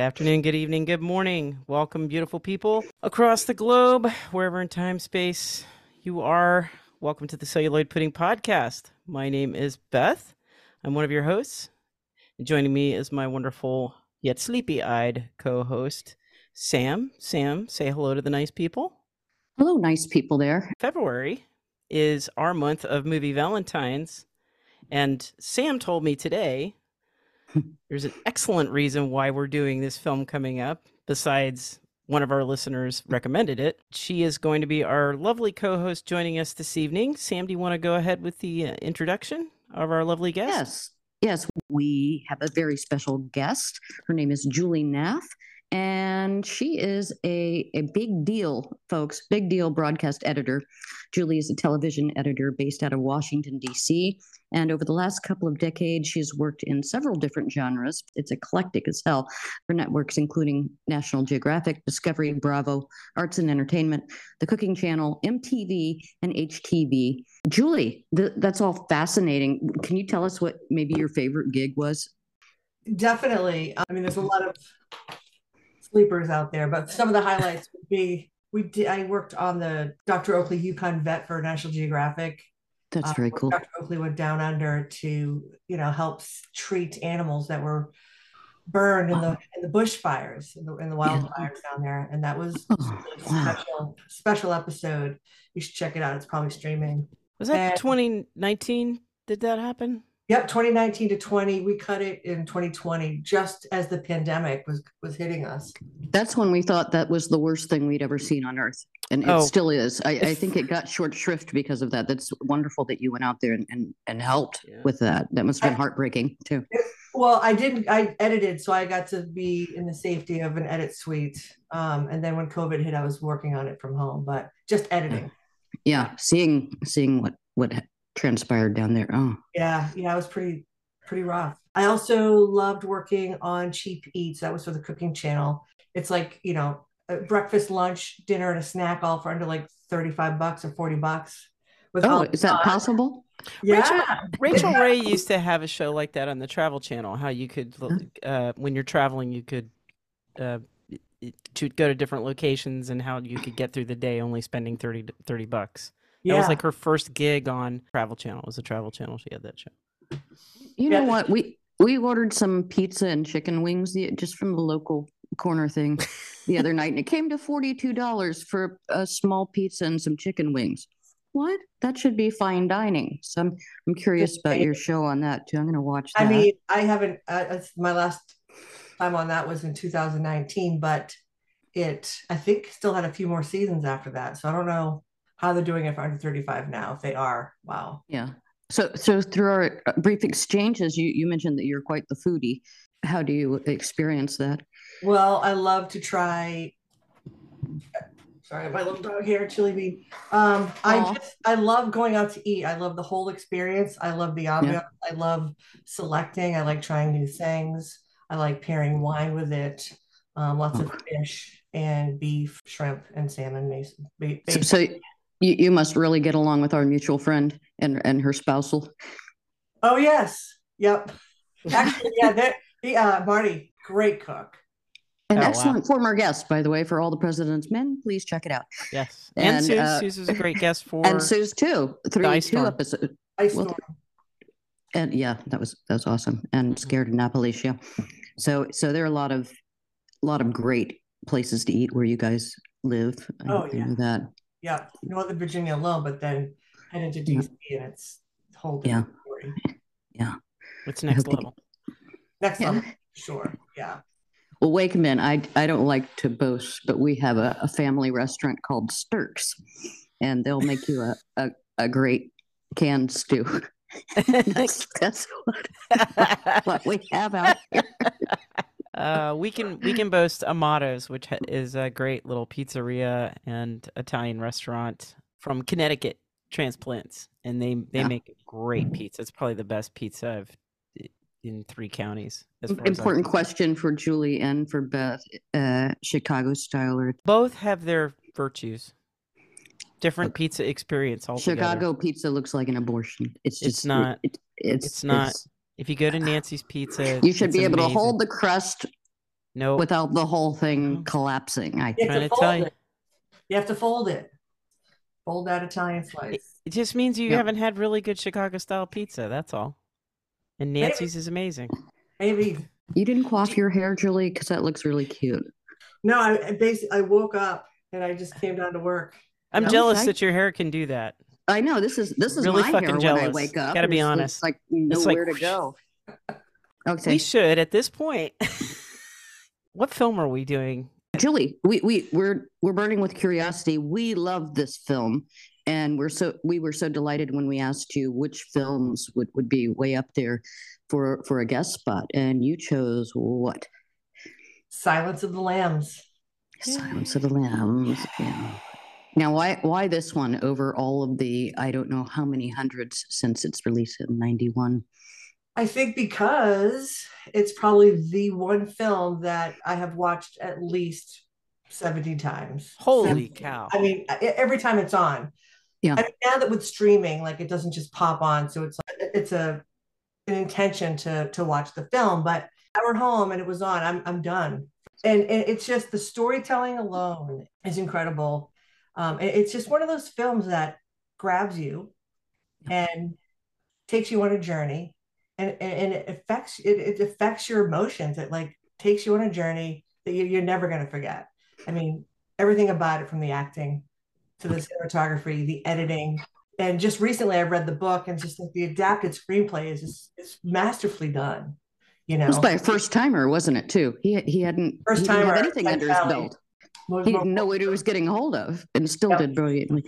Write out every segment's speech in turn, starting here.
Good afternoon, good evening, good morning. Welcome, beautiful people across the globe, wherever in time space you are. Welcome to the Celluloid Pudding Podcast. My name is Beth. I'm one of your hosts. And joining me is my wonderful yet sleepy eyed co host, Sam. Sam, say hello to the nice people. Hello, nice people there. February is our month of movie Valentines. And Sam told me today there's an excellent reason why we're doing this film coming up, besides one of our listeners recommended it. She is going to be our lovely co host joining us this evening. Sam, do you want to go ahead with the uh, introduction of our lovely guest? Yes. Yes, we have a very special guest. Her name is Julie Naff, and she is a, a big deal, folks, big deal broadcast editor. Julie is a television editor based out of Washington, D.C. And over the last couple of decades, she's worked in several different genres. It's eclectic as hell for networks including National Geographic, Discovery, Bravo, Arts and Entertainment, The Cooking Channel, MTV, and HTV. Julie, th- that's all fascinating. Can you tell us what maybe your favorite gig was? Definitely. I mean, there's a lot of sleepers out there, but some of the highlights would be we did. I worked on the Dr. Oakley Yukon Vet for National Geographic. That's very uh, cool. Dr. Oakley went down under to you know help treat animals that were burned in the in the bushfires in the, in the wildfires yeah. down there, and that was oh, wow. special special episode. You should check it out. It's probably streaming. Was that and, 2019? Did that happen? Yep, 2019 to 20. We cut it in 2020, just as the pandemic was was hitting us. That's when we thought that was the worst thing we'd ever seen on Earth, and it oh. still is. I, I, think it got short shrift because of that. That's wonderful that you went out there and and, and helped yeah. with that. That must have been I, heartbreaking too. Well, I didn't. I edited, so I got to be in the safety of an edit suite. Um, and then when COVID hit, I was working on it from home, but just editing. Yeah, seeing seeing what what transpired down there. Oh, yeah, yeah, it was pretty pretty rough. I also loved working on Cheap Eats. That was for the Cooking Channel. It's like you know, breakfast, lunch, dinner, and a snack all for under like thirty five bucks or forty bucks. oh, is that possible? Yeah. Rachel, Rachael Ray used to have a show like that on the Travel Channel. How you could, uh, when you're traveling, you could uh, to go to different locations and how you could get through the day only spending 30, 30 bucks. Yeah. That was like her first gig on Travel Channel. It was a Travel Channel. She had that show. You know what? We we ordered some pizza and chicken wings just from the local corner thing the other night, and it came to forty two dollars for a small pizza and some chicken wings. What? That should be fine dining. So I'm I'm curious about your show on that too. I'm going to watch that. I mean, I haven't. Uh, my last time on that was in 2019, but it I think still had a few more seasons after that. So I don't know how they're doing it for under 35 now if they are wow. Yeah. So so through our uh, brief exchanges you you mentioned that you're quite the foodie. How do you experience that? Well i love to try sorry my little dog here chili bean. Um i just i love going out to eat. I love the whole experience. I love the ambiance. Yeah. i love selecting. I like trying new things. I like pairing wine with it um, lots of fish and beef shrimp and salmon so, so you, you must really get along with our mutual friend and and her spousal. Oh yes, yep. Actually, yeah, the uh, Marty, great cook. An oh, excellent wow. former guest, by the way, for all the president's men. Please check it out. Yes, and, and Suze, uh, Suze is a great guest for and Suze too. Three two episodes. Ice well, and yeah, that was that was awesome. And scared in Appalachia. So so there are a lot of a lot of great places to eat where you guys live. Oh I, yeah, I that yeah, Northern Virginia alone, but then head into DC yeah. and it's a whole yeah. story. Yeah. What's next level? Next yeah. level, sure. Yeah. Well, Wakeman, I I don't like to boast, but we have a, a family restaurant called Sturks, and they'll make you a, a, a great canned stew. that's, that's what, what we have out here. Uh, we can we can boast Amato's, which is a great little pizzeria and Italian restaurant from Connecticut transplants, and they they yeah. make great pizza. It's probably the best pizza I've in three counties. Important question for Julie and for Beth: uh, Chicago style or both have their virtues. Different pizza experience altogether. Chicago pizza looks like an abortion. It's just it's not. It, it's, it's not. It's, if you go to Nancy's Pizza, you should be able amazing. to hold the crust No, without the whole thing No. collapsing. I You Trying have to to fold tell you. it. You have to fold it. Fold that Italian slice. it just means you Yep. haven't had really good Chicago style pizza. That's all. And Maybe. Nancy's is amazing. Maybe. you didn't coif your hair, Julie, because that looks really cute. No, I, I basically I woke up and I just came down to work. I'm No, jealous I- that your hair can do that. I know this is this is Really my fucking hair when I wake up. Gotta be It's- it's honest. like It's like nowhere to go. Okay, We should at this point. what film are we doing? Julie, we we we're we're burning with curiosity. We love this film, and we're so we were so delighted when we asked you which films would would be way up there for for a guest spot, and you chose what? Silence of the Lambs. Silence of the Lambs. Yeah. Now, why why this one over all of the I don't know how many hundreds since its release in '91? I think because it's probably the one film that I have watched at least 70 times. Holy 70. cow. I mean, every time it's on. Yeah. I mean, now that with streaming, like it doesn't just pop on, so it's like, it's a an intention to to watch the film. But I were home and it was on. I'm I'm done. And, and it's just the storytelling alone is incredible. Um, it- it's just one of those films that grabs you and takes you on a journey and, and, it affects it, it affects your emotions. It like takes you on a journey that you, you're never going to forget. I mean, everything about it from the acting to the cinematography, the editing. And just recently I read the book and just like the adapted screenplay is just it's masterfully done. You know, It was by a first timer, wasn't it? Too. He he hadn't First timer, anything under his belt. Most He didn't know what he was getting a hold of, and still Yep. did brilliantly.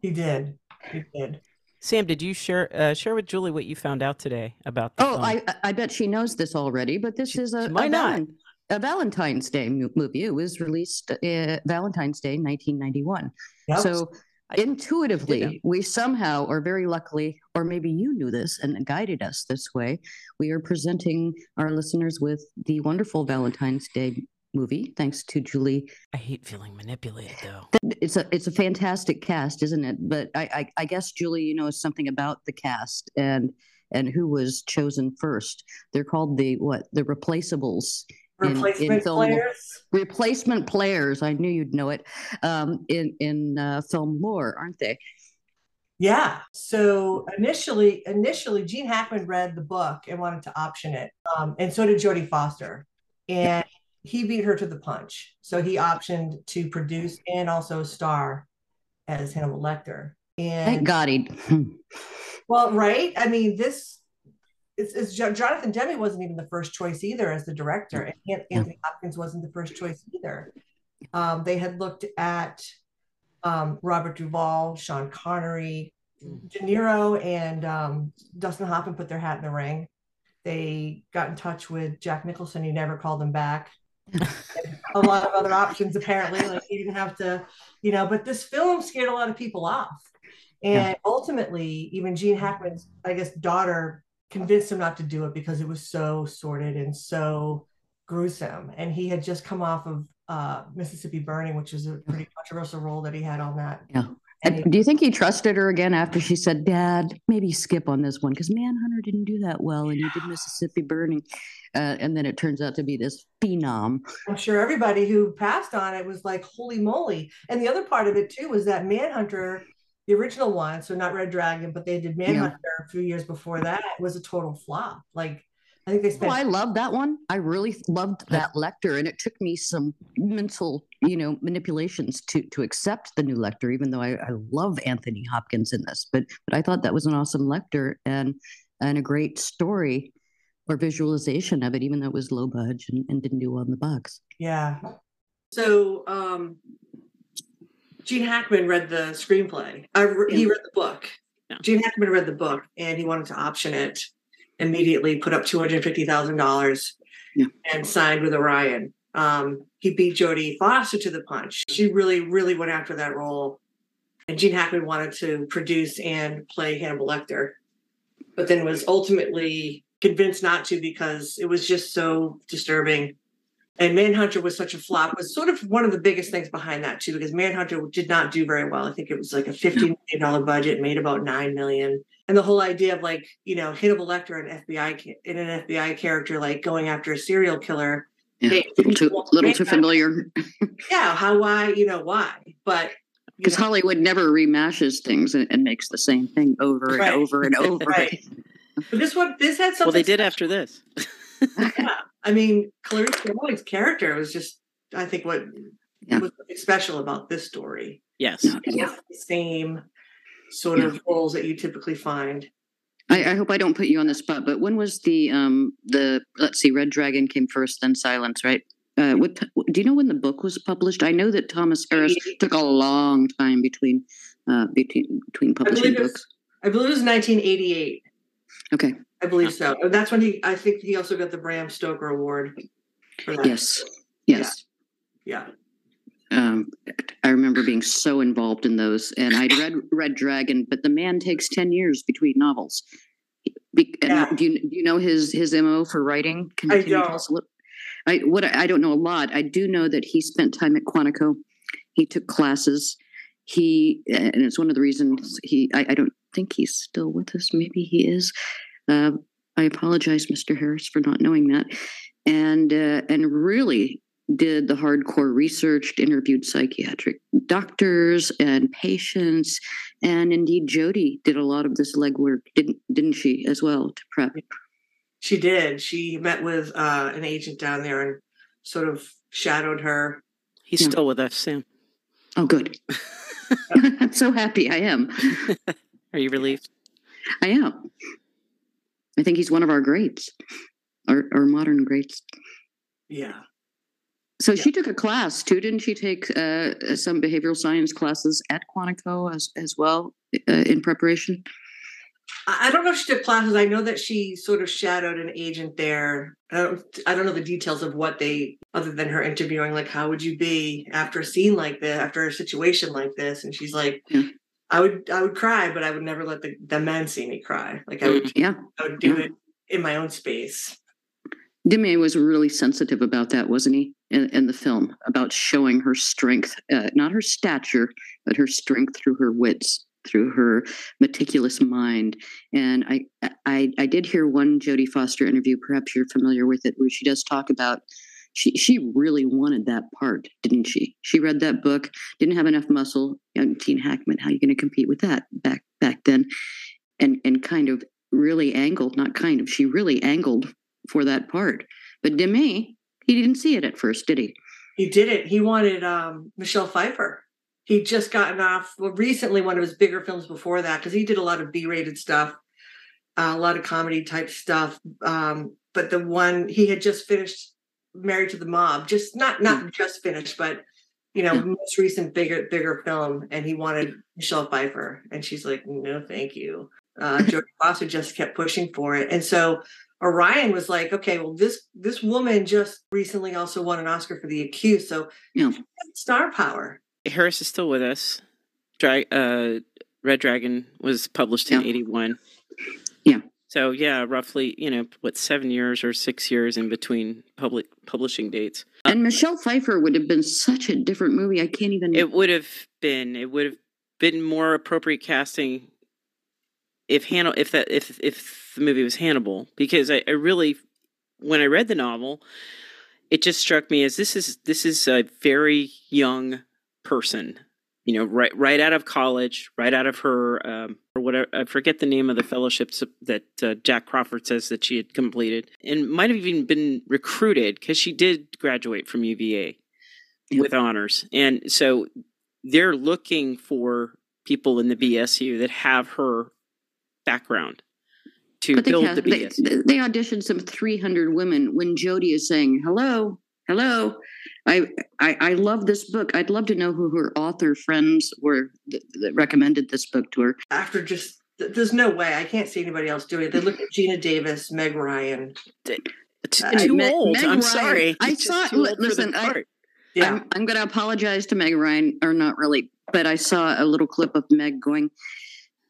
He did. He did. Sam, did you share uh, share with Julie what you found out today about the Oh, film? I I bet she knows this already, but this She- is a, she a, not. Valen- a Valentine's Day movie. It was released uh, Valentine's Day, 1991. Yep. So I did intuitively, we somehow, or very luckily, or maybe you knew this and guided us this way, we are presenting our listeners with the wonderful Valentine's Day movie, thanks to Julie. I hate feeling manipulated though. It's a it's a fantastic cast, isn't it? But I I, I guess Julie, you know something about the cast and and who was chosen first. They're called the what the replaceables. in- in Replacement film- players. Replacement players. I knew you'd know it. Um, in in uh, film lore, aren't they? Yeah. So initially, initially, Gene Hackman read the book and wanted to option it, um, and so did Jodie Foster, and he beat her to the punch. So he optioned to produce and also star as Hannibal Lecter. Thank And God he. well, right? I mean, this it's, it's Jonathan Demme wasn't even the first choice either as the director, and Yeah. Anthony Hopkins wasn't the first choice either. Um, they had looked at um, Robert Duvall, Sean Connery, De Niro, and um, Dustin Hoffman put their hat in the ring. They got in touch with Jack Nicholson. He never called them back. a lot of other options apparently. Like he didn't have to, you know. But this film scared a lot of people off, and ultimately, even Gene Hackman's, I guess, daughter convinced him not to do it because it was so sordid and so gruesome. And he had just come off of uh, Mississippi Burning, which is a pretty controversial role that he had on that. Yeah. And Do you think he trusted her again after she said, "Dad, maybe skip on this one because Manhunter didn't do that well, and you did Mississippi Burning," uh, and then it turns out to be this phenom. I'm sure everybody who passed on it was like, holy moly. And the other part of it too was that Manhunter, the original one, so not Red Dragon, but they did Manhunter a few years before that, was a total flop. Like, I think they Oh, I love that one. I really loved that Lecter, and it took me some mental, you know, manipulations to to accept the new Lecter, even though I, I love Anthony Hopkins in this. But but I thought that was an awesome Lecter and and a great story or visualization of it, even though it was low budge and, and didn't do well in the box. Yeah. So um, Gene Hackman read the screenplay. I re- he read the book. Yeah. Gene Hackman read the book, and he wanted to option it. Immediately, put up two hundred fifty thousand dollars, Yeah. and signed with Orion. Um, he beat Jodie Foster to the punch. She really, really went after that role, and Gene Hackman wanted to produce and play Hannibal Lecter, but then was ultimately convinced not to because it was just so disturbing and Manhunter was such a flop was sort of one of the biggest things behind that too, because Manhunter did not do very well. I think it was like a $50 million budget, made about nine million. And the whole idea of like you know Hannibal Lecter, an FBI in an FBI character, like going after a serial killer, Yeah, Maybe little too, little too familiar. Yeah, how, why, you know, why? But Because Hollywood never remashes things and, and makes the same thing over and over and over. Right. but this one, this had something. Well, they did special. after this. Yeah, I mean, Clarice Starling's character was just, I think, what Yeah. was special about this story. Yes. Yeah. It the same sort of roles that you typically find. I, I hope I don't put you on the spot, but when was the um the let's see, Red Dragon came first, then Silence, right? Uh, what do you know when the book was published? I know that Thomas Harris took a long time between uh between between publishing it books. I believe it was 1988. Okay. I believe so. And that's when he, I think he also got the Bram Stoker Award for that. Yes. Yes. Yeah. Um, I remember being so involved in those, and I'd read Red Dragon, but the man takes ten years between novels. Be, and Yeah. do you do you know his his mo for writing? Can, I can you tell don't. us a little? I what I I don't know a lot. I do know that he spent time at Quantico. He took classes. He and it's one of the reasons he. I, I don't think he's still with us. Maybe he is. Uh, I apologize, Mr. Harris, for not knowing that. And uh, and really did the hardcore research, interviewed psychiatric doctors and patients, and indeed Jodie did a lot of this legwork, didn't didn't she as well to prep? She did. She met with uh, an agent down there and sort of shadowed her. He's Yeah. still with us, Sam. Oh, good. I'm so happy. I am. Are you relieved? I am. I think he's one of our greats, our, our modern greats. Yeah. So Yeah. she took a class too, didn't she? Take uh, some behavioral science classes at Quantico as as well uh, in preparation. I don't know if she took classes. I know that she sort of shadowed an agent there. I don't, I don't know the details of what they, other than her interviewing, like, how would you be after a scene like this, after a situation like this? And she's like, Yeah. I would, I would cry, but I would never let the, the men see me cry. Like I would, Yeah, I would do Yeah. it in my own space. Demme was really sensitive about that, wasn't he? In, in the film, about showing her strength, uh, not her stature, but her strength through her wits, through her meticulous mind. And I, I, I did hear one Jodie Foster interview. Perhaps you're familiar with it, where she does talk about she she really wanted that part, didn't she? She read that book, didn't have enough muscle. Young Gene Hackman, how are you going to compete with that back back then? And and kind of really angled, not kind of, she really angled for that part. But Demme, he didn't see it at first, did he? He did it. He wanted um, Michelle Pfeiffer. He'd just gotten off, well, recently, one of his bigger films before that, because he did a lot of B rated stuff, uh, a lot of comedy type stuff. Um, but the one he had just finished Married to the Mob, just not not just finished, but you know, Yeah. most recent bigger bigger film, and he wanted Michelle Pfeiffer, and she's like, no, thank you. Uh, Jodie Foster just kept pushing for it, and so Orion was like, okay, well, this this woman just recently also won an Oscar for The Accused, so Yeah. star power. Harris is still with us. Dra- uh, Red Dragon was published in Yeah. '81. Yeah. So yeah, roughly, you know, what seven years or six years in between public publishing dates. And Michelle Pfeiffer would have been such a different movie. I can't even. It would have been. It would have been more appropriate casting if Hannibal, if that, if if the movie was Hannibal, because I, I really, when I read the novel, it just struck me as this is this is a very young person, you know, right right out of college, right out of her um, or whatever. I forget the name of the fellowships that uh, Jack Crawford says that she had completed, and might have even been recruited because she did graduate from UVA with honors, and so they're looking for people in the BSU that have her background to but they, build ca- the they, they auditioned some 300 women when Jodie is saying, hello, hello. I, I I love this book. I'd love to know who her author friends were that, that recommended this book to her. After just, there's no way I can't see anybody else doing it. They look at Geena Davis, Meg Ryan. T- I- uh, too Meg- old. Meg I'm Ryan. sorry. I Just saw- too li- old for the listen, I- Yeah, I'm, I'm going to apologize to Meg Ryan, or not really, but I saw a little clip of Meg going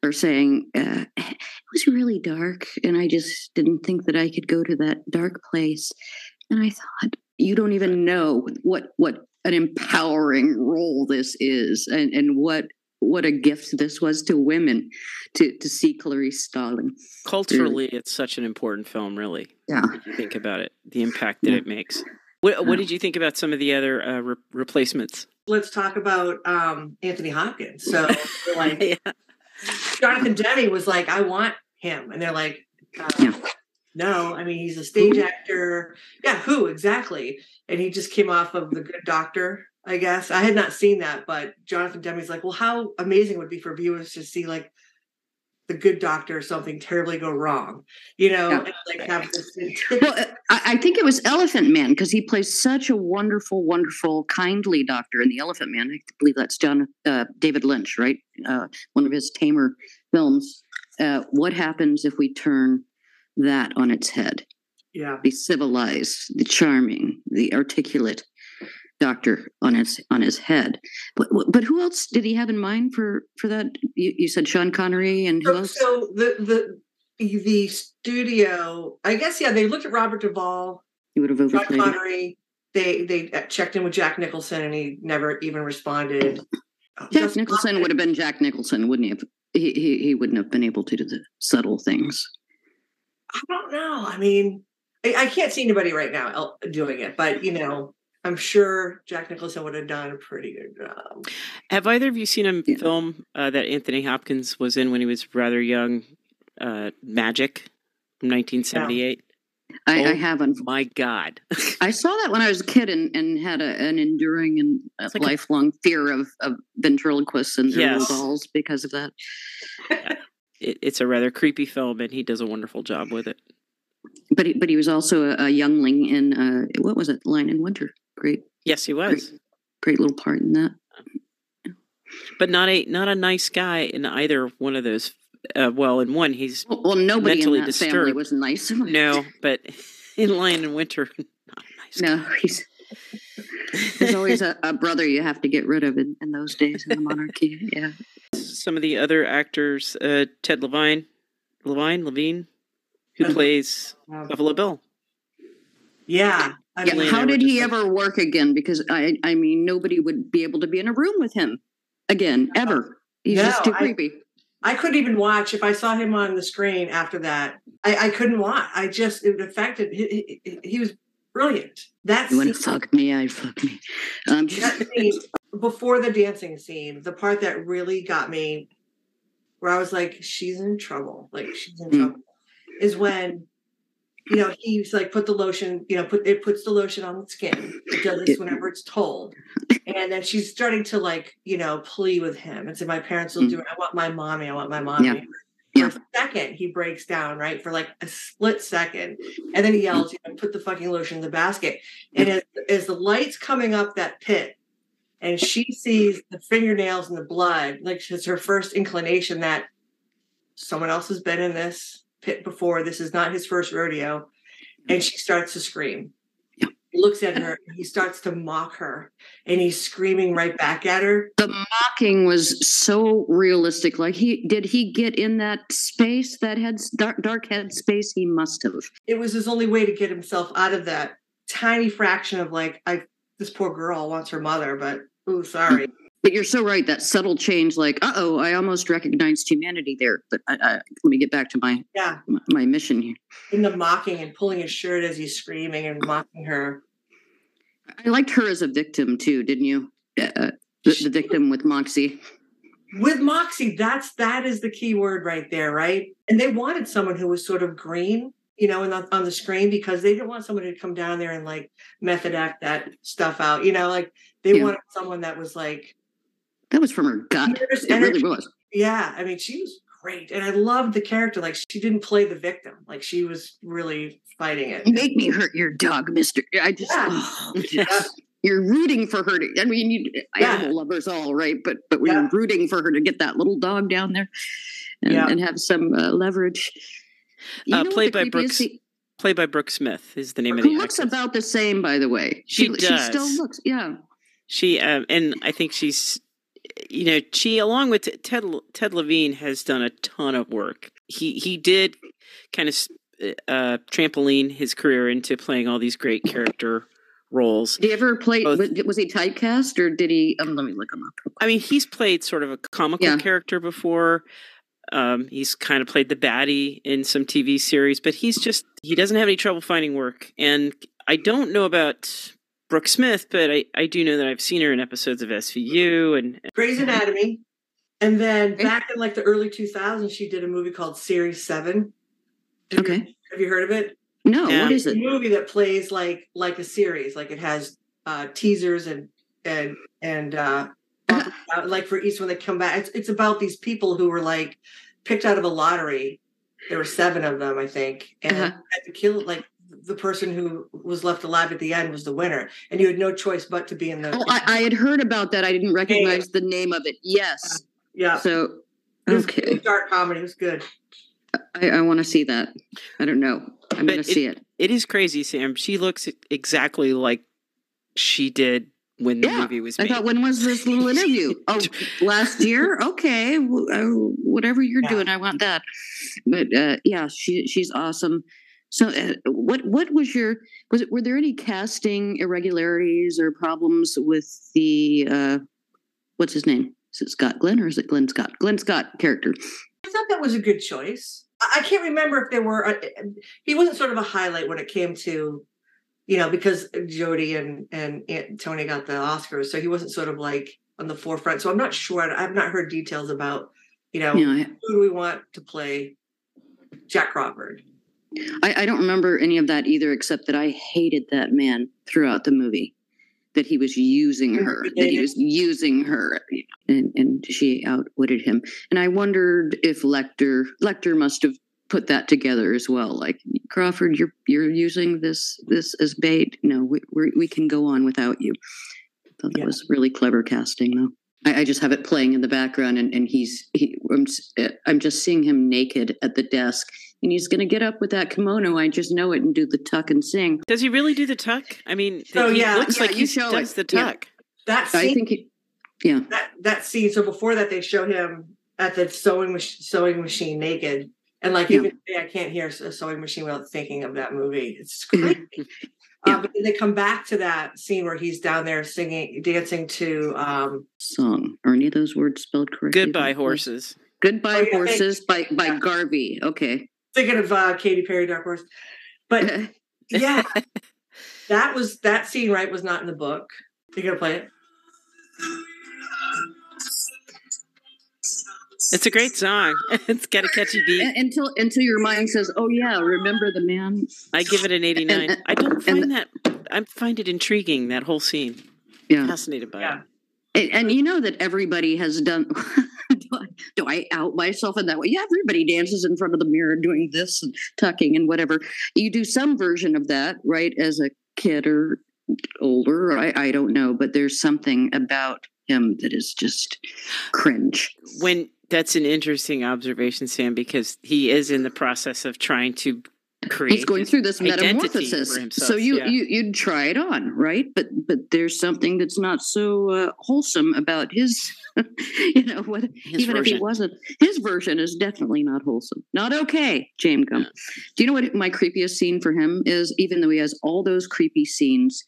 or saying uh, it was really dark, and I just didn't think that I could go to that dark place. And I thought, you don't even know what what an empowering role this is, and and what what a gift this was to women to to see Clarice Starling. Culturally, it's such an important film, really. Yeah. If you think about it, the impact that Yeah. it makes. What, what did you think about some of the other uh, re- replacements? Let's talk about um, Anthony Hopkins. So, like, yeah. Jonathan Demme was like, "I want him," and they're like, uh, yeah. "No, I mean he's a stage who? actor. Yeah, who exactly?" And he just came off of The Good Doctor, I guess. I had not seen that, but Jonathan Demme's like, "Well, how amazing would be for viewers to see like the good doctor or something terribly go wrong you know yeah. like have this well I, think it was elephant man because he plays such a wonderful wonderful kindly doctor in the elephant man i believe that's john uh, david lynch right uh, one of his tamer films uh, what happens if we turn that on its head yeah the civilized the charming the articulate doctor on his on his head. But but who else did he have in mind for for that? You, you said Sean Connery and who so, else? So the the the studio, I guess, yeah, they looked at Robert Duvall. He would have overplayed. Sean Connery. They they uh, checked in with Jack Nicholson, and he never even responded. Jack Just Nicholson would have been Jack Nicholson, wouldn't he? Have, he, he he wouldn't have been able to do the subtle things. I don't know. I mean, I, I can't see anybody right now doing it, but you know, I'm sure Jack Nicholson would have done a pretty good job. Have either of you seen a yeah. film uh, that Anthony Hopkins was in when he was rather young? Uh, Magic from 1978. I, oh, I, haven't. My God, I saw that when I was a kid and, and had a, an enduring and like lifelong a, fear of, of ventriloquists and yes. dolls because of that. it, it's a rather creepy film, and he does a wonderful job with it. But he, but he was also a, a youngling in uh, what was it, Lion in Winter. Great. Yes, he was. Great, great little part in that. But not a not a nice guy in either one of those. Uh, well, in one, he's well, well nobody mentally in that disturbed. family was nice. no, but in Lion in Winter, not nice. No, guy. he's there's always a, a, brother you have to get rid of in, in those days in the monarchy. Yeah. Some of the other actors, uh, Ted Levine, Levine, Levine, who plays Buffalo Bill. Yeah, yeah, how did he like, ever work again? Because I, I mean, nobody would be able to be in a room with him again ever. He's no, just too creepy. I, I couldn't even watch if I saw him on the screen after that. I, I couldn't watch. I just it affected. He, he, he was brilliant. That's you want to fuck me? I fuck me. Um, scene, before the dancing scene, the part that really got me, where I was like, "She's in trouble." Like she's in mm. trouble, is when you know, he's like put the lotion, you know, put it puts the lotion on the skin. It does this whenever it's told. And then she's starting to like, you know, plea with him and say, My parents will mm. do it. I want my mommy. I want my mommy. Yeah. For a second, he breaks down, right? For like a split second. And then he yells, you know, put the fucking lotion in the basket. And as, as the light's coming up that pit, and she sees the fingernails and the blood, like it's her first inclination that someone else has been in this pit before. This is not his first rodeo. And she starts to scream. He looks at her, he starts to mock her, and he's screaming right back at her. The mocking was so realistic. Like he did he get in that space, that head dark, dark head space? He must have. It was his only way to get himself out of that tiny fraction of like, I this poor girl wants her mother, but oh sorry. But you're so right. That subtle change, like, uh oh, I almost recognized humanity there. But I, I, let me get back to my yeah my, my, mission here. In the mocking and pulling his shirt as he's screaming and mocking her. I liked her as a victim too, didn't you? Uh, the, the victim with Moxie. With Moxie, that's that is the key word right there, right? And they wanted someone who was sort of green, you know, in the, on the screen because they didn't want someone to come down there and like method act that stuff out, you know, like they yeah. wanted someone that was like that was from her gut. It really was. Yeah, I mean, she was great, and I loved the character. Like she didn't play the victim; like she was really fighting it. Make me hurt your dog, Mister. I just, yeah. oh, yeah. you're rooting for her to. I mean, you yeah. animal lovers all right, but but we are rooting for her to get that little dog down there and, and have some uh, leverage. Uh, played by Brooks. Played by Brooke Smith is the name Who of the. Who looks about the same, by the way. She, she does. She still looks, yeah. She um, and I think she's you know, she along with Ted Ted Levine has done a ton of work. He he did kind of uh, trampoline his career into playing all these great character roles. Did he ever play? Both, was he typecast or did he? Um, let me look him up. I mean, he's played sort of a comical yeah. character before. Um, he's kind of played the baddie in some TV series, but he's just he doesn't have any trouble finding work. And I don't know about Brooke Smith, but I, I do know that I've seen her in episodes of SVU and Grey's Anatomy. And then back in like the early 2000s, she did a movie called Series 7. Have Okay. You, have you heard of it? No, Yeah. what is It's it? a movie that plays like like a series. Like it has uh teasers and and and uh like for each one they come back. It's it's about these people who were like picked out of a lottery. There were seven of them, I think. And Uh-huh. had to kill like the person who was left alive at the end was the winner. And you had no choice but to be in the Oh, I, I had heard about that. I didn't recognize the name of it. Yes. yeah. So, It was, it okay. was dark comedy. It was good. I, I want to see that. I don't know. I'm going to see it. it is crazy, Sam. She looks exactly like she did when the Yeah, movie was I made. thought, when was this little interview? Oh, last year? Okay. w- uh, Whatever you're Yeah. doing, I want that. But uh, yeah, she she's awesome. So, uh, what what was your was it? Were there any casting irregularities or problems with the uh, what's his name? Is it Scott Glenn or is it Glenn Scott? Glenn Scott character. I thought that was a good choice. I can't remember if there were. uh, He wasn't sort of a highlight when it came to, you know, because Jodie and and Aunt Tony got the Oscars, so he wasn't sort of like on the forefront. So I'm not sure. I've not heard details about, you know, You know, who do we want to play Jack Crawford. I, I don't remember any of that either, except that I hated that man throughout the movie. That he was using her, that he was using her, and and she outwitted him. And I wondered if Lecter Lecter must have put that together as well. Like Crawford, you're you're using this this as bait. No, we we we can go on without you. I thought that Yeah. was really clever casting, though. I, I just have it playing in the background, and and he's he. I'm I'm just seeing him naked at the desk, and he's going to get up with that kimono. I just know it and do the tuck and sing. Does he really do the tuck? I mean, So, he yeah. looks Yeah, like you he show does it. the Yeah. tuck. That I scene, think he, yeah, that that scene. So before that, they show him at the sewing sewing machine naked, and like Yeah. even today, I can't hear a sewing machine without thinking of that movie. It's crazy. Yeah. Uh, but then they come back to that scene where he's down there singing, dancing to um, song. Are any of those words spelled correctly? Goodbye, horses. Goodbye, Oh, yeah, horses by by Yeah. Garvey. Okay. Thinking of uh, Katy Perry, Dark Horse. But yeah, that was that scene. Right, was not in the book. You gonna play it? It's a great song. it's got a catchy beat. until until your mind says, "Oh yeah, remember the man." I give it an 89. and- I don't and- find that, I find it intriguing, that whole scene. Yeah. Fascinated by Yeah. it. And, and you know that everybody has done. do, I, do I out myself in that way? Yeah, everybody dances in front of the mirror doing this and tucking and whatever. You do some version of that, right? As a kid or older, I, I don't know, but there's something about him that is just cringe. When that's an interesting observation, Sam, because he is in the process of trying to. He's going through this metamorphosis. himself, so you, yeah. you you'd try it on, right? But but there's something that's not so uh, wholesome about his. you know what? His even if he wasn't, his version is definitely not wholesome. Not okay, James Gumb. Yeah. Do you know what my creepiest scene for him is? Even though he has all those creepy scenes,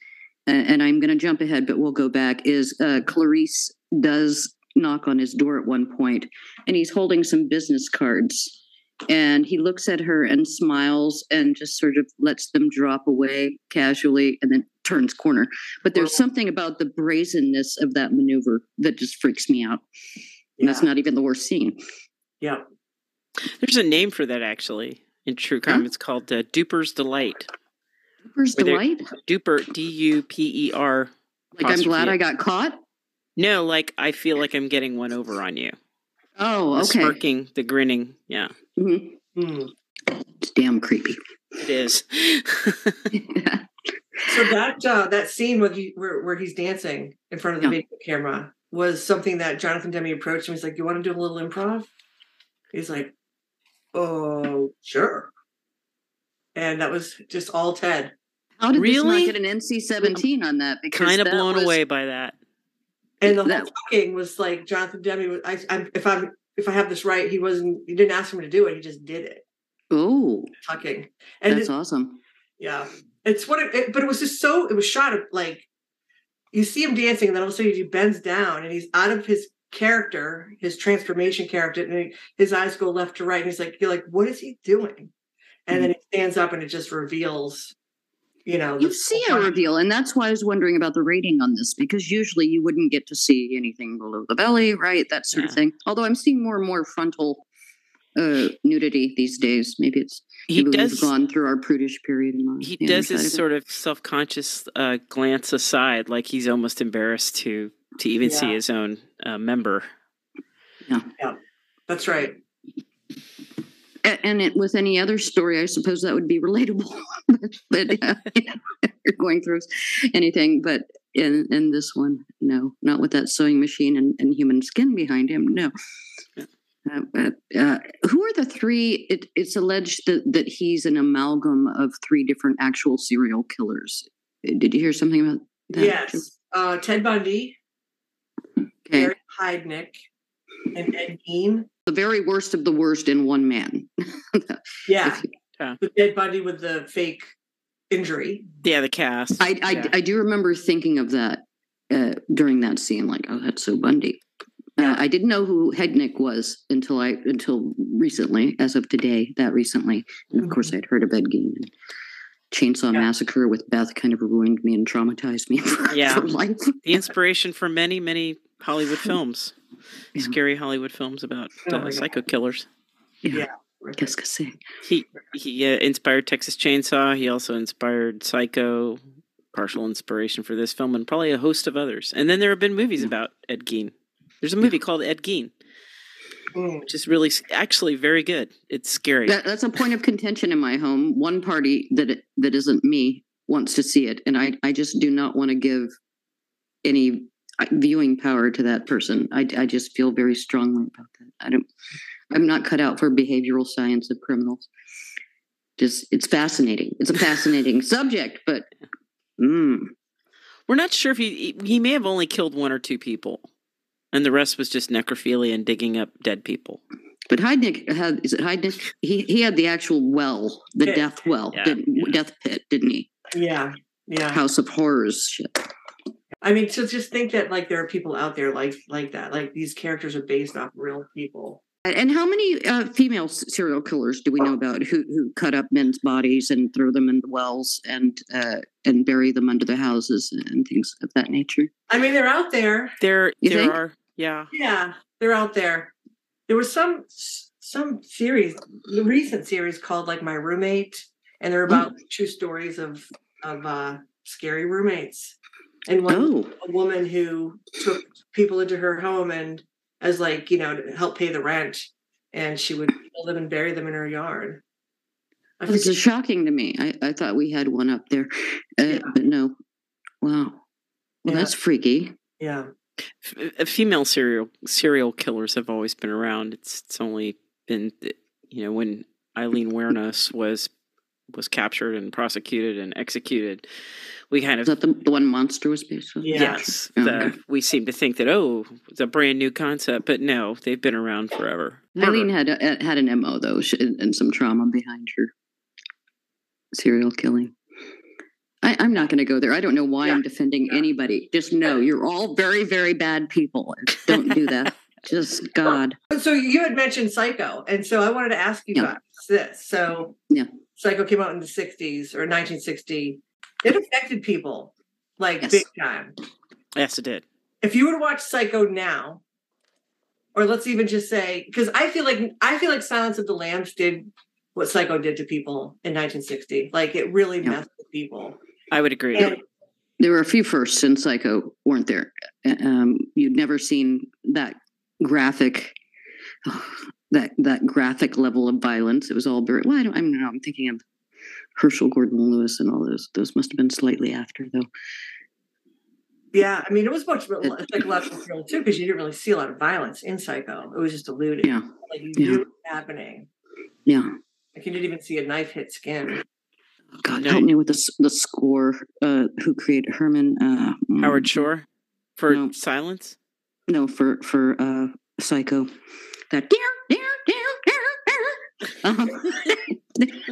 uh, and I'm going to jump ahead, but we'll go back. Is uh, Clarice does knock on his door at one point, and he's holding some business cards, and he looks at her and smiles and just sort of lets them drop away casually, and then turns corner. But there's something about the brazenness of that maneuver that just freaks me out. And that's not even the worst scene. Yeah. There's a name for that, actually, in true crime. It's called uh, Duper's Delight. Where's Were the there- light? Duper, D U P E R. Like I'm glad. I got caught. No, like I feel like I'm getting one over on you. Oh, The okay. smirking, the grinning. Yeah, Mhm. Hmm. It's damn creepy. it is. So that uh, that scene where, he, where where he's dancing in front of the Yeah. video camera was something that Jonathan Demme approached him. He's like, "You want to do a little improv?" He's like, "Oh, sure." And that was just all Ted. How did Really? this not get an NC-17 on that? Because kind of blown was- away by that. And the whole That- talking was like Jonathan Demme. Was, I, I'm, if I'm if I have this right, he wasn't. He didn't ask him to do it. He just did it. Oh, Tucking. And that's it- awesome. Yeah, it's what it, it- But it was just so. It was shot of like you see him dancing, and then all of a sudden he bends down, and he's out of his character, his transformation character, and he, his eyes go left to right, and he's like, "You're like, what is he doing?" And mm-hmm. then he stands up, and it just reveals you know, You see a reveal, and that's why I was wondering about the rating on this because usually you wouldn't get to see anything below the belly, right? That sort of thing. Although I'm seeing more and more frontal uh, nudity these days. Maybe it's He maybe does. we've gone through our prudish period. And He does other this of sort of self-conscious uh, glance aside, like he's almost embarrassed to to even see his own uh, member. That's right. And it, with any other story, I suppose that would be relatable. but but uh, you're going through anything, but in in this one, no, not with that sewing machine and, and human skin behind him. No. Uh, but, uh, who are the three? It, it's alleged that, that he's an amalgam of three different actual serial killers. Did you hear something about that? yes. Uh, Ted Bundy, Okay. Gary Heidnik, and Ed Gein. The very worst of the worst in one man. Yeah. If you- The Ted Bundy with the fake injury. Yeah, the cast. I, I, Yeah. I do remember thinking of that uh, during that scene, like, oh, that's so Bundy. Uh, I didn't know who Heidnik was until I until recently, as of today, that recently. And of course, I'd heard of Ed Gein and Chainsaw Yeah. Massacre with Beth kind of ruined me and traumatized me for, Yeah. for life. the inspiration for many, many Hollywood films, Yeah. scary Hollywood films about Oh uh, my God. psycho killers. Yeah. Qu'est-ce que c'est? He he uh, inspired Texas Chainsaw. He also inspired Psycho, partial inspiration for this film, and probably a host of others. And then there have been movies Yeah. about Ed Gein. There's a movie called Ed Gein, Mm. which is really actually very good. It's scary. That, that's a point of contention in my home. One party that that isn't me wants to see it, and I I just do not want to give any viewing power to that person. I I just feel very strongly about that. I don't. I'm not cut out for behavioral science of criminals. Just it's fascinating. It's a fascinating subject, but mm, We're not sure if he he may have only killed one or two people, and the rest was just necrophilia and digging up dead people. but Heidnik had is it Heidnik? He he had the actual well, the Pit. death well, Yeah. didn't, death pit, didn't he? Yeah. Yeah. House of Horrors shit. I mean, so just think that like there are people out there like like that. Like these characters are based off real people. And how many uh, female serial killers do we know about who, who cut up men's bodies and throw them in the wells and uh, and bury them under the houses and things of that nature? I mean, they're out there. There You there think? are yeah. Yeah, they're out there. There was some some series, the recent series called like My Roommate, and they're about true stories of of uh, scary roommates. And one Oh, a woman who took people into her home and as like you know to help pay the rent, and she would kill them and bury them in her yard. I this is shocking to me. I, I thought we had one up there, uh, Yeah. but no. Wow. Well, Yeah. that's freaky. yeah, F- uh, female serial serial killers have always been around. It's it's only been you know when Aileen Wuornos was was captured and prosecuted and executed, we kind Is of that the, the one monster was based on? Yeah. yes, Oh, the, okay. we seem to think that oh it's a brand new concept, but no, they've been around forever. Aileen had a, uh, had an mo though, sh- and some trauma behind her serial killing. I, I'm not going to go there. I don't know why I'm defending Yeah. anybody. Just know you're all very, very bad people. Don't do that. Just God. So you had mentioned Psycho, and so I wanted to ask you Yeah. guys this. So Yeah. Psycho came out in the '60s or 1960. It affected people like Yes. big time. Yes, it did. If you were to watch Psycho now, or let's even just say, because I feel like I feel like Silence of the Lambs did what Psycho did to people in 1960. Like it really Yeah. messed with people. I would agree. And There were a few firsts in Psycho, weren't there? Um, you'd never seen that graphic, that that graphic level of violence. It was all very. Well, I don't. I mean, I'm thinking of Herschell Gordon Lewis and all those. Those must have been slightly after, though. yeah, I mean, it was much more psychological thriller too, because you didn't really see a lot of violence in Psycho. It was just alluded. Yeah, Like you Yeah. knew it was happening. yeah. Like you didn't even see a knife hit skin. God, No. help me with the the score. Uh, who created Herrmann? Uh, mm, Howard Shore for No. Silence. No, for for uh, Psycho. That dear, dear,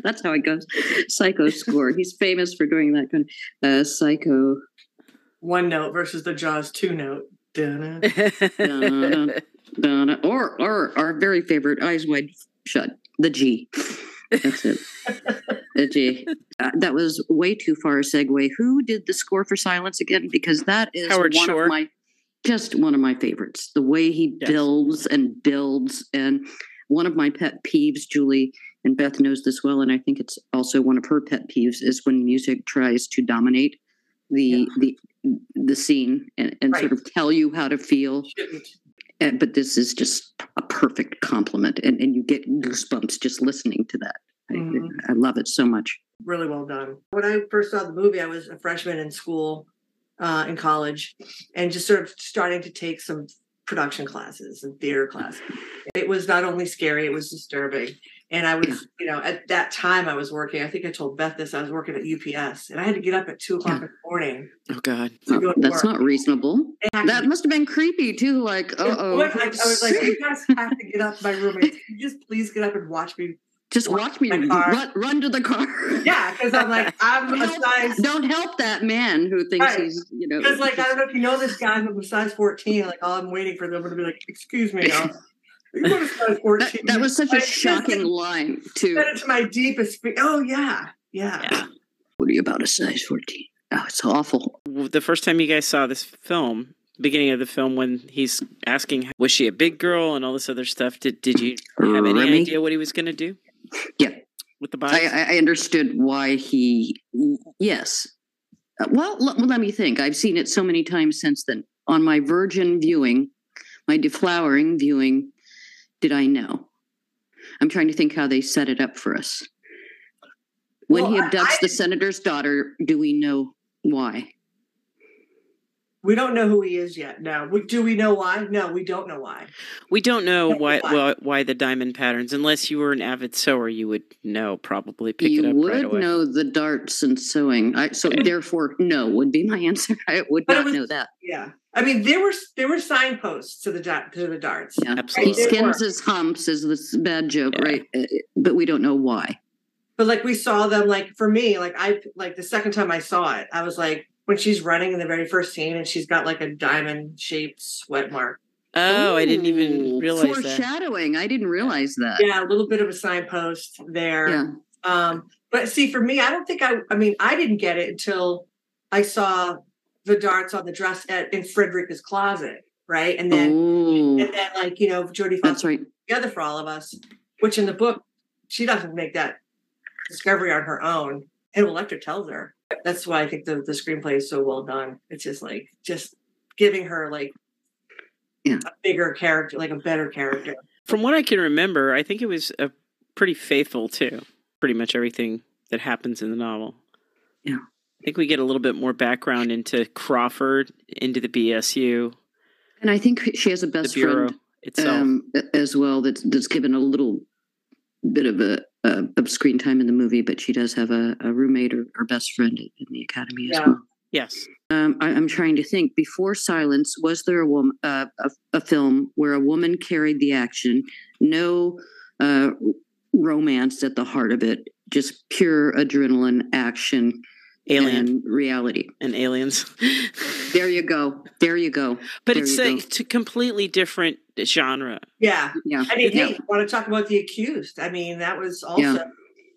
that's how it goes. Psycho score. He's famous for doing that kind of uh, Psycho. One note versus the Jaws two note. Dun-dun. Dun-dun. dun, or or our very favorite Eyes Wide Shut. The G. That's it. uh, gee, uh, that was way too far a segue. Who did the score for Silence again? Because that is Howard one Shore. of my just one of my favorites. The way he Yes. builds and builds, and one of my pet peeves, Julie and Beth knows this well, and I think it's also one of her pet peeves is when music tries to dominate the the the scene and, and sort of tell you how to feel. And, but this is just a perfect compliment, and, and you get goosebumps just listening to that. I, Mhm. I love it so much. really well done. When I first saw the movie, I was a freshman in school, uh, in college, and just sort of starting to take some production classes and theater classes. It was not only scary, it was disturbing. And I was, you know, at that time I was working, I think I told Beth this, I was working at UPS and I had to get up at two o'clock in the morning. Oh God. go Oh, that's work. not reasonable. And That must have been creepy too. Like, was, I, I was like, you guys have to get up. My roommate, can you just please get up and watch me. Just watch me run, run to the car. Yeah, because I'm like, I'm a size Don't help that man who thinks Right. he's, you know. Because, like, I don't know if you know this guy, I'm a size 14. Like, all I'm waiting for them to be like, excuse me now. Are you going to size 14? that, that was such a Like, just shocking line too. Said it to my deepest. Fe- oh, yeah. Yeah. Yeah. What are you about a size fourteen? Oh, it's awful. The first time you guys saw this film, beginning of the film, when he's asking, was she a big girl and all this other stuff, did did you have any Remy? idea what he was going to do? Yeah. With the I. I I understood why he. Yes. Uh, Well, l- let me think. I've seen it so many times since then. On my virgin viewing, my deflowering viewing, did I know? I'm trying to think how they set it up for us. When he Well, I- abducts I- the senator's daughter, do we know why? We don't know who he is yet. No. We, do we know why? No, we don't know why. we don't know That's why, why. why why the diamond patterns. Unless you were an avid sewer, you would know. Probably pick you it up would right away. know the darts and sewing. I, so therefore, no would be my answer. I would But not was- know that. Yeah. I mean, there were there were signposts to the da- to the darts. Yeah. Absolutely. He Right, there skins his humps is this bad joke, Yeah. right? Uh, But we don't know why. But like we saw them, like for me, like I like the second time I saw it, I was like when she's running in the very first scene and she's got like a diamond shaped sweat mark. Oh, I didn't even Ooh, realize that. Foreshadowing. I didn't realize that. Yeah, a little bit of a signpost there. Yeah. Um, but see, for me, I don't think I. I mean, I didn't get it until I saw the darts on the dress at in Fredrica's closet, right? And then, Oh, and then, like you know, Jodie that's right. together for all of us. Which in the book, she doesn't make that discovery on her own. Hannibal Lecter tells her. That's why I think the the screenplay is so well done. It's just like just giving her like Yeah. a bigger character, like a better character. From what I can remember, I think it was a pretty faithful to pretty much everything that happens in the novel. Yeah. I think we get a little bit more background into Crawford, into the BSU, And I think she has a best friend itself. um, as well. That's that's given a little bit of a, a of screen time in the movie, but she does have a, a roommate or, or best friend in the academy as Yeah. well. yes. Um, I, I'm trying to think. Before Silence, was there a woman, uh, a, a film where a woman carried the action? No uh, romance at the heart of it, just pure adrenaline, action, Alien and reality. and aliens. There you go. There you go. but there it's you a go. t- completely different genre. Yeah. Yeah. I mean, Yeah. hey, want to talk about the accused? I mean, that was also Yeah.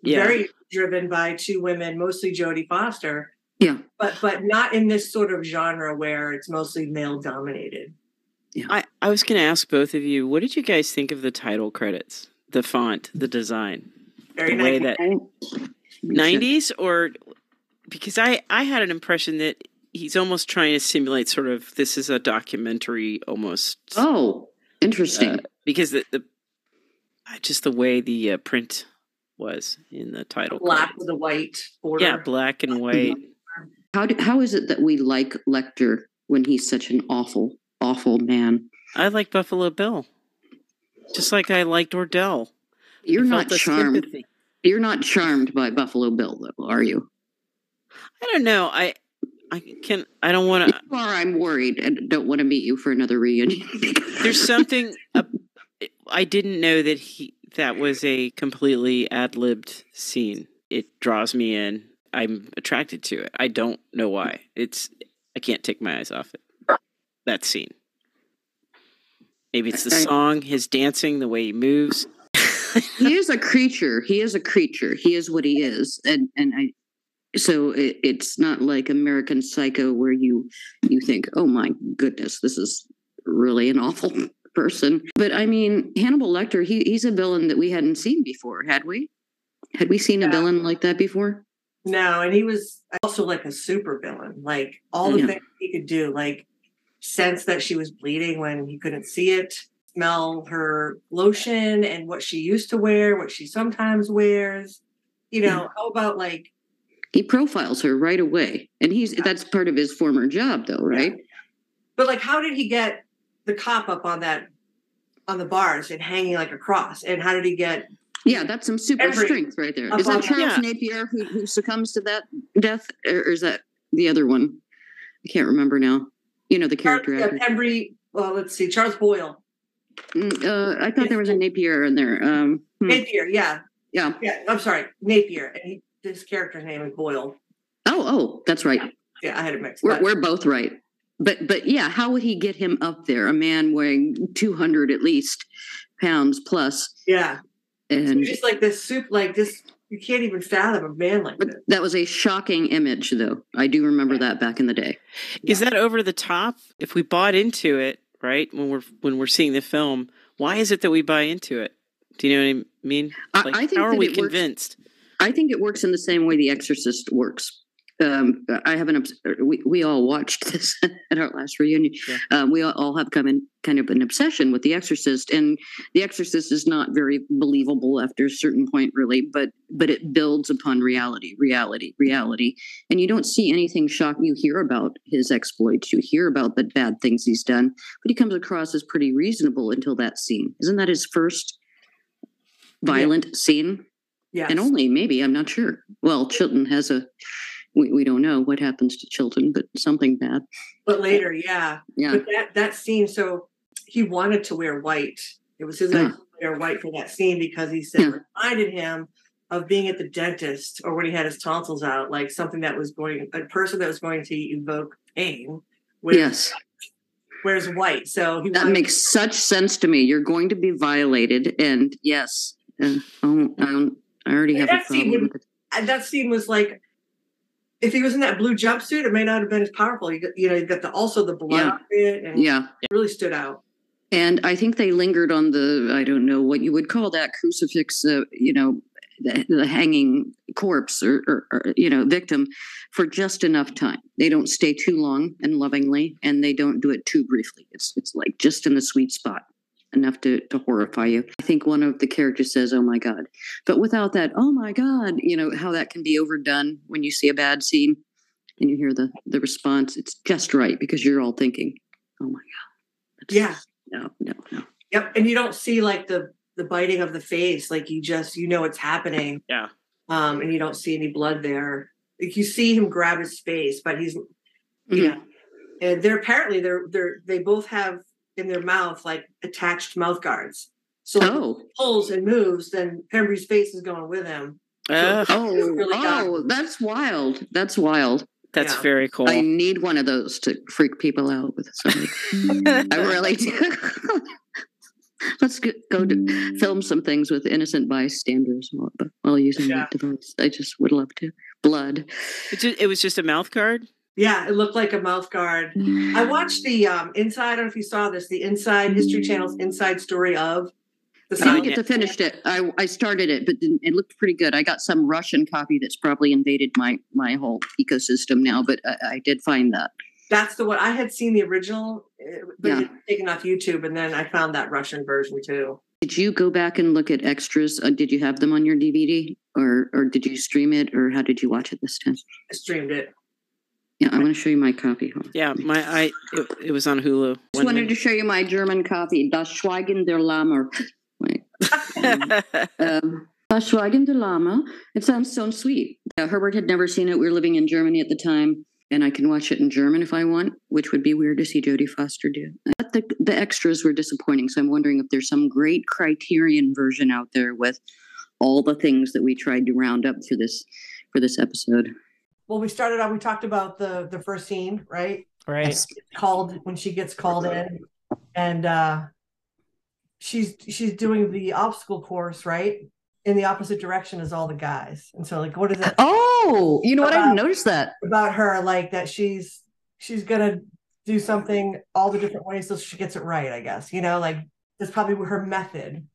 Yeah. very driven by two women, mostly Jodie Foster, Yeah. but but not in this sort of genre where it's mostly male dominated. Yeah. I, I was going to ask both of you, what did you guys think of the title credits? The font, the design, Very the way that 90s or because I I had an impression that he's almost trying to simulate sort of this is a documentary almost Oh, interesting. uh, because the, the just the way the uh, print was in the title black credits. with a white border. yeah black and white how do, how is it that we like Lecter when he's such an awful, awful man? I like Buffalo Bill just like I liked Ordell You're I not charmed. sympathy. You're not charmed by Buffalo Bill, though, are you? I don't know I I can I don't want to are, I'm worried and don't want to meet you for another reunion. there's something uh, I didn't know that he that was a completely ad libbed scene. It draws me in. I'm attracted to it. I don't know why. It's I can't take my eyes off it. That scene. Maybe it's the song, his dancing, the way he moves. he is a creature. He is a creature. He is what he is, and and I. So it, it's not like American Psycho where you you think, oh my goodness, this is really an awful person. But I mean, Hannibal Lecter, he he's a villain that we hadn't seen before, had we? Had we seen yeah. a villain like that before? No, and he was also like a super villain. Like all the yeah. things he could do, like sense that she was bleeding when he couldn't see it, smell her lotion and what she used to wear, what she sometimes wears. You know, yeah. how about like he profiles her right away. And he's yeah. that's part of his former job though, right? Yeah. But like how did he get the cop up on that on the bars and hanging like a cross? And how did he get yeah, that's some super every, strength right there. Is that Charles Napier who, who succumbs to that death, or is that the other one? I can't remember now. You know the character Charles, actor. Embry, well, let's see, Charles Boyle. Mm, uh, I thought there was a Napier in there. Um, hmm. Napier, yeah, yeah, yeah. I'm sorry, Napier, and he, his character's name is Boyle. Oh, oh, that's right. Yeah, yeah I had it mixed. We're, we're both right. But but yeah, how would he get him up there? A man weighing 200 at least pounds plus. Yeah, and so just like this soup, like this you can't even fathom a man like that. That was a shocking image, though. I do remember that back in the day. Is yeah. that over the top? If we bought into it, right when we're when we're seeing the film, why is it that we buy into it? Do you know what I mean? Like, I, I think how are we convinced? Works, I think it works in the same way The Exorcist works um, I have an we we all watched this at our last reunion. Yeah. Um, we all have come in kind of an obsession with The Exorcist, and The Exorcist is not very believable after a certain point, really. But but it builds upon reality, reality, reality, and you don't see anything shocking. You hear about his exploits, you hear about the bad things he's done, but he comes across as pretty reasonable until that scene. Isn't that his first violent yeah. scene? Yeah, and only maybe I'm not sure. Well, Chilton has a we, we don't know what happens to Chilton, but something bad. But later, yeah. Yeah. But that, that scene, so he wanted to wear white. It was his yeah. idea to wear white for that scene because he said yeah. reminded him of being at the dentist or when he had his tonsils out, like something that was going a person that was going to evoke pain. yes. Wears white. So that makes such sense to me. You're going to be violated, and yes, oh, I, um, um, I already have a problem would. That scene was like if he was in that blue jumpsuit, it may not have been as powerful. You, got, you know, you got the also the blood yeah. and yeah, really stood out. And I think they lingered on the I don't know what you would call that crucifix, uh, you know, the, the hanging corpse or, or, or, you know victim for just enough time. They don't stay too long and lovingly, and they don't do it too briefly. It's it's like just in the sweet spot enough to, to horrify you. I think one of the characters says, Oh my God. But without that, oh my God, you know, how that can be overdone when you see a bad scene and you hear the, the response, it's just right because you're all thinking, Oh my God. That's, yeah. No, no, no. Yep. And you don't see like the the biting of the face, like you just you know it's happening. Yeah. Um, and you don't see any blood there. Like you see him grab his face, but he's mm-hmm. yeah. And they're apparently they're they're they both have in their mouth like attached mouth guards. So oh. pulls and moves, then Pembry's face is going with him. Uh, so oh, really oh, that's wild. That's wild. That's yeah. very cool. I need one of those to freak people out with something. I really do. Let's go, go to film some things with innocent bystanders while, while using yeah. that device. I just would love to. Blood. It, just, it was just a mouth guard. Yeah, it looked like a mouth guard. I watched the um, inside. I don't know if you saw this. The Inside History Channel's Inside Story of. The I didn't get to finish it. I, I started it, but it looked pretty good. I got some Russian copy that's probably invaded my my whole ecosystem now, but I, I did find that. That's the one I had seen the original, eh, but yeah. taken off YouTube, and then I found that Russian version too. Did you go back and look at extras? Uh, did you have them on your DVD, or or did you stream it, or how did you watch it this time? I streamed it. Yeah, I want to show you my copy. Yeah, my I it, it was on Hulu. I Just wanted to show you my German copy. Das Schweigen der Lämmer. Wait. um, das Schweigen der Lämmer. It sounds so sweet. Uh, Herbert had never seen it. We were living in Germany at the time, and I can watch it in German if I want, which would be weird to see Jodie Foster do. But the the extras were disappointing, so I'm wondering if there's some great Criterion version out there with all the things that we tried to round up for this for this episode well, we started out. We talked about the the first scene, right? Right. Called when she gets called in, and uh she's she's doing the obstacle course right? In the opposite direction as all the guys. And so like what is it oh you know what? I noticed that. about her like that she's she's gonna do something all the different ways so she gets it right i guess you know? Like that's probably her method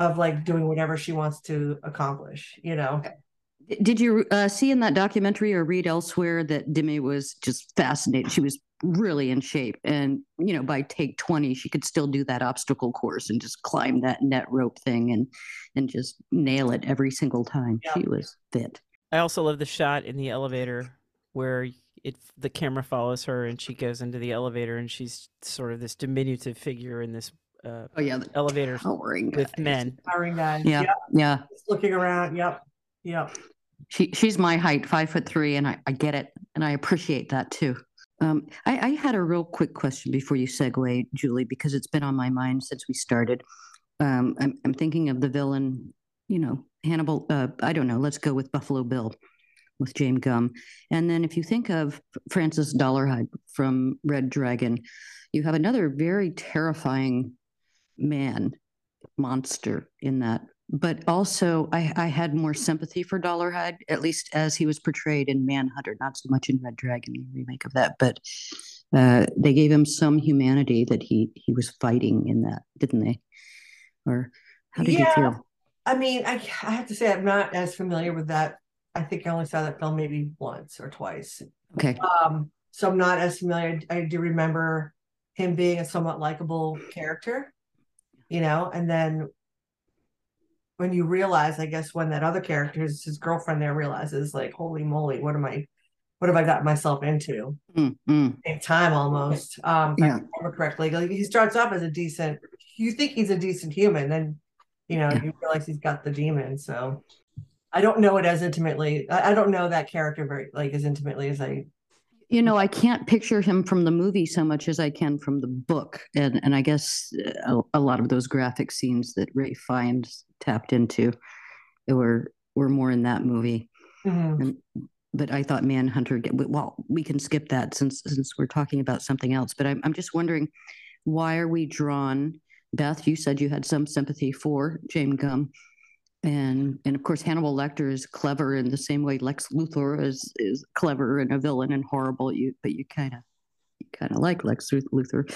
of like doing whatever she wants to accomplish you know did you uh, see in that documentary or read elsewhere that Demme was just fascinated? She was really in shape, and you know, by take twenty, she could still do that obstacle course and just climb that net rope thing and and just nail it every single time. Yeah. She was fit. I also love the shot in the elevator where it the camera follows her and she goes into the elevator and she's sort of this diminutive figure in this uh, oh yeah elevator with guys. men. Towering guys. Yeah, yep. yeah. Just looking around. Yep, yep she she's my height, five foot three, and I, I get it, and I appreciate that too. Um, I, I, had a real quick question before you segue, Julie, because it's been on my mind since we started. Um, I'm, I'm thinking of the villain, you know, Hannibal. Uh, I don't know. Let's go with Buffalo Bill, with James Gumb, and then if you think of Francis Dolarhyde from Red Dragon, you have another very terrifying man monster in that but also I, I, had more sympathy for Dolarhyde, at least as he was portrayed in Manhunter, not so much in Red Dragon, the remake of that, but uh, they gave him some humanity that he he was fighting in that, didn't they? Or how did yeah, you feel? I mean, I, I have to say I'm not as familiar with that. I think I only saw that film maybe once or twice. Okay. Um, so I'm not as familiar. I do remember him being a somewhat likable character, you know, and then when you realize, I guess, when that other character, his, girlfriend there realizes, like, holy moly, what am I, what have I got myself into? Mm-hmm. Same time almost. Um, yeah. Correctly. Like, he starts off as a decent, you think he's a decent human, then, you know, yeah. you realize he's got the demon. So I don't know it as intimately. I, I don't know that character very, like, as intimately as I you know, I can't picture him from the movie so much as I can from the book, and and I guess a, a lot of those graphic scenes that Ralph Fiennes tapped into were were more in that movie. Mm-hmm. And, but I thought Manhunter. Well, we can skip that since since we're talking about something else. But I'm I'm just wondering, why are we drawn? Beth, you said you had some sympathy for James Gumb and and of course Hannibal Lecter is clever in the same way Lex Luthor is is clever and a villain and horrible. You but you kind of you kind of like Lex Luthor.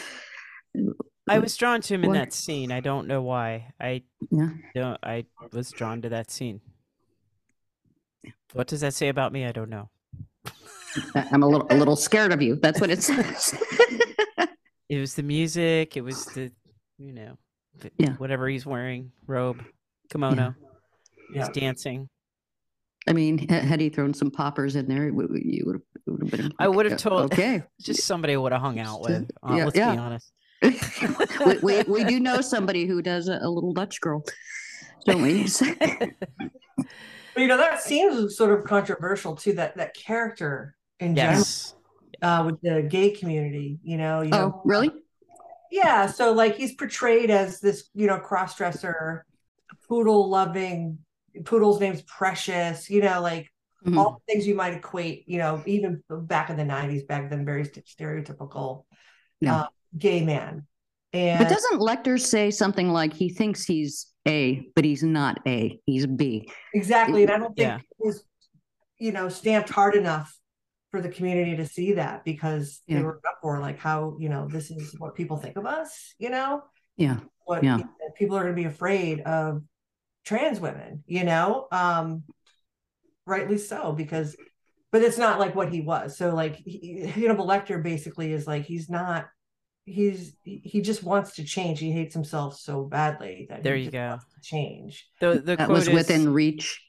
I was drawn to him in that scene. I don't know why. I yeah. don't. I was drawn to that scene. What does that say about me? I don't know. I'm a little a little scared of you. That's what it says. it was the music. It was the, you know, yeah. whatever he's wearing, robe, kimono. Yeah yeah. dancing. I mean, had he thrown some poppers in there, you would have been. I would have told. Okay, just somebody I would have hung out with. Uh, yeah, let's yeah. be honest. We, we, we do know somebody who does a, a little Dutch girl, don't we? but you know that seems sort of controversial too. That that character in yes. general uh, with the gay community. You know. You oh, know, really? Yeah. So like he's portrayed as this, you know, cross dresser, poodle loving Poodle's name's Precious, you know, like mm-hmm. all the things you might equate, you know, even back in the 90s, back then, very stereotypical yeah. uh, gay man. And but doesn't Lecter say something like he thinks he's A, but he's not A, he's B? Exactly. And I don't think yeah. it was, you know, stamped hard enough for the community to see that because yeah. they were up for like how, you know, this is what people think of us, you know? Yeah. What yeah. people are going to be afraid of trans women, you know, um, rightly so, because, but it's not like what he was. So like, he, Hannibal Lecter basically is like, he's not, he's, he just wants to change. He hates himself so badly that there you go. change. The, the that was is, within reach.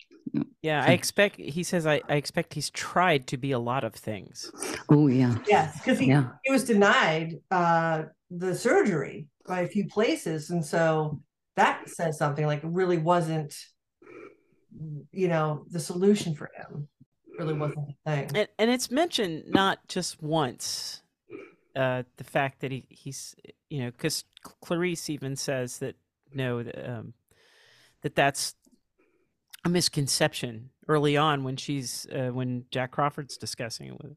Yeah, I expect he says I, I expect he's tried to be a lot of things. Oh yeah. Yes, because he, yeah. he was denied uh the surgery by a few places. And so that says something like it really wasn't you know the solution for him really wasn't the thing and, and it's mentioned not just once uh the fact that he he's you know because clarice even says that no um that that's a misconception early on when she's uh, when jack crawford's discussing it with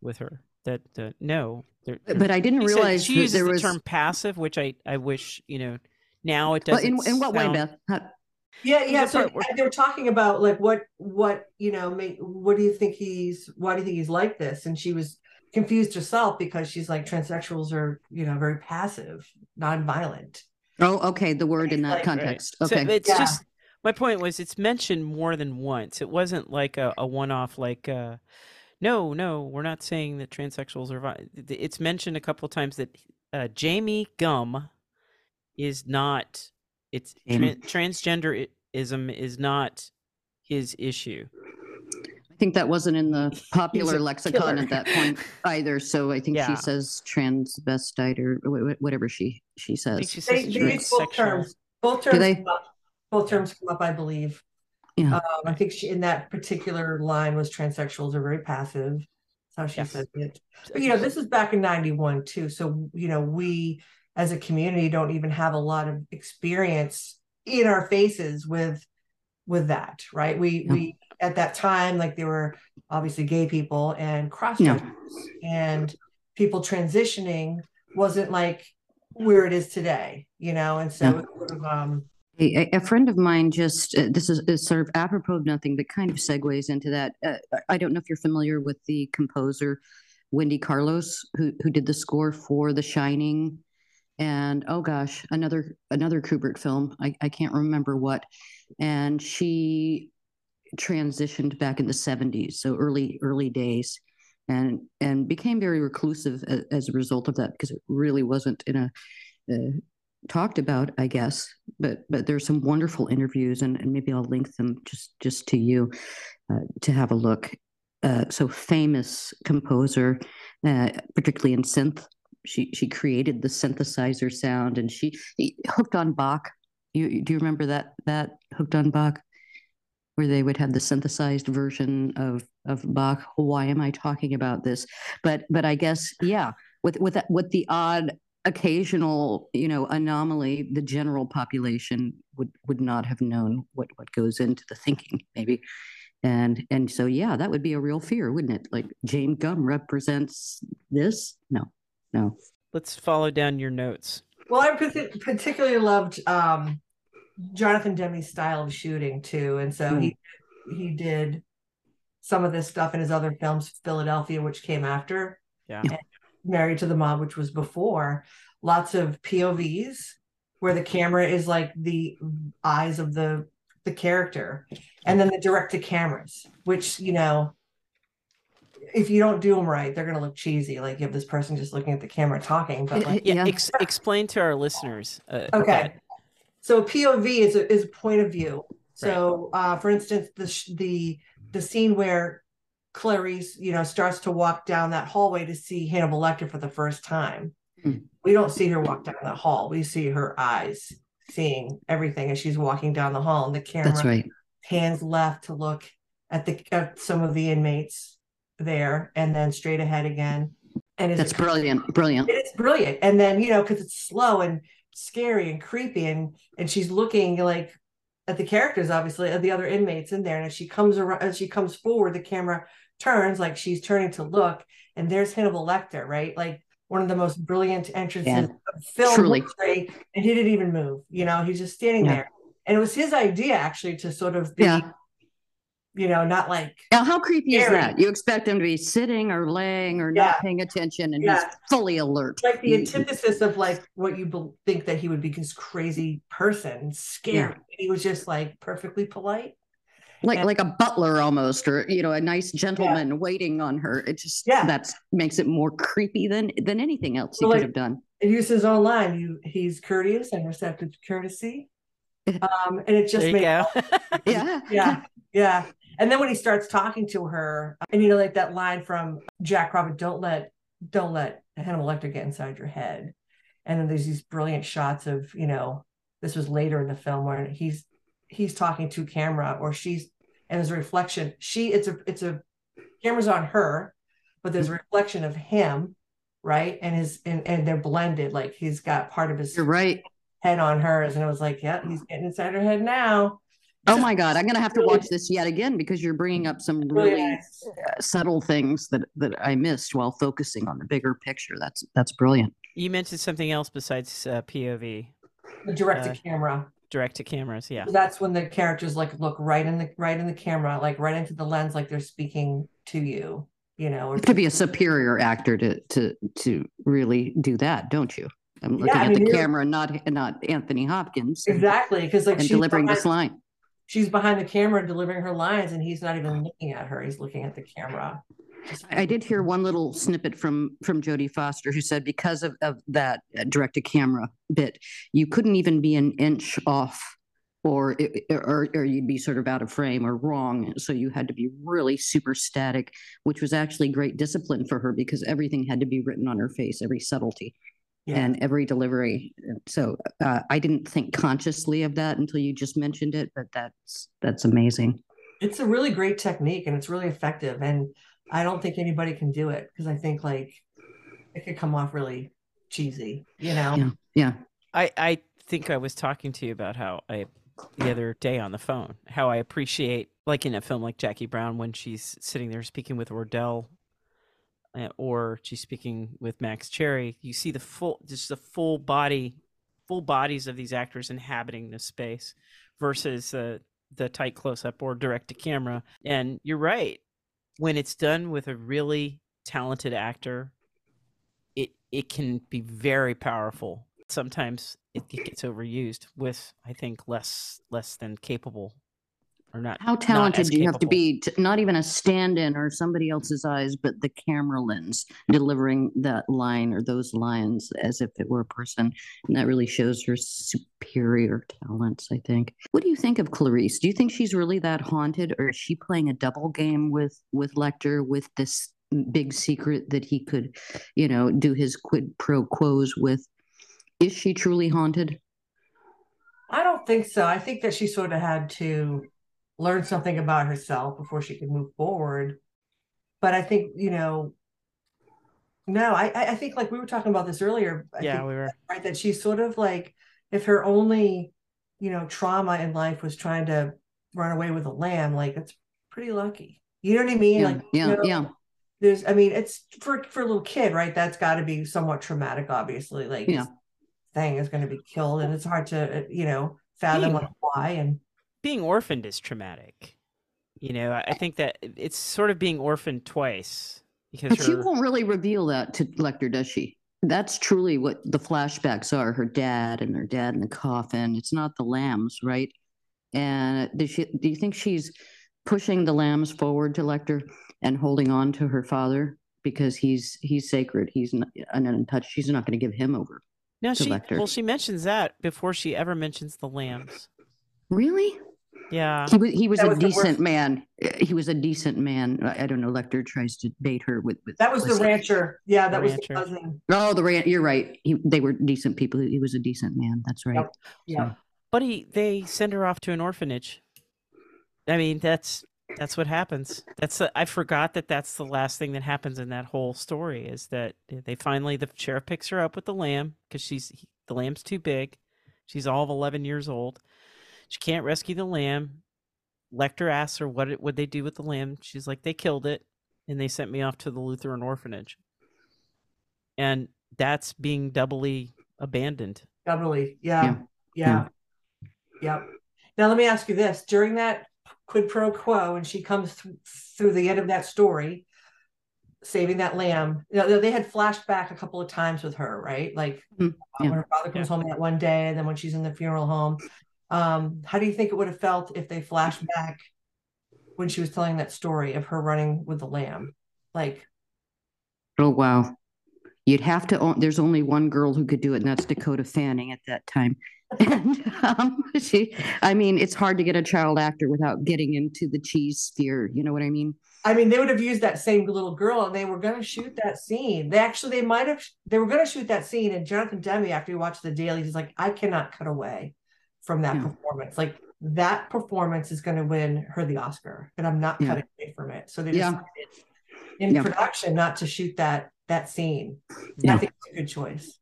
with her that uh, no there, but i didn't realize she uses the was... term passive which i i wish you know now it doesn't. in, in what way, Beth? How- Yeah, yeah. So they were talking about like what what you know, make, what do you think he's why do you think he's like this? And she was confused herself because she's like transsexuals are you know very passive, non-violent. Oh, okay. The word in that Like- Right. context. So Okay. it's Yeah. just my point was it's mentioned more than once. It wasn't like a, a one-off like uh no, no, we're not saying that transsexuals are vi-. It's mentioned a couple times that uh, Jamie Gumb is not it's Jamie. tran- transgenderism is not his issue. I think that wasn't in the popular lexicon killer. at that point either. So I think Yeah. she says transvestite or wh- wh- whatever she she I think says. she They, says they use both transsexual. terms. Both terms. they? Come up. Both terms come up, I believe. Yeah. Um, I think she in that particular line was transsexuals are very passive. That's how she Yes. said it. But you know, this is back in '91 too. So you know, we as a community don't even have a lot of experience in our faces with with that, right? We Yeah. we at that time, like there were obviously gay people and cross Yeah. and people transitioning wasn't like where it is today, you know, and so Yeah. sort of um A, a- friend of mine just, uh, this is, is sort of apropos of nothing, but kind of segues into that. Uh, I- I don't know if you're familiar with the composer Wendy Carlos, who, who did the score for The Shining. And oh gosh, another another Kubrick film. I, I can't remember what. And she transitioned back in the 70s, so early early days, and and became very reclusive as, as a result of that because it really wasn't in a uh, talked about, I guess. But but there's some wonderful interviews, and, and maybe I'll link them just just to you uh, to have a look. Uh, so famous composer, uh, particularly in synth. She she created the synthesizer sound, and she hooked on Bach. You do you remember that that hooked on Bach, where they would have the synthesized version of of Bach? Why am I talking about this? But but I guess yeah, with with that with the odd occasional you know anomaly the general population would would not have known what what goes into the thinking maybe and and so yeah that would be a real fear wouldn't it like jame gumb represents this no no Let's follow down your notes. well I particularly loved um Jonathan Demme's style of shooting too. And so he he did some of this stuff in his other films, Philadelphia, which came after. Yeah. and Married to the Mob, which was before. Lots of POVs where the camera is like the eyes of the the character, and then the direct to cameras, which you know, if you don't do them right, they're gonna look cheesy. Like you have this person just looking at the camera talking, but like Yeah, Yeah. Ex- explain to our listeners. Uh, Okay. that- So POV is a, is a point of view. So, uh, for instance, the the the scene where Clarice, you know, starts to walk down that hallway to see Hannibal Lecter for the first time. Hmm. We don't see her walk down that hall. We see her eyes seeing everything as she's walking down the hall, and the camera right hands left to look at the at some of the inmates there, and then straight ahead again. And as that's brilliant brilliant it's brilliant and then you know because it's slow and scary and creepy and and she's looking like at the characters obviously at the other inmates in there and as she comes around as she comes forward the camera turns like she's turning to look and there's hannibal lecter right like one of the most brilliant entrances Yeah, of film truly. history and he didn't even move you know he's just standing Yeah. there and it was his idea actually to sort of be Yeah. You know not like now how creepy is that you expect him to be sitting or laying or Yeah. not paying attention and Yeah. he's fully alert like the antithesis of like what you bel think that he would be this crazy person, scary. He was just like perfectly polite. like And- like a butler almost or you know a nice gentleman waiting on her it just Yeah. that makes it more creepy than than anything else he Well, could have done He used his own line. You, he's courteous and receptive to courtesy. Um, and it just there you made go. yeah yeah, yeah. And then when he starts talking to her, and you know, like that line from Jack Robert, "Don't let, don't let Hannibal Lecter get inside your head." And then there's these brilliant shots of, you know, this was later in the film where he's he's talking to camera, or she's, and there's a reflection. She, it's a, it's a, camera's on her, but there's a mm-hmm. reflection of him, right? And his, and and they're blended. Like he's got part of his you're right head on hers, and it was like, yeah, he's getting inside her head now. Oh my god i'm gonna have to watch this yet again because you're bringing up some Really really nice. uh, subtle things that that i missed while focusing on the bigger picture that's that's brilliant you mentioned something else besides uh, POV. The direct to uh, camera. Direct to cameras, yeah. So that's when the characters like look right in the right in the camera, like right into the lens, like they're speaking to you. You know, to be a superior actor to to to really do that, don't you? I'm looking yeah, at mean, the camera, not not Anthony Hopkins. Exactly, because like and delivering behind, this line. She's behind the camera delivering her lines, and he's not even looking at her. He's looking at the camera. I did hear one little snippet from from Jodie Foster who said because of, of that uh, direct to camera bit, you couldn't even be an inch off or, or or you'd be sort of out of frame or wrong. So you had to be really super static, which was actually great discipline for her because everything had to be written on her face, every subtlety. Yeah. and every delivery. So uh, I didn't think consciously of that until you just mentioned it, but that's that's amazing. It's a really great technique and it's really effective. And I don't think anybody can do it because I think like it could come off really cheesy, you know? Yeah. Yeah. I, I think I was talking to you about how I the other day on the phone, how I appreciate like in a film like Jackie Brown when she's sitting there speaking with Ordell Eh, or she's speaking with Max Cherry, you see the full just the full body full bodies of these actors inhabiting this space versus the the tight close up or direct to camera. And you're right when it's done with a really talented actor, it it can be very powerful. Sometimes it, it gets overused with I think less less than capable or not. How talented do you capable. have to be? To, not even a stand-in or somebody else's eyes, but the camera lens delivering that line or those lines as if it were a person, and that really shows her superior talents. I think. What do you think of Clarice? Do you think she's really that haunted, or is she playing a double game with with Lecter with this big secret that he could, you know, do his quid pro quos with? Is she truly haunted? I don't think so. I think that she sort of had to learn something about herself before she could move forward. But I think, you know, no, I I think like we were talking about this earlier. I yeah, we were right that she's sort of like if her only, you know, trauma in life was trying to run away with a lamb, like it's pretty lucky. You know what I mean? Yeah, like yeah, you know, yeah. There's, I mean, it's for for a little kid, right? That's got to be somewhat traumatic, obviously. Like, yeah. thing is going to be killed, and it's hard to, uh, you know, fathom Being, why. And being orphaned is traumatic. You know, I think that it's sort of being orphaned twice because but her... she won't really reveal that to Lecter, does she? That's truly what the flashbacks are. Her dad and her dad in the coffin. It's not the lambs, right? And uh, does she? Do you think she's pushing the lambs forward to Lecter and holding on to her father because he's he's sacred. He's not untouched. She's not going to give him over. No, she Lecter. well, she mentions that before she ever mentions the lambs. Really? Yeah. He was he was that a was decent man. He was a decent man. I, don't know. Lecter tries to bait her with, with That was the rancher. Yeah, that the was rancher. the cousin. Oh, the ran you're right. He, they were decent people. He was a decent man. That's right. Yep. Yeah. So. But he they send her off to an orphanage. I mean, that's that's what happens. That's a, I forgot that that's the last thing that happens in that whole story is that they finally the sheriff picks her up with the lamb because she's the lamb's too big. She's all of 11 years old she can't rescue the lamb. Lecter asks her what would they do with the lamb. She's like, they killed it, and they sent me off to the Lutheran orphanage. And that's being doubly abandoned. Doubly, yeah, yeah, yeah. yeah. Now let me ask you this: during that quid pro quo, and she comes th- through the end of that story, saving that lamb. You know, they had flashed back a couple of times with her, right? Like mm, yeah. when her father comes yeah. home that one day, and then when she's in the funeral home. Um, how do you think it would have felt if they flashed back when she was telling that story of her running with the lamb? Like, oh wow, you'd have to. There's only one girl who could do it, and that's Dakota Fanning at that time. and um, she, I mean, it's hard to get a child actor without getting into the cheese sphere. You know what I mean? I mean, they would have used that same little girl, and they were going to shoot that scene. They actually, they might have, they were going to shoot that scene. And Jonathan Demme, after he watched the daily, he's like, I cannot cut away from that yeah. performance. Like that performance is going to win her the Oscar, and I'm not yeah. cutting away from it. So they decided in production not to shoot that that scene. I think it's a good choice.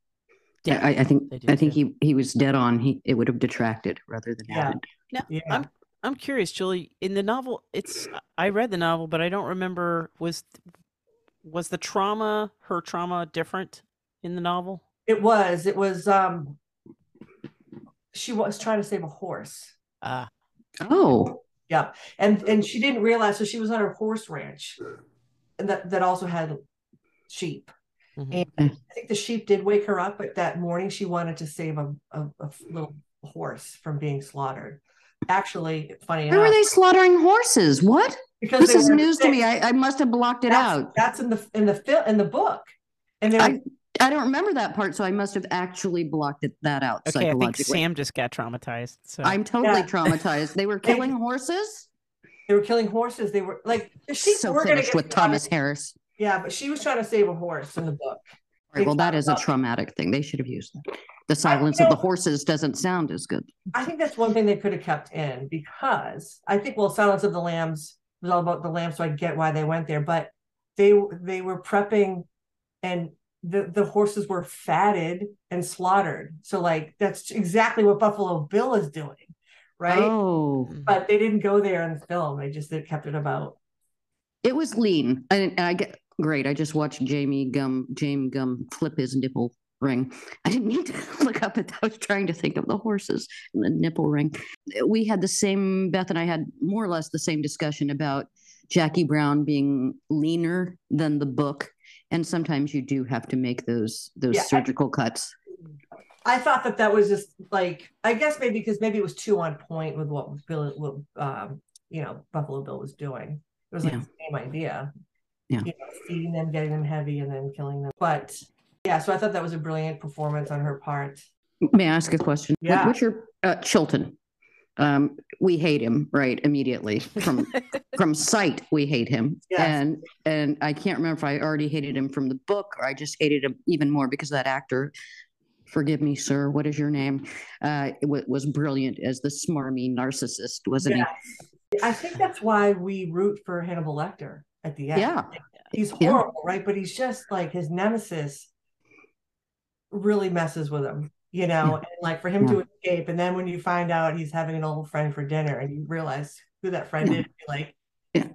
Yeah, I, I think I think too. he he was dead on. He it would have detracted rather than yeah. added. Now, yeah. I'm I'm curious, Julie. In the novel, it's I read the novel, but I don't remember was was the trauma her trauma different in the novel? It was. It was um she was trying to save a horse. Uh, Oh, Yeah, and and she didn't realize. So she was on her horse ranch, and that that also had sheep. mhm. And I think the sheep did wake her up, but that morning she wanted to save a, a, a little horse from being slaughtered. Actually, funny where were they slaughtering horses? What? because This is were news to me. I, I must have blocked it that's, out. That's in the in the film in the book, and they were, I, I don't remember that part, so I must have actually blocked it, that out Okay, I think. Sam just got traumatized. So I'm totally Yeah. traumatized. They were They- killing horses. they were killing horses. They were like the sheep So were finished with Thomas slaughtered. Harris. Yeah, but she was trying to save a horse in the book. All right, well, that is a about- traumatic thing. They should have used that. The silence of the horses doesn't sound as good. I think that's one thing they could have kept in because I think well, Silence of the Lambs was all about the lambs, so I get why they went there. But they they were prepping, and the the horses were fatted and slaughtered. So like that's exactly what Buffalo Bill is doing, right? Oh. But they didn't go there in the film. They just they kept it about. it was lean. And, and I get great. I just watched Jamie Gumb, Jamie Gumb flip his nipple ring. I didn't need to look up it. I was trying to think of the horses and the nipple ring. We had the same, Beth and I had more or less the same discussion about Jackie Brown being leaner than the book. And sometimes you do have to make those those Yeah, I- surgical cuts. I thought that that was just like I guess maybe because maybe it was too on point with what Bill, what um, you know, Buffalo Bill was doing. It was like Yeah. the same idea. Yeah. You know, feeding them, getting them heavy, and then killing them. But yeah, so I thought that was a brilliant performance on her part. May I ask a question? What- Yeah. What's your uh, Chilton? Um, we hate him right immediately from from sight. We hate him, Yes. and and I can't remember if I already hated him from the book or I just hated him even more because that actor. Forgive me, sir. What is your name? Uh, it was brilliant as the smarmy narcissist, wasn't Yes. I think that's why we root for Hannibal Lecter at the end. Yeah, He's Yeah. horrible, right? But he's just like his nemesis really messes with him, you know, and like for him to escape. And then when you find out he's having an old friend for dinner and you realize who that friend Yeah. is, you're like, Yeah.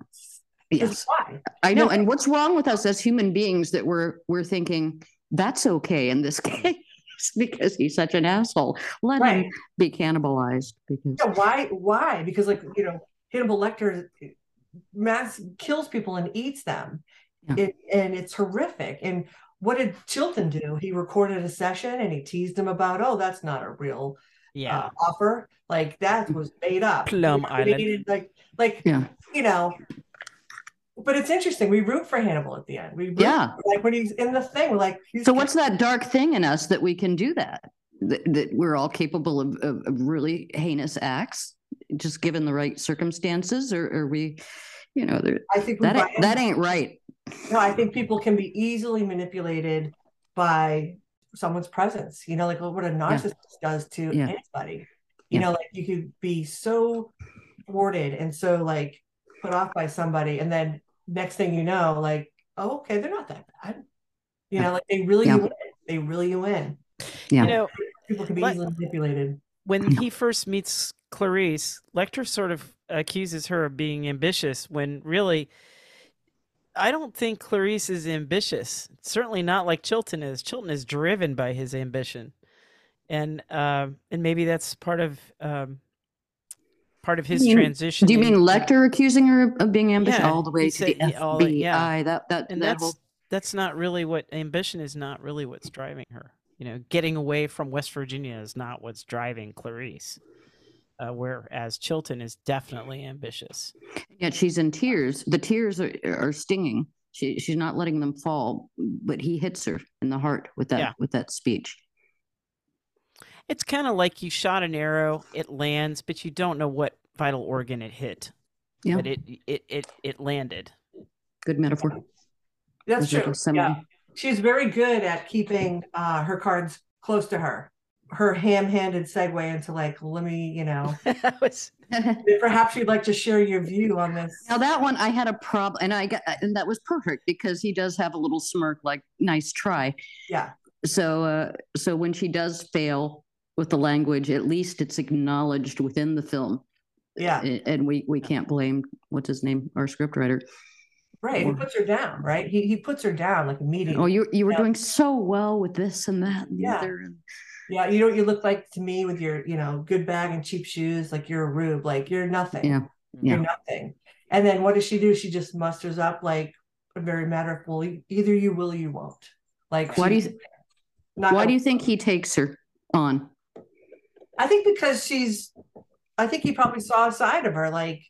Yes, why. I know. No. And what's wrong with us as human beings that we're we're thinking that's okay in this case because he's such an asshole. Let Right. him be cannibalized because Yeah, why? Why? Because like you know, Hannibal Lecter uh, mass kills people and eats them, Yeah. it, and it's horrific. And what did Chilton do? He recorded a session and he teased him about, oh, that's not a real yeah. uh, offer. Like that was made up. Plum He Island. created, Like, like yeah, you know. But it's interesting. We root for Hannibal at the end. We root, yeah. like when he's in the thing. We're like, he's So what's that dark thing in us that we can do that? That, that we're all capable of, of, of really heinous acts, just given the right circumstances, or are we, you know, there, I think that ain't, that ain't right. No, I think people can be easily manipulated by someone's presence. You know, like what a narcissist does to Yeah. anybody. Yeah. You know, like you could be so thwarted and so like put off by somebody, and then next thing you know, like, oh, okay, they're not that bad. You know, like they really Yeah. you in. They really you in. Yeah. You know, People can be easily manipulated. when he first meets Clarice, Lecter sort of accuses her of being ambitious when really I don't think Clarice is ambitious. Certainly not like Chilton is. Chilton is driven by his ambition. And um and maybe that's part of um part of his mean- transition. Do you mean Lecter accusing her of- being ambitious Yeah, all the way to said the he- all the- FBI? yeah. That that and that that's whole that's not really what ambition is not really what's driving her you know getting away from west virginia is not what's driving clarice uh, whereas chilton is definitely ambitious Yet she's in tears. The tears are, are stinging. She she's not letting them fall, but he hits her in the heart with that Yeah. with that speech. it's kind of like you shot an arrow it lands but you don't know what vital organ it hit Yeah, but it it it, it landed good metaphor. That's true. Yeah. She's very good at keeping uh, her cards close to her. Her ham-handed segue into like, let me, you know, that was perhaps you'd like to share your view on this. Now that one I had a problem, and I got and that was perfect because he does have a little smirk, like "nice try." Yeah. So, uh, so when she does fail with the language, at least it's acknowledged within the film, Yeah. And we we can't blame what's his name, our scriptwriter. Right. He puts her down, right? He he puts her down like immediately. Oh, you you were Yeah. doing so well with this and that and the Yeah. other. And, Yeah, you know what you look like to me with your, you know, good bag and cheap shoes, like you're a rube, like you're nothing. Yeah. You're nothing. And then what does she do? She just musters up like a very matter of well, either you will or you won't. Like Why do you not Why gonna- do you think he takes her on? I think because she's I think he probably saw a side of her, like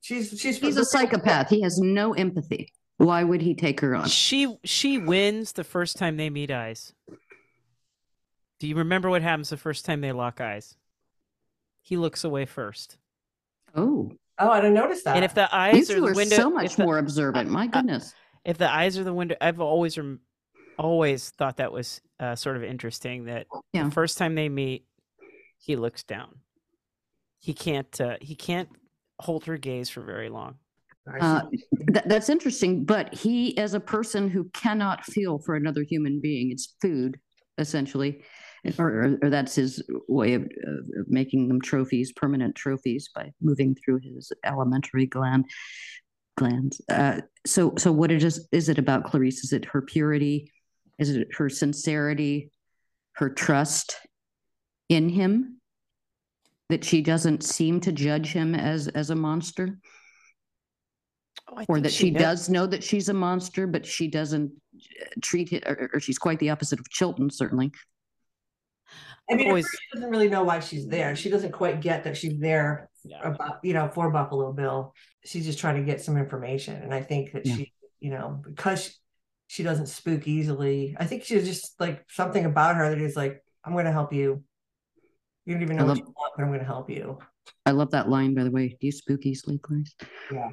she's she's He's a psychopath. He has no empathy. Why would he take her on? She she wins the first time they meet eyes. Do you remember what happens the first time they lock eyes? He looks away first. Oh, Oh, I didn't notice that. And if the you eyes are the are window so much the- more observant. My goodness. if the eyes are the window i've always rem- always thought that was uh, sort of interesting that Yeah. the first time they meet he looks down he can't uh, he can't hold her gaze for very long Uh, That, that's interesting. But he, as a person who cannot feel for another human being, it's food, essentially, or, or, that's his way of, of, making them trophies, permanent trophies, by moving through his alimentary gland glands. Uh, so, so what it is is it about Clarice? Is it her purity? Is it her sincerity, her trust in him? That she doesn't seem to judge him as as a monster Oh, or that she knows- does know that she's a monster, but she doesn't uh, treat it, or, or she's quite the opposite of Chilton, certainly. I mean, always- she doesn't really know why she's there. She doesn't quite get that she's there Yeah. about you know for Buffalo Bill. She's just trying to get some information, and I think that Yeah. she, you know, because she, she doesn't spook easily. I think she's just like something about her that is like, I'm going to help you. You don't even I know what love- you want, but I'm going to help you. I love that line, by the way. Do you spook easily, Clarice? Yeah.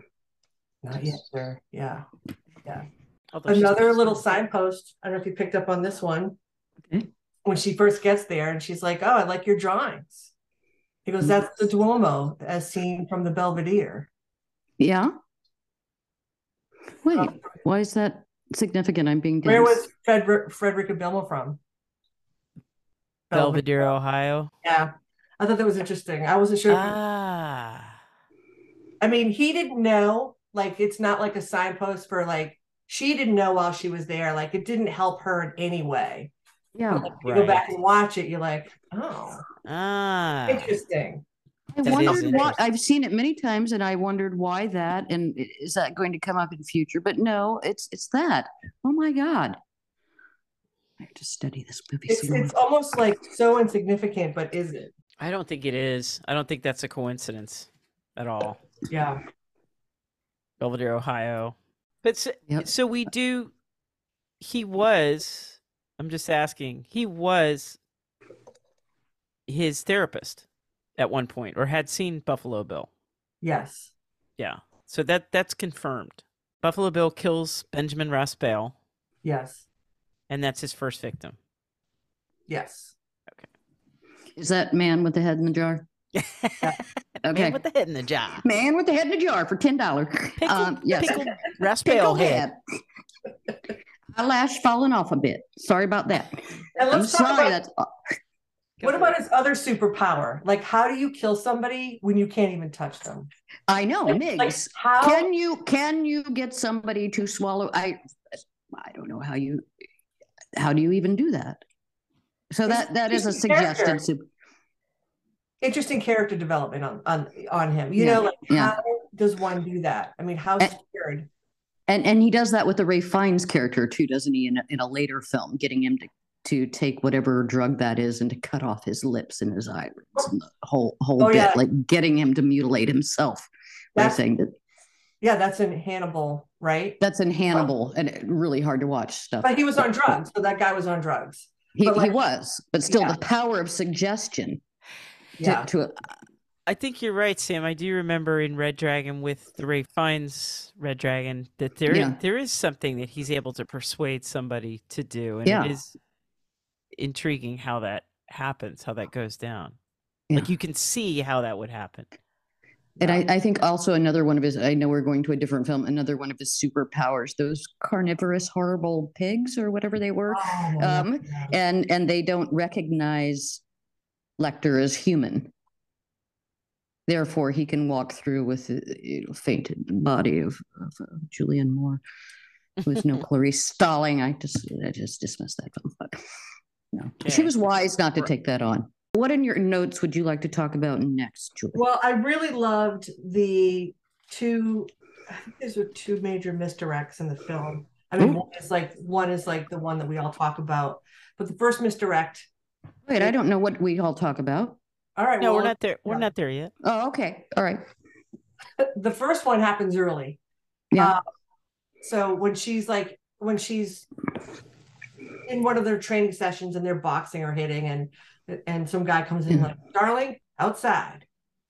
Not yet, sir. Yeah. Although Another little smart. signpost. I don't know if you picked up on this one. Okay. When she first gets there, and she's like, "Oh, I like your drawings." He goes. "That's the Duomo, as seen from the Belvedere." Yeah. Wait, Um, why is that significant? I'm being Where dense. was Frederick Fredrica Bimmel from? belvedere ohio Yeah, I thought that was interesting. I wasn't sure. ah I mean, he didn't know. Like, it's not like a signpost for like she didn't know while she was there. Like, it didn't help her in any way. Yeah. Like, you go back and watch it, you're like, oh, ah interesting. I That is wondered why, interesting. I've seen it many times and I wondered why that and is that going to come up in future? But no, it's it's that. Oh my God. I have to study this movie It's it's almost like so insignificant, but is it? i don't think it is i don't think that's a coincidence at all Yeah. belvedere ohio but so, Yep. so we do he was i'm just asking he was his therapist at one point or had seen buffalo bill Yes. yeah so that that's confirmed buffalo bill kills benjamin raspail Yes. and that's his first victim Yes. Okay. Is that man with the head in the jar? Okay. Man with the head in the jar. Man with the head in the jar for ten dollars. Pickled, Um, yes. pickled raspail Pickled head. head. Eyelash falling off a bit. Sorry about that. And I'm let's talk sorry. about That's what about his other superpower? Like, how do you kill somebody when you can't even touch them? I know, Like, Migs. like, how? Can you can you get somebody to swallow? I I don't know how you how do you even do that? So It's that that is a just suggested. sup- interesting character development on on on him. You Yeah, know, like yeah. how does one do that? I mean, how And- scared? And and he does that with the Ralph Fiennes character too, doesn't he? In a, in a later film, getting him to to take whatever drug that is and to cut off his lips and his eyelids and the whole whole Oh, bit, yeah. like getting him to mutilate himself That's saying that yeah, that's in Hannibal, right? that's in Hannibal and it- really hard to watch stuff. But he was on drugs, so that guy was on drugs. He, but he was, but still Yeah. the power of suggestion to, Yeah, to I think you're right, Sam. I do remember in Red Dragon with the Ralph Fiennes Red Dragon that there Yeah. there is something that he's able to persuade somebody to do, and Yeah. it is intriguing how that happens, how that goes down. Yeah. Like you can see how that would happen. And. I, I think also another one of his, I know we're going to a different film, another one of his superpowers, those carnivorous, horrible pigs or whatever they were. Oh, Um, And, and they don't recognize Lecter as human. Therefore, he can walk through with the you know, fainted body of, of uh, Julianne Moore, who is no Clarice Starling. I just, I just dismissed that film. But no. She was wise not to take that on. What in your notes would you like to talk about next, Julie? Well, I really loved the two. I think these are two major misdirects in the film. I mean, Ooh. one is like one is like the one that we all talk about, but the first misdirect. Wait, I don't know what we all talk about. All right, No, we're not there. We're yeah. not there yet. Oh, okay. All right. The first one happens early. Yeah. Uh, so when she's like when she's in one of their training sessions and they're boxing or hitting and and some guy comes in Yeah. like darling outside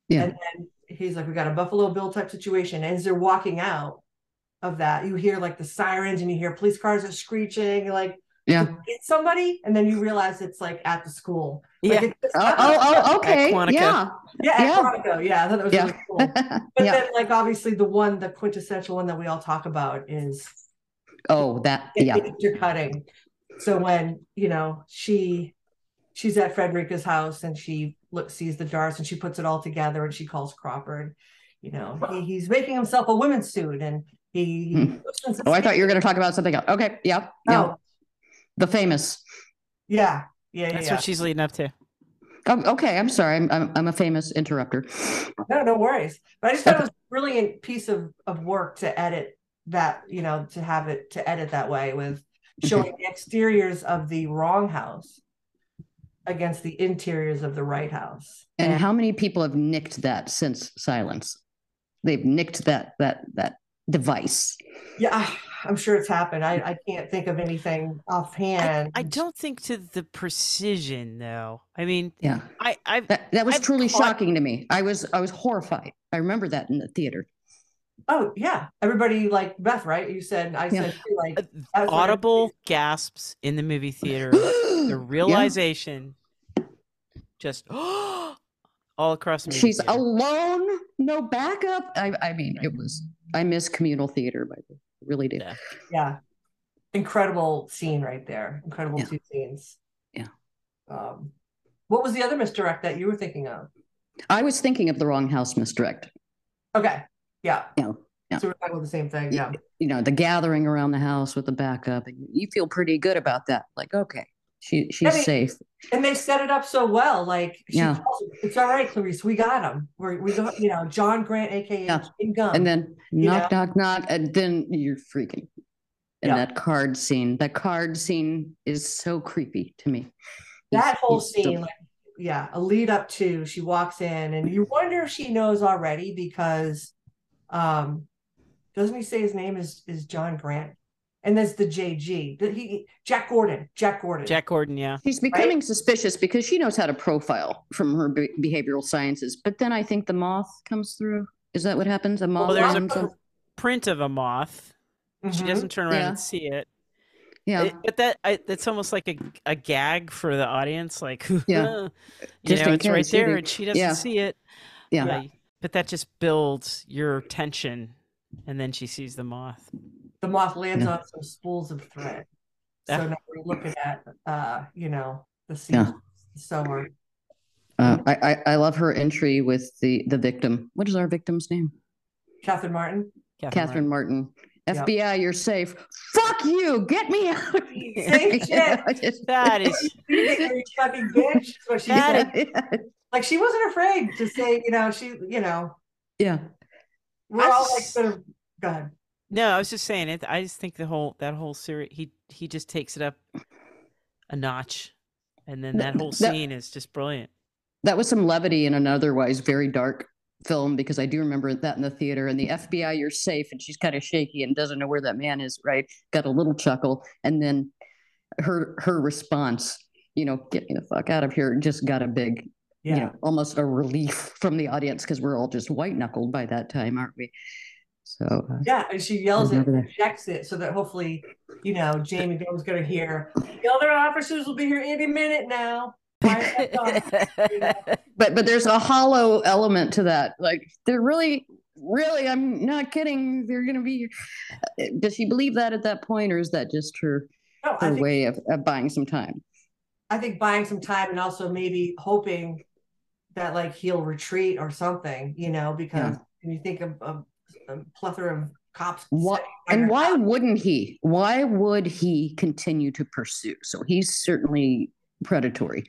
Yeah. and then he's like we got a buffalo bill type situation and as they're walking out of that you hear like the sirens and you hear police cars are screeching you're like Yeah. it's somebody and then you realize it's like at the school Yeah. like, it's, Oh, oh, oh okay. Quantico. Yeah. yeah at yeah. Quantico. yeah i thought that was Yeah. really cool but yeah. then like obviously the one the quintessential one that we all talk about is Oh, that. it- Yeah. intercutting. So when you know she she's at Fredrica's house and she looks sees the darts and she puts it all together and she calls Crawford. You know he, he's making himself a women's suit and he. Hmm. Oh, I thought you were going to talk about something else. Okay. Yeah. Yeah. Oh, The famous. yeah, yeah, yeah. That's yeah. what she's leading up to. Oh, okay. I'm sorry. I'm, I'm, I'm a famous interrupter. No, no worries. But I just thought it was a brilliant piece of of work to edit that. You know, to have it to edit that way with showing the exteriors of the wrong house against the interiors of the right house. And how many people have nicked that since silence? They've nicked that that that device. Yeah, I'm sure it's happened. I, I can't think of anything offhand. I don't think to the precision though. I mean, Yeah. I I That that was I've truly caught- shocking to me. I was I was horrified. I remember that in the theater. Oh yeah, everybody like Beth, right? You said I Yeah. said like uh, that was like audible gasps in the movie theater. the Yeah. realization, just all across the She's theater. alone, no backup. I I mean, it was I miss communal theater, by the way. Really do. Yeah. yeah, incredible scene right there. Incredible Yeah. two scenes. Yeah. Um, what was the other misdirect that you were thinking of? I was thinking of the wrong house misdirect. Okay, yeah, Yeah. Yeah. So we're talking about the same thing. Yeah. Yeah, You know, the gathering around the house with the backup. And you feel pretty good about that. Like, okay, she she's mean, safe. and they set it up so well. Like, she Yeah. him, it's all right, Clarice. We got him. We're we got you know John Grant, aka Yeah. Gumb. And then knock, knock, knock, and then you're freaking. And Yeah. that card scene, that card scene is so creepy to me. that He's- whole he's still- scene, like, yeah, a lead up to she walks in, and you wonder if she knows already because, um, doesn't he say his name is is John Grant, and there's the JG, Did he Jack Gordon, Jack Gordon, Jack Gordon, yeah. She's becoming suspicious because she knows how to profile from her be- behavioral sciences. But then I think the moth comes through. Is that what happens? A moth. Well, there's a up? print of a moth. She Mhm. doesn't turn around Yeah. and see it. yeah. It- but that I, that's almost like a, a gag for the audience. Like, Yeah. you Just know, it's right case, you there, and she doesn't yeah. see it. yeah. Yeah, But that just builds your tension, and then she sees the moth. The moth lands Yeah. on some spools of thread, Yeah. so now we're looking at, uh, you know, the scene, Yeah. sewer. Uh, I, I I love her entry with the the victim. What is our victim's name? Catherine Martin. Catherine Martin. Yep. FBI, you're safe. Fuck you. Get me out. of here. Same shit. That is You fucking bitch. is what she That said. Like she wasn't afraid to say, you know, she, you know, yeah. we're I all like sort of go ahead. No. I was just saying it. I just think the whole that whole series. He he just takes it up a notch, and then Th- that whole scene is just brilliant. That was some levity in an otherwise very dark film because I do remember that in the theater. And the FBI, you're safe, and she's kind of shaky and doesn't know where that man is. Right? Got a little chuckle, and then her her response, you know, get me the fuck out of here, just got a big, Yeah. you know, almost a relief from the audience because we're all just white knuckled by that time, aren't we? So uh, Yeah, and she yells it, projects it, so that hopefully, you know, Jamie Gumb's gonna hear. The other officers will be here any minute now. Quiet that dog." but but there's a hollow element to that. Like they're really, really, I'm not kidding. They're gonna be. uh, Does she believe that at that point, or is that just her No, her think way of, of buying some time? I think buying some time and also maybe hoping that like he'll retreat or something, you know, because when you think of, of a plethora of cops. Why, and right why wouldn't he? Why would he continue to pursue? So he's certainly predatory.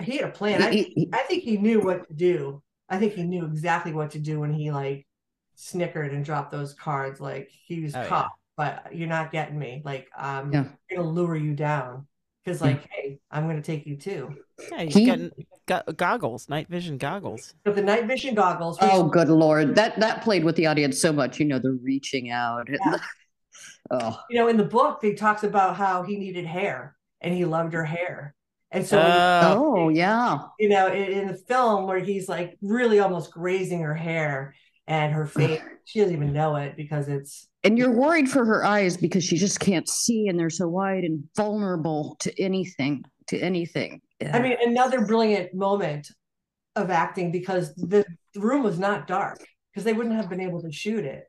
He had a plan. I, He- he- I think he knew what to do. I think he knew exactly what to do when he like snickered and dropped those cards. Like he was Oh, yeah. caught, but you're not getting me. Like I'm Yeah. gonna lure you down because, like, hey, I'm gonna take you too. Yeah, he's He- got, got goggles, night vision goggles. But the night vision goggles. which- Oh, good lord! That that played with the audience so much. You know, the reaching out. Yeah. oh, you know, in the book, he talks about how he needed hair and he loved her hair, and so when you- Uh, oh, yeah. you know, in, in the film where he's like really almost grazing her hair and her face, she doesn't even know it because it's And you're worried for her eyes because she just can't see, and they're so wide and vulnerable to anything. To anything. I mean, another brilliant moment of acting because the room was not dark because they wouldn't have been able to shoot it.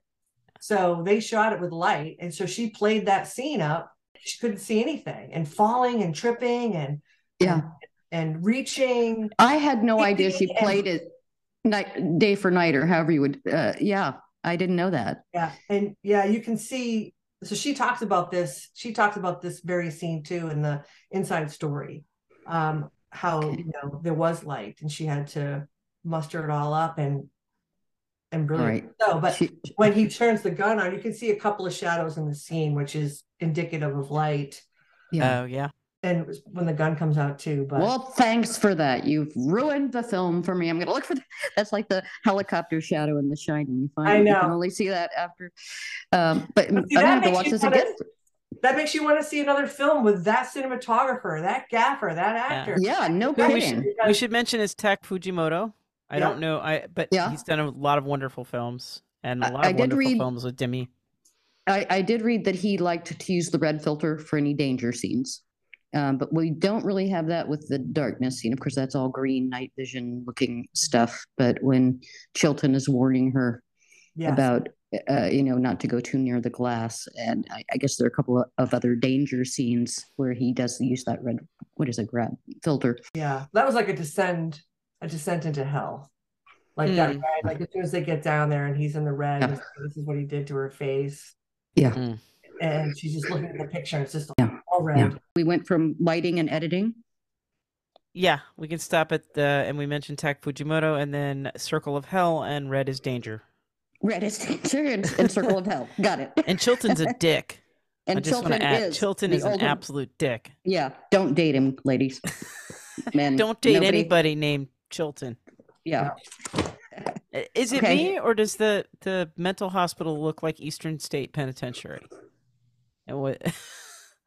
So they shot it with light. And so she played that scene up. She couldn't see anything and falling and tripping and yeah. and reaching. I had no idea she And- played it night, day for night, or however you would. Uh, yeah, I didn't know that. Yeah. And yeah, you can see so she talks about this, she talks about this very scene too in the inside story. Um, how Okay. you know there was light and she had to muster it all up and and All brilliant. right. So but She, when he turns the gun on, you can see a couple of shadows in the scene, which is indicative of light. yeah. Oh yeah. And it was when the gun comes out too, but Well, thanks for that. You've ruined the film for me. I'm going to look for that. That's like the helicopter shadow in The Shining. You find I you can know. only see that after. Um, but I'm going to have to watch this wanna- again. that makes you want to see another film with that cinematographer, that gaffer, that actor. Yeah, no Who we, kidding. should, we should mention is Tak Fujimoto. I Yeah. don't know, I but Yeah. he's done a lot of wonderful films and a lot I of did wonderful read- films with Demme. I, I did read that he liked to use the red filter for any danger scenes. Um, but we don't really have that with the darkness scene. Of course, that's all green night vision looking stuff. But when Chilton is warning her Yes. about uh, you know not to go too near the glass and I, I guess there are a couple of, of other danger scenes where he does use that red what is it grab filter Yeah, that was like a descend, a descent into hell. Like that, Mm. guy, like as soon as they get down there and he's in the red, Yeah. this- this is what he did to her face, yeah Mm. and she's just looking at the picture. And it's just Yeah. All red. yeah we went from lighting and editing Yeah, we can stop at the and we mentioned Tak Fujimoto and then Circle of Hell and Red is Danger. red is danger and, and circle of hell got it And Chilton's a dick. and I just chilton add is Chilton is an older- absolute dick. yeah don't date him ladies men Don't date nobody- anybody named Chilton. yeah Is it Okay. me or does the the mental hospital look like Eastern State Penitentiary? And what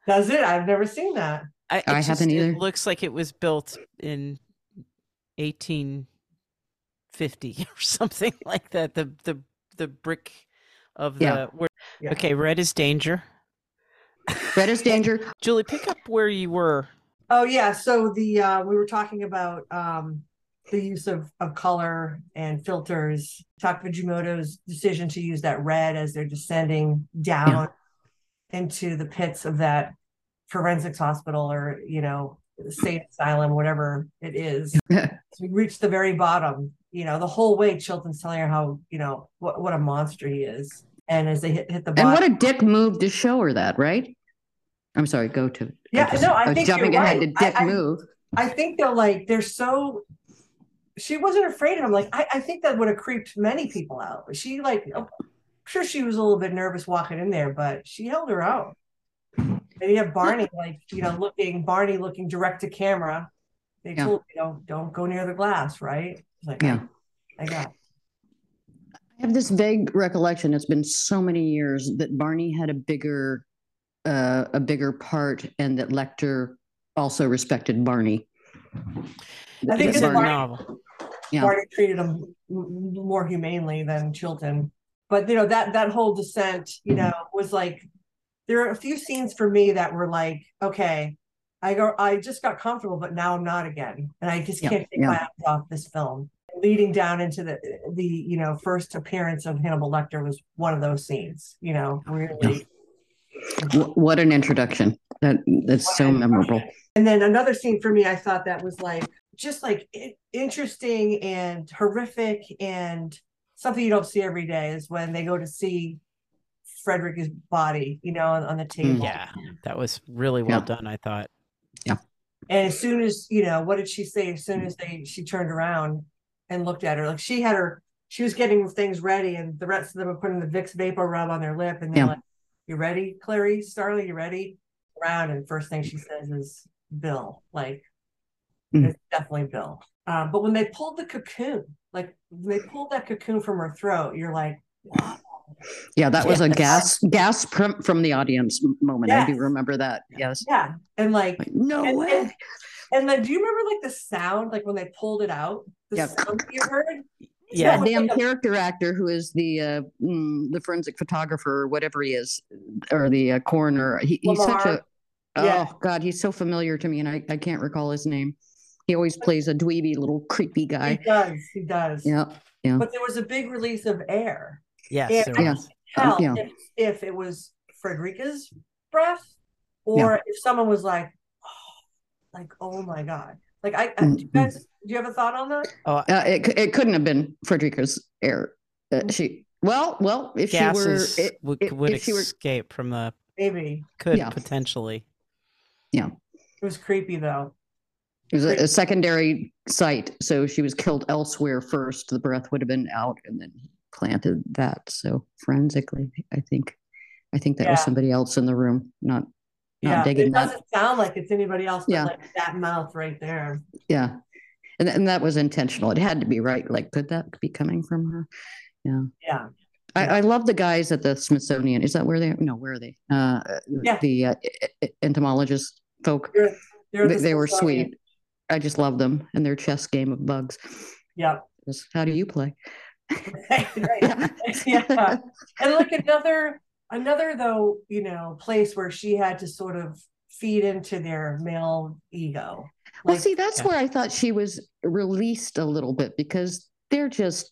Does it? I've never seen that. I, it I just- haven't either. It looks like it was built in 1850 or something like that. The the the brick of the Yeah. where, Yeah. okay. Red is danger. red is danger Julie, pick up where you were. Oh yeah. So the uh, we were talking about um, the use of, of color and filters. Tak Fujimoto's decision to use that red as they're descending down into the pits of that forensics hospital or you know state asylum, whatever it is. we reached the very bottom. You know, the whole way Chilton's telling her how you know what what a monster he is. And as they hit, hit the and what a dick move to show her that right i'm sorry go to Yeah, just- no, I was think jumping you're ahead right. to dick I- I- move I think they're like they're so. She wasn't afraid of him. Like I, I think that would have creeped many people out. But she like, sure she was a little bit nervous walking in there, but she held her own. And you have Barney like you know looking Barney looking direct to camera. They Yeah. told you know don't go near the glass, right? Like Yeah. I, I got. I have this vague recollection. It's been so many years that Barney had a bigger, uh, a bigger part, and that Lecter also respected Barney. I think It's it's a Barney- novel. Yeah. Barney treated him more humanely than Chilton. But you know that that whole descent, you know, was like there are a few scenes for me that were like, okay, I go, I just got comfortable, but now I'm not again, and I just Yeah, can't take yeah. my eyes off this film. Leading down into the the you know first appearance of Hannibal Lecter was one of those scenes. You know, really. Wh- what an introduction! That that's so memorable. And then another scene for me, I thought that was like just like interesting and horrific and something you don't see every day is when they go to see Frederick's body, you know, on, on the table. Yeah, that was really well Yeah. done. I thought. Yeah. And as soon as you know, what did she say? As soon as they she turned around and looked at her, like she had her, she was getting things ready, and the rest of them were putting the Vicks VapoRub on their lip, and they're Yeah. like, "You ready, Clary Starling? You ready?" Around, and first thing she says is Bill. Like, Mm. it's definitely Bill. Um, but when they pulled the cocoon, like when they pulled that cocoon from her throat, you're like, wow. Yeah, that was a gas gas gasp from, from the audience m- moment. I do Yes. remember that. Yes. yeah, and like Like, no And- way. and- And then, do you remember like the sound, like when they pulled it out, the Yep. sound you heard? Yeah. it that was damn character actor who is the uh, mm, the forensic photographer or whatever he is, or the uh, coroner. He, he's such a oh Yeah. god, he's so familiar to me, and I, I can't recall his name. He always plays a dweeby little creepy guy. He does, he does. Yeah, Yeah. But there was a big release of air. Yes, Yeah. there Yeah. was. Tell yeah. if, if it was Fredrica's breath, or if someone was like, oh, like oh my god. Like I, I do you Mm, guys, do you have a thought on that? Oh, Uh, it it couldn't have been Fredrica's air. Uh, Mm. she well, well, if she were, it, would, if- would if she were- escape from the Maybe could Yeah. potentially. Yeah. It was creepy though. It was a, a secondary site, so she was killed elsewhere first. The breath would have been out, and then he planted that. So forensically, I think, I think that was somebody else in the room, not, not Yeah, digging it doesn't sound like it's anybody else, but Yeah. like that mouth right there. Yeah, and and that was intentional. It had to be right. Like, could that be coming from her? Yeah, Yeah. I love the guys at the Smithsonian. Is that where they? are? No, where are they? Uh, Yeah. the uh, entomologist folk. they're, they're the they were sweet. I just love them and their chess game of bugs. Yeah. How do you play? right, right. yeah. And like another another though, you know, place where she had to sort of feed into their male ego. Well, see, that's Yeah. where I thought she was released a little bit because they're just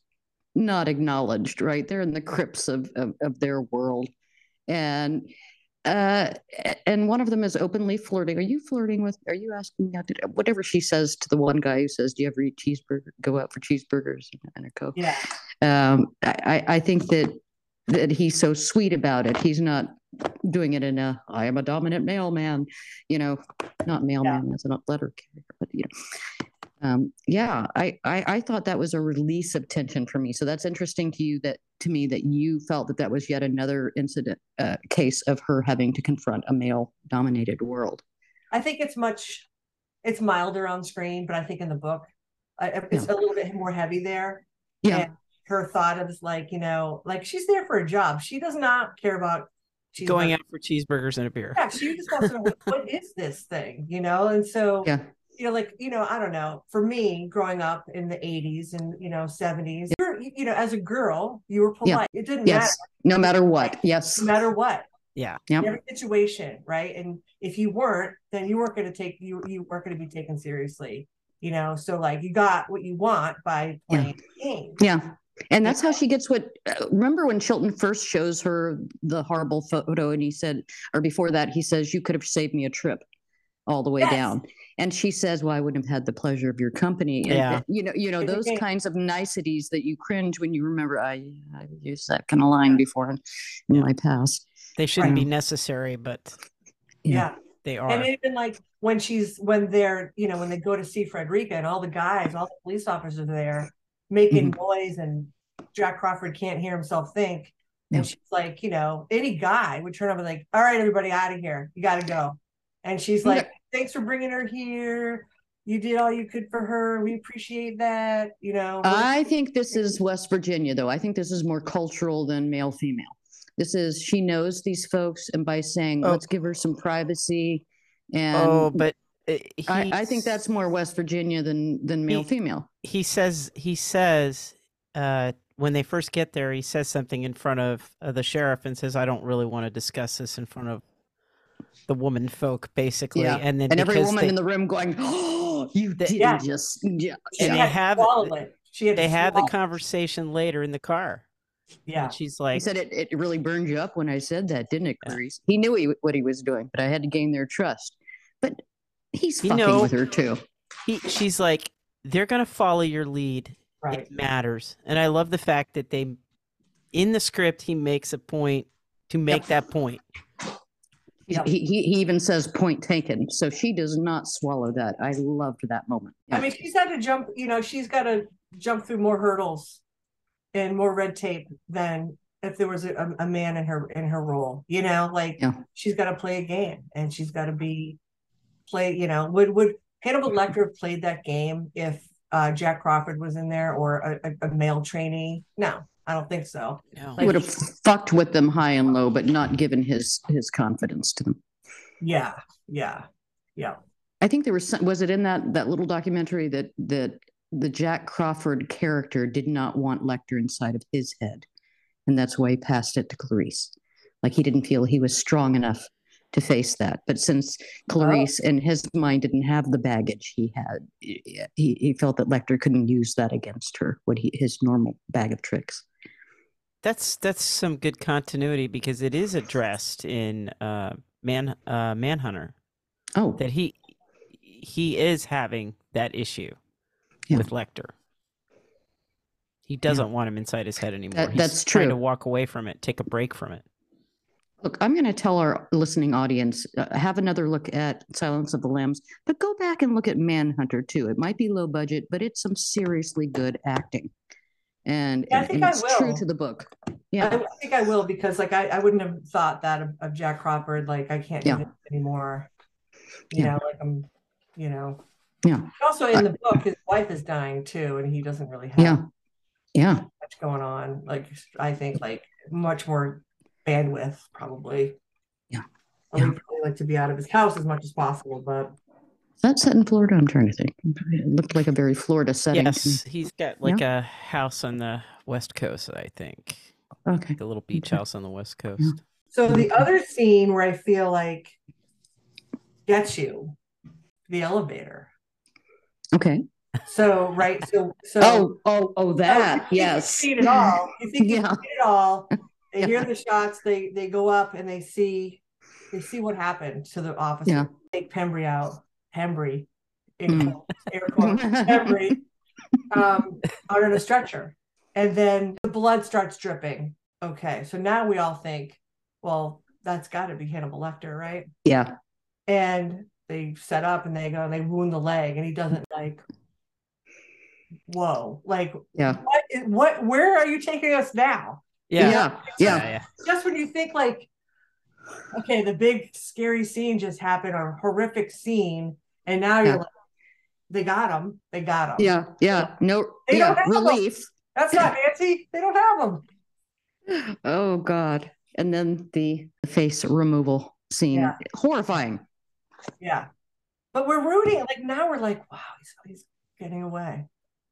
not acknowledged, right? They're in the crypts of of, of their world, and uh, and one of them is openly flirting. Are you flirting with? Are you asking out to whatever she says to the one guy who says, "Do you ever eat cheeseburger? Go out for cheeseburgers and a coke?" yeah, Um, I I- think that that he's so sweet about it. He's not doing it in a I am a dominant male man, you know, not male Yeah. man as a letter carrier, but you know. Um, yeah, I, I I thought that was a release of tension for me. So that's interesting to you that to me that you felt that that was yet another incident uh, case of her having to confront a male dominated world. I think it's much it's milder on screen, but I think in the book I, it's a little bit more heavy there. Yeah, And her thought of like, you know, like she's there for a job. She does not care about Going out for cheeseburgers and a beer. Yeah, she just wants to know what, what is this thing, you know? And so yeah, you know, like, you know, I don't know, for me growing up in the 80s and, you know, 70s, you're, you know, as a girl, you were Yeah. polite. It didn't yes. No matter what, yes, no matter what, Yeah. Yep. every situation, right? And if you weren't, then you weren't going to take, you, you weren't going to be taken seriously, you know? So like you got what you want by Yeah. playing the game. Yeah. And that's how she gets what. Uh, remember when Chilton first shows her the horrible photo, and he said, or before that, he says, "You could have saved me a trip all the way Yes. down." And she says, "Well, I wouldn't have had the pleasure of your company." And, Yeah. uh, you know, you know those kinds of niceties that you cringe when you remember. I I've used that kind of line before in, in Yeah. my past. They shouldn't be necessary, but Yeah. they are. And even like when she's, when they're, you know, when they go to see Fredrica and all the guys, all the police officers are there making Mm-hmm. noise and Jack Crawford can't hear himself think. Yeah. And she's like, you know, any guy would turn up and like, all right, everybody out of here. You got to go. And she's like, thanks for bringing her here. You did all you could for her. We appreciate that. You know, I think this is West Virginia, though. I think this is more cultural than male female. This is she knows these folks, and by saying Oh. let's give her some privacy, and Oh, but I, I think that's more West Virginia than than male He- female. he says he says uh when they first get there he says something in front of uh, the sheriff and says i don't really want to discuss this in front of the woman folk basically Yeah, and then And every woman they, in the room going, "Oh, you The- didn't Yeah. just yeah." she and had they have- swallow it. She had they have the conversation later in the car yeah. and she's He said it, it really burned you up when I said that, didn't it, Yeah. He knew he, what he was doing, but I had to gain their trust. But he's You fucking know- with her too. he, she's like they're gonna follow your lead Right. it matters and i love the fact that they in the script he makes a point to make that point He, he, he even says point taken. So she does not swallow that. I loved that moment. I mean, she's had to jump, you know, she's got to jump through more hurdles and more red tape than if there was a, a man in her in her role. You know, like Yeah. she's got to play a game and she's got to be play. You know, would would Hannibal Lecter have played that game if uh, Jack Crawford was in there or a, a, a male trainee? No, I don't think so. No. He would have fucked with them high and low, but not given his his confidence to them. Yeah, yeah, yeah. I think there was some, was it in that that little documentary that that the Jack Crawford character did not want Lecter inside of his head, and that's why he passed it to Clarice. Like he didn't feel he was strong enough to face that. But since Clarice oh. in his mind didn't have the baggage he had, he he felt that Lecter couldn't use that against her, what he his normal bag of tricks. That's that's some good continuity because it is addressed in uh, Man uh, Manhunter Oh, that he he is having that issue Yeah. with Lecter. He doesn't want him inside his head anymore. That- He's that's trying to walk away from it, take a break from it. Look, I'm going to tell our listening audience uh, have another look at Silence of the Lambs, but go back and look at Manhunter too. It might be low budget, but it's some seriously good acting, and, Yeah, I think and I it's true will. to the book. Yeah, I think I will because like I, I wouldn't have thought that of, of Jack Crawford. Like I can't Yeah. do this anymore. You Yeah. know, like I'm, you know. Yeah. Also in the book, his wife is dying too, and he doesn't really have yeah, yeah, much going on. Like I think like much more bandwidth probably. Yeah. I probably like to be out of his house as much as possible, but that set in Florida? I'm trying to think. It looked like a very Florida setting. Yes, he's got like a house on the west coast, I think. Okay. Like a little beach Okay. house on the west coast. so the other scene where I feel like gets you, the elevator. Okay. So right, so so Oh, oh, oh, oh that. think you've Yes. seen it all. You think you've seen it all. They hear the shots. They they go up and they see they see what happened to the officer. Yeah. Take Pembry out. Pembry. In Mm. quotes, air quotes, Pembry. Um, out on a stretcher. And then the blood starts dripping. Okay. So now we all think, well, that's gotta be Hannibal Lecter, right? Yeah. And they set up and they go and they wound the leg and he doesn't like whoa like Yeah. what is- what where are you taking us now Yeah. Yeah. Yeah. yeah. just when you think like okay the big scary scene just happened or horrific scene and now you're Yeah. like they got them. they got them. Yeah. Yeah. No. They yeah. don't have 'em. Relief. that's not nancy they don't have them. Oh God. And then the face removal scene. Yeah. Horrifying. yeah but we're rooting like now we're like wow he's, he's getting away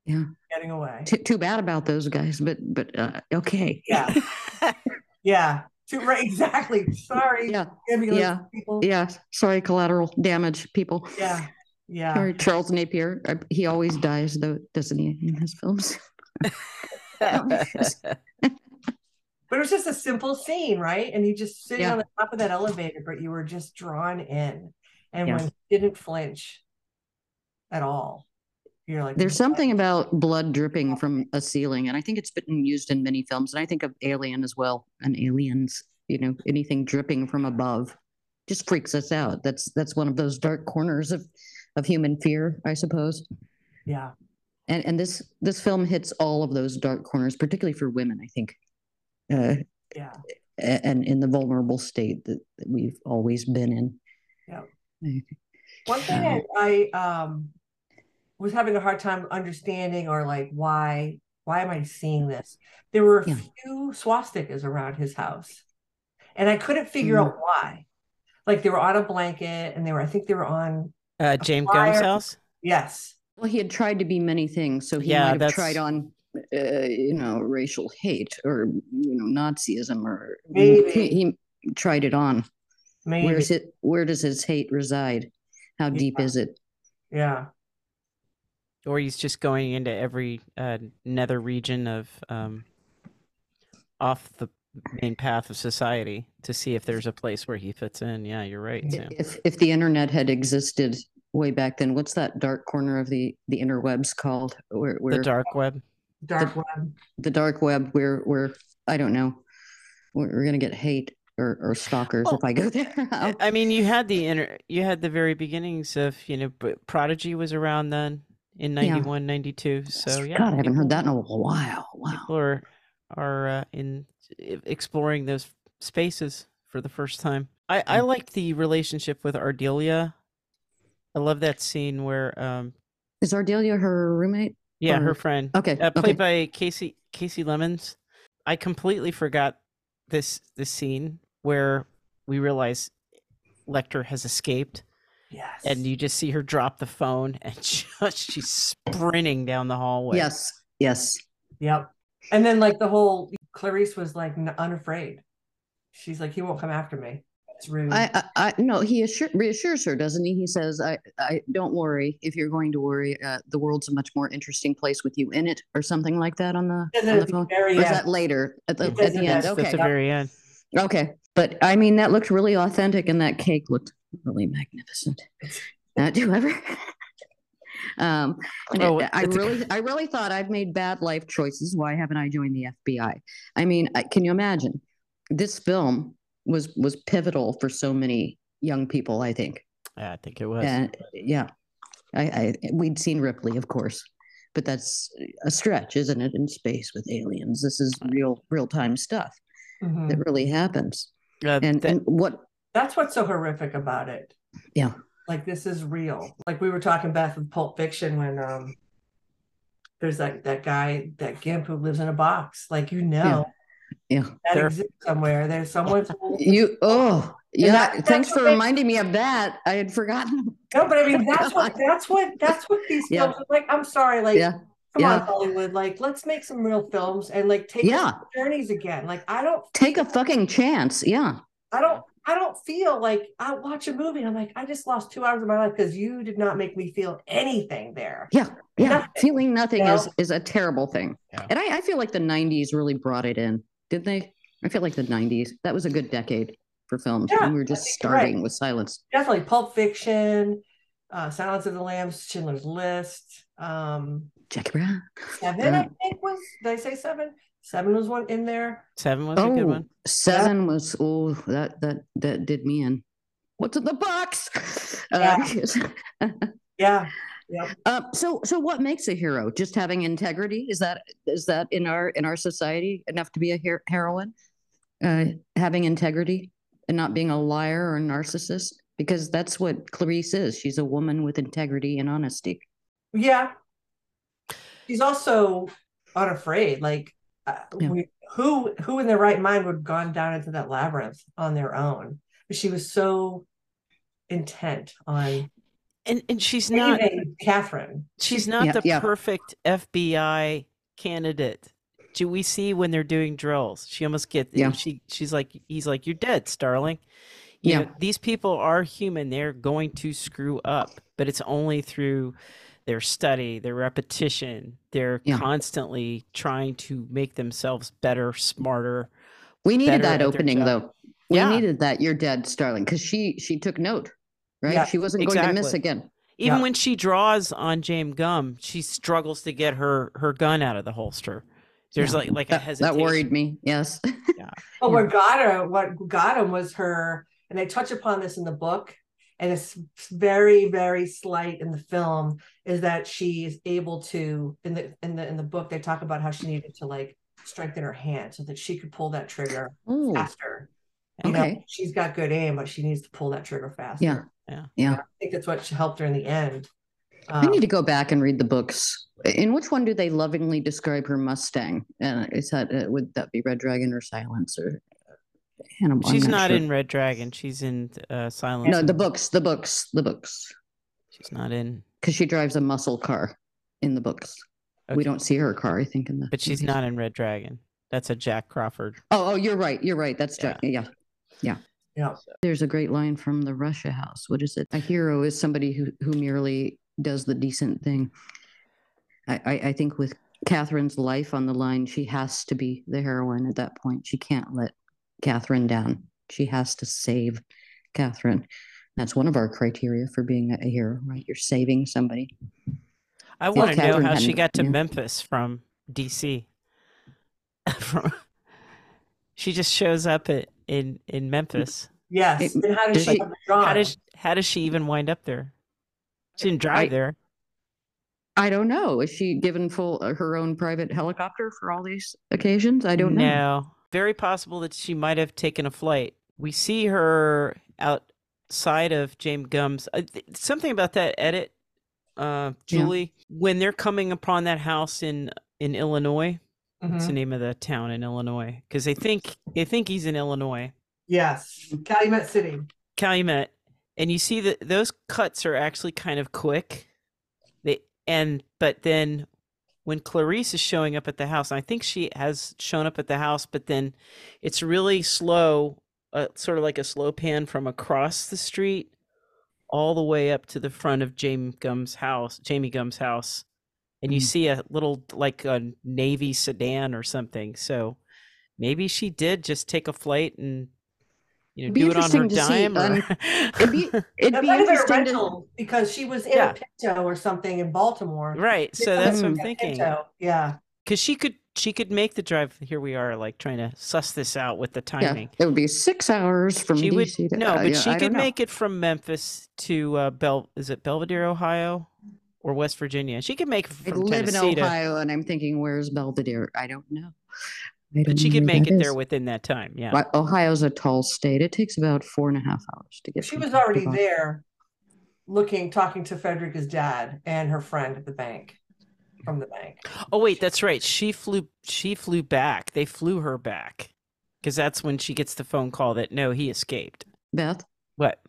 Yeah. getting away Too, too bad about those guys, but but uh, okay. yeah yeah Too, right exactly sorry Yeah. Yeah. people Yeah. Sorry, collateral damage, people. yeah yeah Sorry, Charles Napier. He always dies, though, doesn't he, in his films? But it was just a simple scene, right? And you just sitting Yeah. on the top of that elevator, but you were just drawn in. And Yeah. when he didn't flinch at all, you're like, There's something about blood dripping from a ceiling, and I think it's been used in many films. And I think of Alien as well, and Aliens. You know, anything dripping from above just freaks us out. That's that's one of those dark corners of of human fear, I suppose. Yeah. And and this this film hits all of those dark corners, particularly for women. I think, uh, Yeah. and in the vulnerable state that, that we've always been in. Yeah. One thing I, I um was having a hard time understanding or like why why am I seeing this? There were a Yeah. few swastikas around his house. And I couldn't figure Mm. out why. Like they were on a blanket and they were I think they were on uh, James Gumb's house. yes. Well, he had tried to be many things, so he Yeah, might have that's- tried on, uh, you know, racial hate or you know Nazism, or Maybe. he, he tried it on. Maybe. Where's it? Where does his hate reside? How deep Yeah. is it? Yeah. Or he's just going into every uh, nether region of um, off the main path of society to see if there's a place where he fits in. Yeah, you're right, Sam. If if the internet had existed way back then, what's that dark corner of the the interwebs called? Where where The dark web. Dark web. the dark web where where I don't know. We're, we're gonna get hate or, or stalkers Well, if I go there. I- I mean, you had the inter- you had the very beginnings of you know, P- Prodigy was around then in Yeah. 91, 92. So yeah, God, I haven't heard that in a while. Wow. People are are uh, in exploring those spaces for the first time. I I Mm. liked the relationship with Ardelia. I love that scene where um Is Ardelia her roommate? yeah, her friend Okay. uh, okay. played by Casey Kasi Lemmons. I completely forgot this this scene where we realize Lecter has escaped, Yes. and you just see her drop the phone, and just she's sprinting down the hallway. Yes. Yes. Yep. And then like the whole Clarice was like unafraid. She's like, he won't come after me. It's rude. I, I, I no, he assure, reassures her, doesn't he? He says, "I, I don't worry. If you're going to worry, uh, the world's a much more interesting place with you in it, or something like that." On the, on the the phone, very or is end. that later at the, He at the end? at- That's Okay, the very end. okay. But I mean, that looked really authentic, and that cake looked really magnificent. Uh, do you ever? um, and Oh, it- I really, I really thought I've made bad life choices. Why haven't I joined the FBI? I mean, I, can you imagine? This film was was pivotal for so many young people. I think. Yeah, I think it was. And yeah, I, I we'd seen Ripley, of course, but that's a stretch, isn't it? In space with aliens, this is real, real time stuff Mhm. that really happens. Uh, And that- and what? That's what's so horrific about it. Yeah. Like this is real. Like we were talking about with Pulp Fiction when um there's that that guy, that gimp who lives in a box. Like you know Yeah, that There- exists somewhere. There's someone who- you. Oh, yeah. that- thanks for makes- reminding me of that. I had forgotten. No, but I mean that's what that's what that's what these Yeah. films like. I'm sorry, like Yeah, come on. Hollywood. Like let's make some real films and like take Yeah. journeys again. Like I don't take a fucking chance. Yeah, I don't I don't feel like I watch a movie and I'm like, I just lost two hours of my life because you did not make me feel anything there. yeah, yeah. Nothing. Feeling nothing is No. is a terrible thing. Yeah. And I, I feel like the '90s really brought it in, didn't they? I feel like the '90s that was a good decade for films. Yeah, when we were just think you're right. starting with silence. Definitely Pulp Fiction, uh, Silence of the Lambs, Schindler's List. Um, Jackie Brown. seven, I Uh, think was did I say seven? Seven was one in there. Seven was a good one. Seven was oh that that that did me in. What's in the box? Uh, Yeah. Yep. uh, so so what makes a hero? Just having integrity? Is that is that in our in our society enough to be a her- heroine? Uh, having integrity and not being a liar or a narcissist, because that's what Clarice is. She's a woman with integrity and honesty. Yeah. She's also unafraid. Like, uh, Yeah. we, who who in their right mind would have gone down into that labyrinth on their own? But she was so intent on And and she's not saving Catherine. she's not Yeah, the yeah. perfect FBI candidate. Do we see when they're doing drills? She almost gets Yeah. she she's like he's like you're dead, Starling. You Yeah. know, these people are human. They're going to screw up, but it's only through their study, their repetition. They're Yeah. constantly trying to make themselves better, smarter. We needed that opening though. We Yeah. needed that. You're dead, Starling, because she she took note, right? Yeah, she wasn't going to miss again. Even Yeah. when she draws on James Gumb, she struggles to get her her gun out of the holster. There's Yeah. like like a hesitation. that worried me. Yes. But what got her, what got him was her, and they touch upon this in the book, and it's very, very slight in the film, is that she is able to in the in the in the book they talk about how she needed to like strengthen her hand so that she could pull that trigger Oh, faster. You know, okay. she's got good aim, but she needs to pull that trigger faster. Yeah. Yeah. Yeah. I think that's what helped her in the end. I Um, need to go back and read the books. In which one do they lovingly describe her Mustang? Uh, is that uh, would that be Red Dragon or Silence or Hannibal? I'm She's not sure. in Red Dragon. She's in uh, Silence. No, the books, the books, the books. She's not in. Because she drives a muscle car in the books. We don't see her car, I think, in the. But she's movies. not in Red Dragon. That's a Jack Crawford. Oh, oh, you're right. You're right. That's Jack. Yeah. yeah. Yeah. There's a great line from the Russia House. What is it? A hero is somebody who who merely does the decent thing. I, I, I think with Catherine's life on the line, she has to be the heroine at that point. She can't let Catherine down. She has to save Catherine. That's one of our criteria for being a, a hero, right? You're saving somebody. I want to know how she got to yeah. Memphis from DC. from, she just shows up at in in Memphis. Yes. It- and how did does she she- have the drawing? How does how does she even wind up there? She didn't drive I- there. I don't know. Is she given full uh, her own private helicopter for all these occasions? I don't know. Very possible that she might have taken a flight. We see her outside of James Gumb's. uh, th- Something about that edit, uh, Yeah. Julie, when they're coming upon that house in in Illinois. What's Mhm. the name of the town in Illinois? Because they think they think he's in Illinois, Yes. Calumet City. Calumet, and you see that those cuts are actually kind of quick. They and but then when Clarice is showing up at the house, and I think she has shown up at the house, but then it's really slow, uh, sort of like a slow pan from across the street all the way up to the front of Jamie Gumb's house, Jamie Gumb's house. And you Mm. see a little like a navy sedan or something. So maybe she did just take a flight and you know Be do it on her interesting to see, dime. um, or... It'd be it'd be might have a interesting to rental because she was in Yeah. a Pinto or something in Baltimore. right. So Yeah, that's what I'm thinking. Pinto. Yeah. Because she could she could make the drive. Here we are, like trying to suss this out with the timing. yeah. It would be six hours from she would DC to no, uh, but yeah, she I could make it from Memphis to uh, Bel. Is it Belvedere, Ohio, or West Virginia? She could make it I from live in Tennessee to, Ohio, and I'm thinking, where's Belvedere? I don't know. I but she could make that it there is. within that time. Yeah. But Ohio's a tall state. It takes about four and a half hours to get. She was already bottom. there looking, talking to Fredrica's dad and her friend at the bank from the bank. Oh wait, that's right. She flew. She flew back. They flew her back because that's when she gets the phone call that no, he escaped. Beth, What?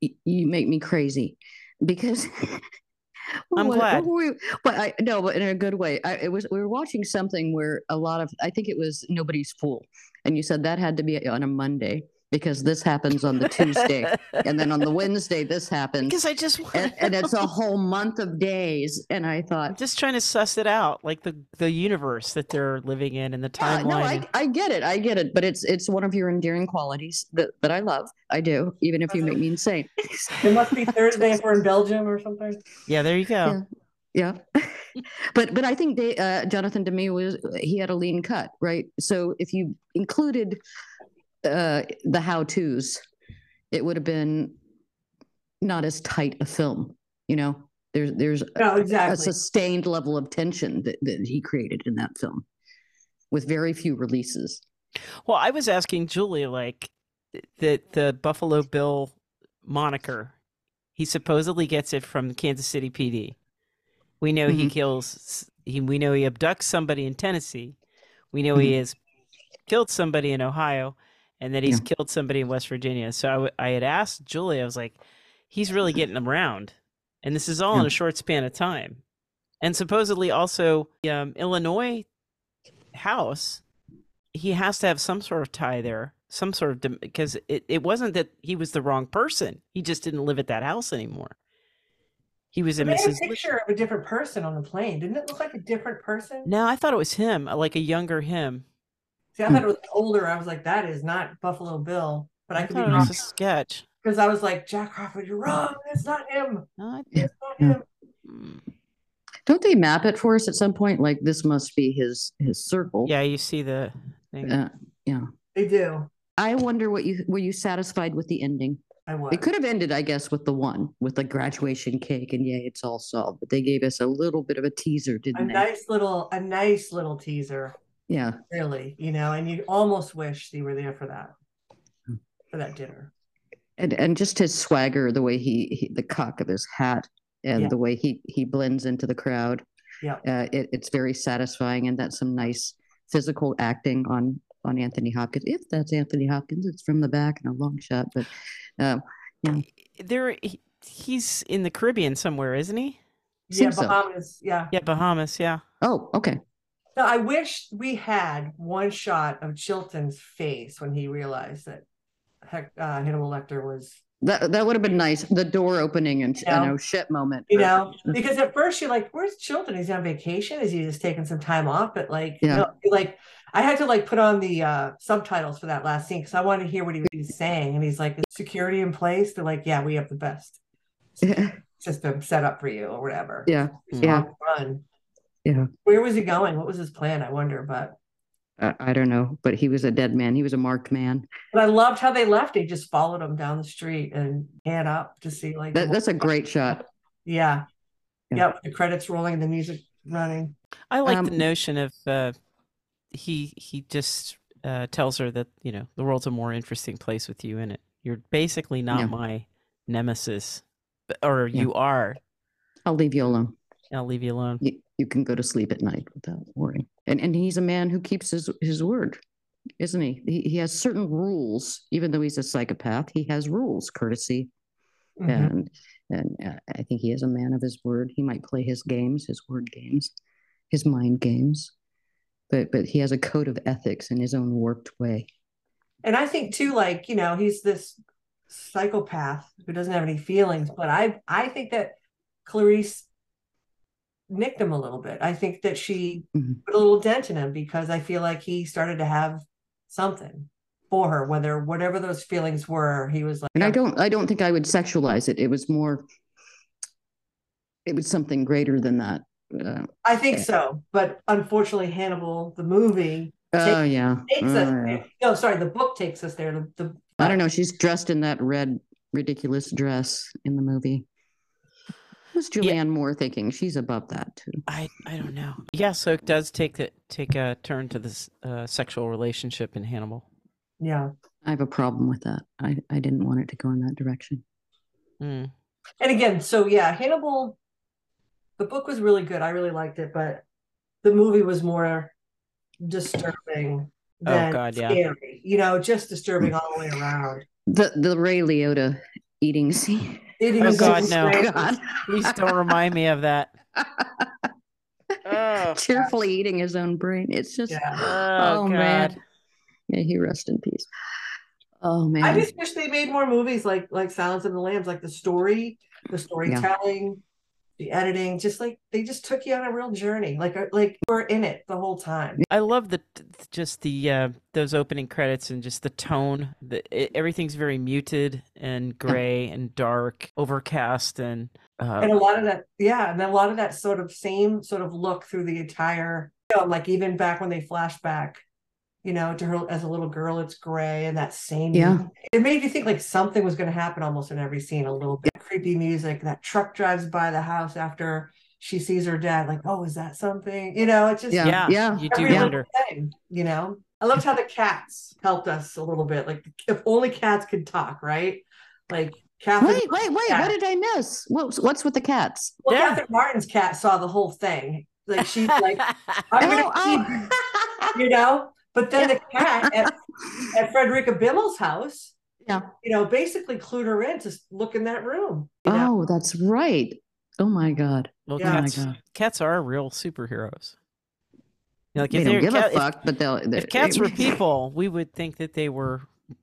y- you make me crazy because. I'm what- glad. we- but I no, but in a good way. I, it was we were watching something where a lot of I think it was Nobody's Fool, and you said that had to be on a Monday because this happens on the Tuesday, and then on the Wednesday this happens, because I just and, and it's a whole month of days. And I I'm thought, just trying to suss it out, like the the universe that they're living in and the Yeah, timeline. no, I, I get it. I get it. But it's it's one of your endearing qualities that, that I love. I do, even if you make me insane. It must be Thursday if we're in Belgium or something. yeah, there you go. Yeah. but but I think they, uh, Jonathan Demme was he had a lean cut, right? So if you included uh, the how tos, it would have been not as tight a film. You know, there's there's No, a exactly. sustained level of tension that, that he created in that film with very few releases. Well, I was asking Julie, like, that the Buffalo Bill moniker. He supposedly gets it from Kansas City PD. We know he Mhm. kills. He, we know he abducts somebody in Tennessee. We know he has killed somebody in Ohio, and that he's killed somebody in West Virginia. So I, w- I had asked Julie. I was like, he's really getting around, and this is all in a short span of time. And supposedly also, um, Illinois house he has to have some sort of tie there, some sort of because it, it wasn't that he was the wrong person. He just didn't live at that house anymore. He was in had a picture of a different person on the plane. Didn't it look like a different person? No, I thought it was him, like a younger him. See, I thought it was older. I was like, that is not Buffalo Bill. But I could be thought it wrong was a sketch. because I was like, Jack Crawford, you're wrong. That's not him. No, I- It's not him. mm, Don't they map it for us at some point? Like this must be his his circle. yeah, you see the thing. Uh, yeah. They do. I wonder what you were you satisfied with the ending? I was. It could have ended, I guess, with the one with the graduation cake, and yay, it's all solved. But they gave us a little bit of a teaser, didn't they? A nice little, a nice little teaser. Yeah. Really, you know, and you almost wish you were there for that, for that dinner. And and just his swagger, the way he, he the cock of his hat, and Yeah. the way he he blends into the crowd. Yeah. Uh, it, it's very satisfying, and that's some nice physical acting on on Anthony Hopkins. If that's Anthony Hopkins, it's from the back and a long shot, but. Um, There, he, he's in the Caribbean somewhere, isn't he? Yeah, Think so. Bahamas. Yeah. Yeah, Bahamas. Yeah. oh, okay. No, I wish we had one shot of Chilton's face when he realized that Hec- uh, Hannibal Lecter was, That that would have been nice. The door opening and you know shit moment. you know, because at first you're like, "Where's Chilton? He's on vacation? Is he just taking some time off?" But like, Yeah. no, like I had to like put on the uh, subtitles for that last scene because I wanted to hear what he was saying, and he's like, "Is security in place?" They're like, "Yeah, we have the best system set up for you, or whatever." yeah. Yeah. Run. Yeah. Where was he going? What was his plan? I wonder, but I, I don't know, but he was a dead man. He was a marked man. But I loved how they left. They just followed him down the street and hand up to see like That, that's a great shot. yeah. Yeah. Yep. The credits rolling, the music running. I like Um, the notion of uh, he he just uh, tells her that you know the world's a more interesting place with you in it. You're basically not Yeah. my nemesis, or Yeah. you are. I'll leave you alone. I'll leave you alone. You, you can go to sleep at night without worrying. And and he's a man who keeps his his word, isn't he? He, he has certain rules, even though he's a psychopath. He has rules, courtesy, Mhm. and and uh, I think he is a man of his word. He might play his games, his word games, his mind games, but but he has a code of ethics in his own warped way. And I think too, like, you know, he's this psychopath who doesn't have any feelings, but I I think that Clarice nicked him a little bit. I think that she Mhm. put a little dent in him because I feel like he started to have something for her, whether whatever those feelings were, he was like And I don't I don't think I would sexualize it. It was more. It was something greater than that. Uh, I think Yeah. so. But unfortunately, Hannibal, the movie, oh yeah. takes Oh, us yeah. there. No, sorry, the book takes us there. The, the I don't know. She's dressed in that red, ridiculous dress in the movie. Who's Julianne Moore thinking? She's above that too. I I don't know. Yeah, so it does take the take a turn to this uh, sexual relationship in Hannibal. Yeah. I have a problem with that. I, I didn't want it to go in that direction. Mm. And again, so yeah, Hannibal, the book was really good. I really liked it, but the movie was more disturbing than Oh, God, yeah. scary. You know, just disturbing all the way around. The the Ray Liotta eating scene. It Oh, is God, no. God. Please don't remind me of that. Oh, Cheerfully eating his own brain. It's just Yeah. oh, Oh, man. yeah, he rest in peace. Oh man. I just wish they made more movies like like Silence of the Lambs, like the story, the storytelling, the editing, just like they just took you on a real journey. Like like we're in it the whole time. I love the just the uh, those opening credits and just the tone. The it, everything's very muted and gray and dark, overcast, and uh, and a lot of that yeah and a lot of that sort of same sort of look through the entire film like even back when they flash back you know to her as a little girl it's gray and that same Yeah. it made you think like something was going to happen almost in every scene a little bit creepy music that truck drives by the house after she sees her dad like oh is that something you know it's just Yeah. yeah, yeah. you do every little wonder. thing you know i loved how the cats helped us a little bit like if only cats could talk right like Catherine Wait, wait, wait. cat. What did I miss? What's what's with the cats? Well, Yeah. Catherine Martin's cat saw the whole thing. Like she's like, I'm gonna Oh, oh. keep, you know. But then the cat at, at Fredrica Bimmel's house, Yeah. you know, basically clued her in to look in that room. You know? oh, that's right. Oh my god. well, Yeah. Oh my cats, God. cats are real superheroes. You know, like They don't they're give cat- a if- fuck, but they'll. if cats were people, we would think that they were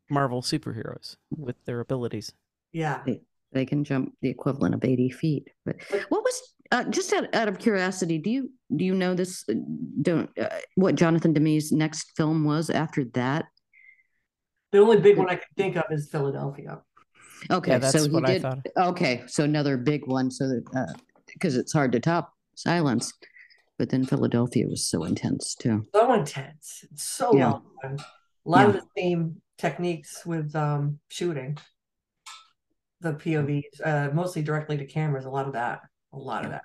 Marvel superheroes with their abilities. Yeah. they can jump the equivalent of 80 feet but what was uh, just out, out of curiosity do you do you know this uh, don't uh, what jonathan demme's next film was after that The only big one I can think of is Philadelphia. okay yeah, that's so he what I did thought. okay so another big one so that because it's hard to top silence but then philadelphia was so intense too So intense. It's so Yeah. well done. A lot of the same techniques with um shooting. The POVs, uh, mostly directly to cameras. A lot of that. A lot of that.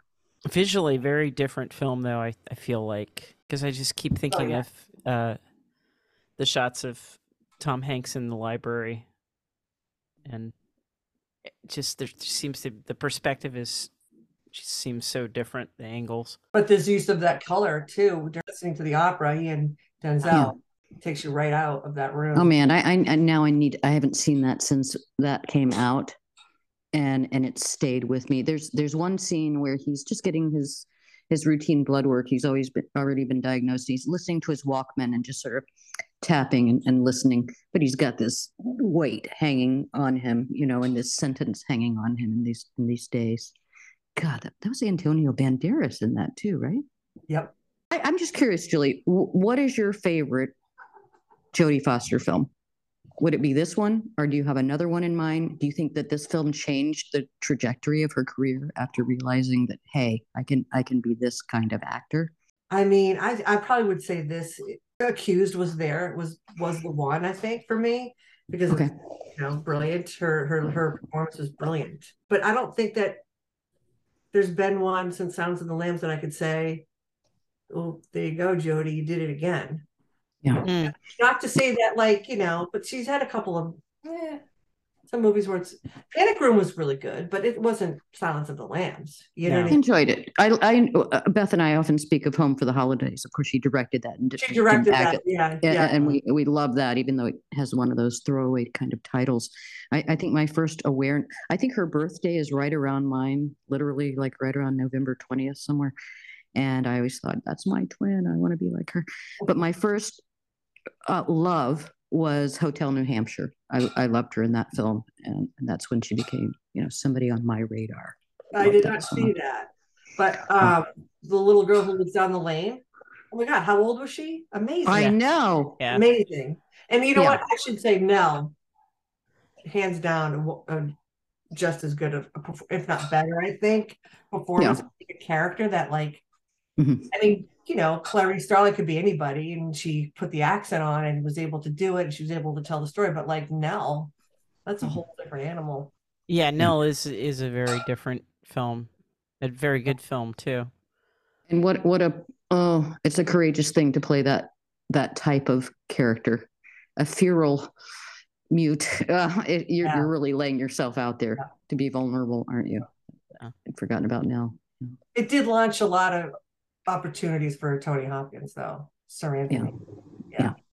Visually, very different film, though. I, I feel like because I just keep thinking yeah. of uh, the shots of Tom Hanks in the library, and just there seems to the perspective is just seems so different. The angles. But there's use of that color too. During listening to the opera, he and Denzel takes you right out of that room. oh man I, I I now i need i haven't seen that since that came out and and it stayed with me. There's there's one scene where he's just getting his his routine blood work. He's always been already been diagnosed. He's listening to his walkman and just sort of tapping and, and listening but he's got this weight hanging on him you know and this sentence hanging on him in these in these days. God that, that was antonio banderas in that too right? Yep. I, i'm just curious julie what is your favorite jodie foster film would it be this one or do you have another one in mind do you think that this film changed the trajectory of her career after realizing that hey i can i can be this kind of actor I mean, I I probably would say this. accused was there It was was the one I think for me because Okay. you know brilliant her her her performance was brilliant but I don't think that there's been one since Sounds of the Lambs that I could say well there you go Jodie you did it again Yeah. Mm. not to say that like you know but she's had a couple of eh, some movies where it's Panic Room was really good but it wasn't Silence of the Lambs you know No. I I mean? enjoyed it. I, I, uh, Beth and I often speak of Home for the Holidays. Of course, she directed that and did- she directed that it. yeah Yeah, yeah and we we love that, even though it has one of those throwaway kind of titles. I, I think my first aware, I think her birthday is right around mine, literally like right around November twentieth somewhere. And I always thought that's my twin. I want to be like her. But my first uh, love was Hotel New Hampshire. I, I loved her in that film, and, and that's when she became, you know, somebody on my radar. I Love did not song. see that. But um, the little girl who lives down the lane. Oh my God, how old was she? Amazing. I know. Yeah. Amazing. And you know Yeah. what? I should say Nell, hands down, uh, just as good of, if not better, I think, performance. A character that, like, Mhm. I mean, you know, Clarice Starling could be anybody, and she put the accent on and was able to do it, and she was able to tell the story. But like Nell, that's a Mhm. whole different animal. Yeah, Nell is is a very different film. A very good film too. And what what a oh, it's a courageous thing to play that that type of character, a feral mute. Uh, it, you're Yeah. you're really laying yourself out there Yeah. to be vulnerable, aren't you? Yeah. I'd forgotten about Nell. It did launch a lot of opportunities for Tony Hopkins, though. Sir Anthony.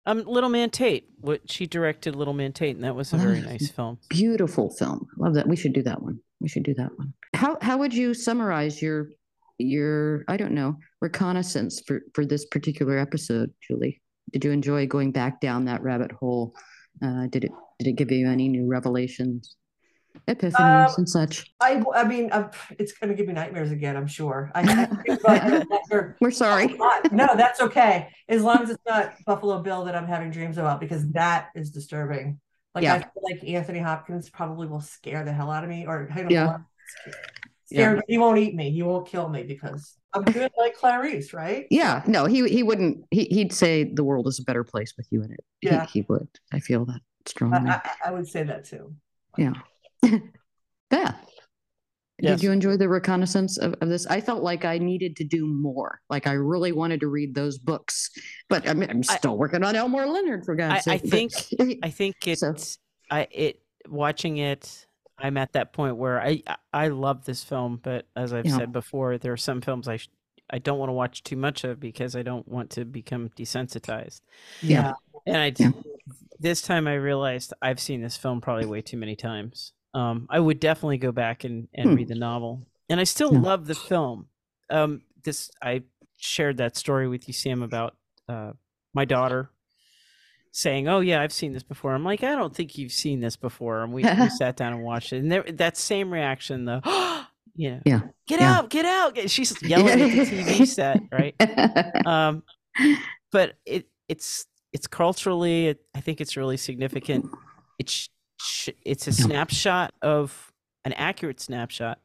Um, Little Man Tate. What she directed, Little Man Tate, and that was a very nice film. Beautiful film. Love that. We should do that one. We should do that one. How how would you summarize your your I don't know reconnaissance for for this particular episode, Julie? Did you enjoy going back down that rabbit hole? Uh, did it did it give you any new revelations, epiphanies, Um, and such? I, I mean, uh, it's going to give me nightmares again. I'm sure. I, I think about it after We're sorry. No, that's okay. As long as it's not Buffalo Bill that I'm having dreams about, because that is disturbing. Like Yeah. I feel like Anthony Hopkins probably will scare the hell out of me, or I don't Yeah. Scare me. He won't eat me. He won't kill me because I'm good like Clarice, right? Yeah, no, he he wouldn't. He he'd say the world is a better place with you in it. Yeah. he, he would. I feel that I, strongly. I, I would say that too. Yeah. Beth, Yes. did you enjoy the reconnaissance of, of this? I felt like I needed to do more. Like I really wanted to read those books, but I'm, I'm I- still working on Elmore Leonard for God's I sake. think- I think it's So- I it watching it. I'm at that point where I I- I love this film, but as I've Yeah. said before, there are some films I sh- I don't want to watch too much of because I don't want to become desensitized. Yeah. And I Yeah. this time I realized I've seen this film probably way too many times. Um, I would definitely go back and, and Hmm. read the novel, and I still Yeah. love the film. Um, this I shared that story with you, Sam, about uh, my daughter saying, "Oh yeah, I've seen this before." I'm like, "I don't think you've seen this before," and we, we sat down and watched it, and there, that same reaction, the you know, Yeah. get Yeah. out, get out! She's yelling at the TV set, right? um but it it's it's culturally it, i think it's really significant it's it's a snapshot of an accurate snapshot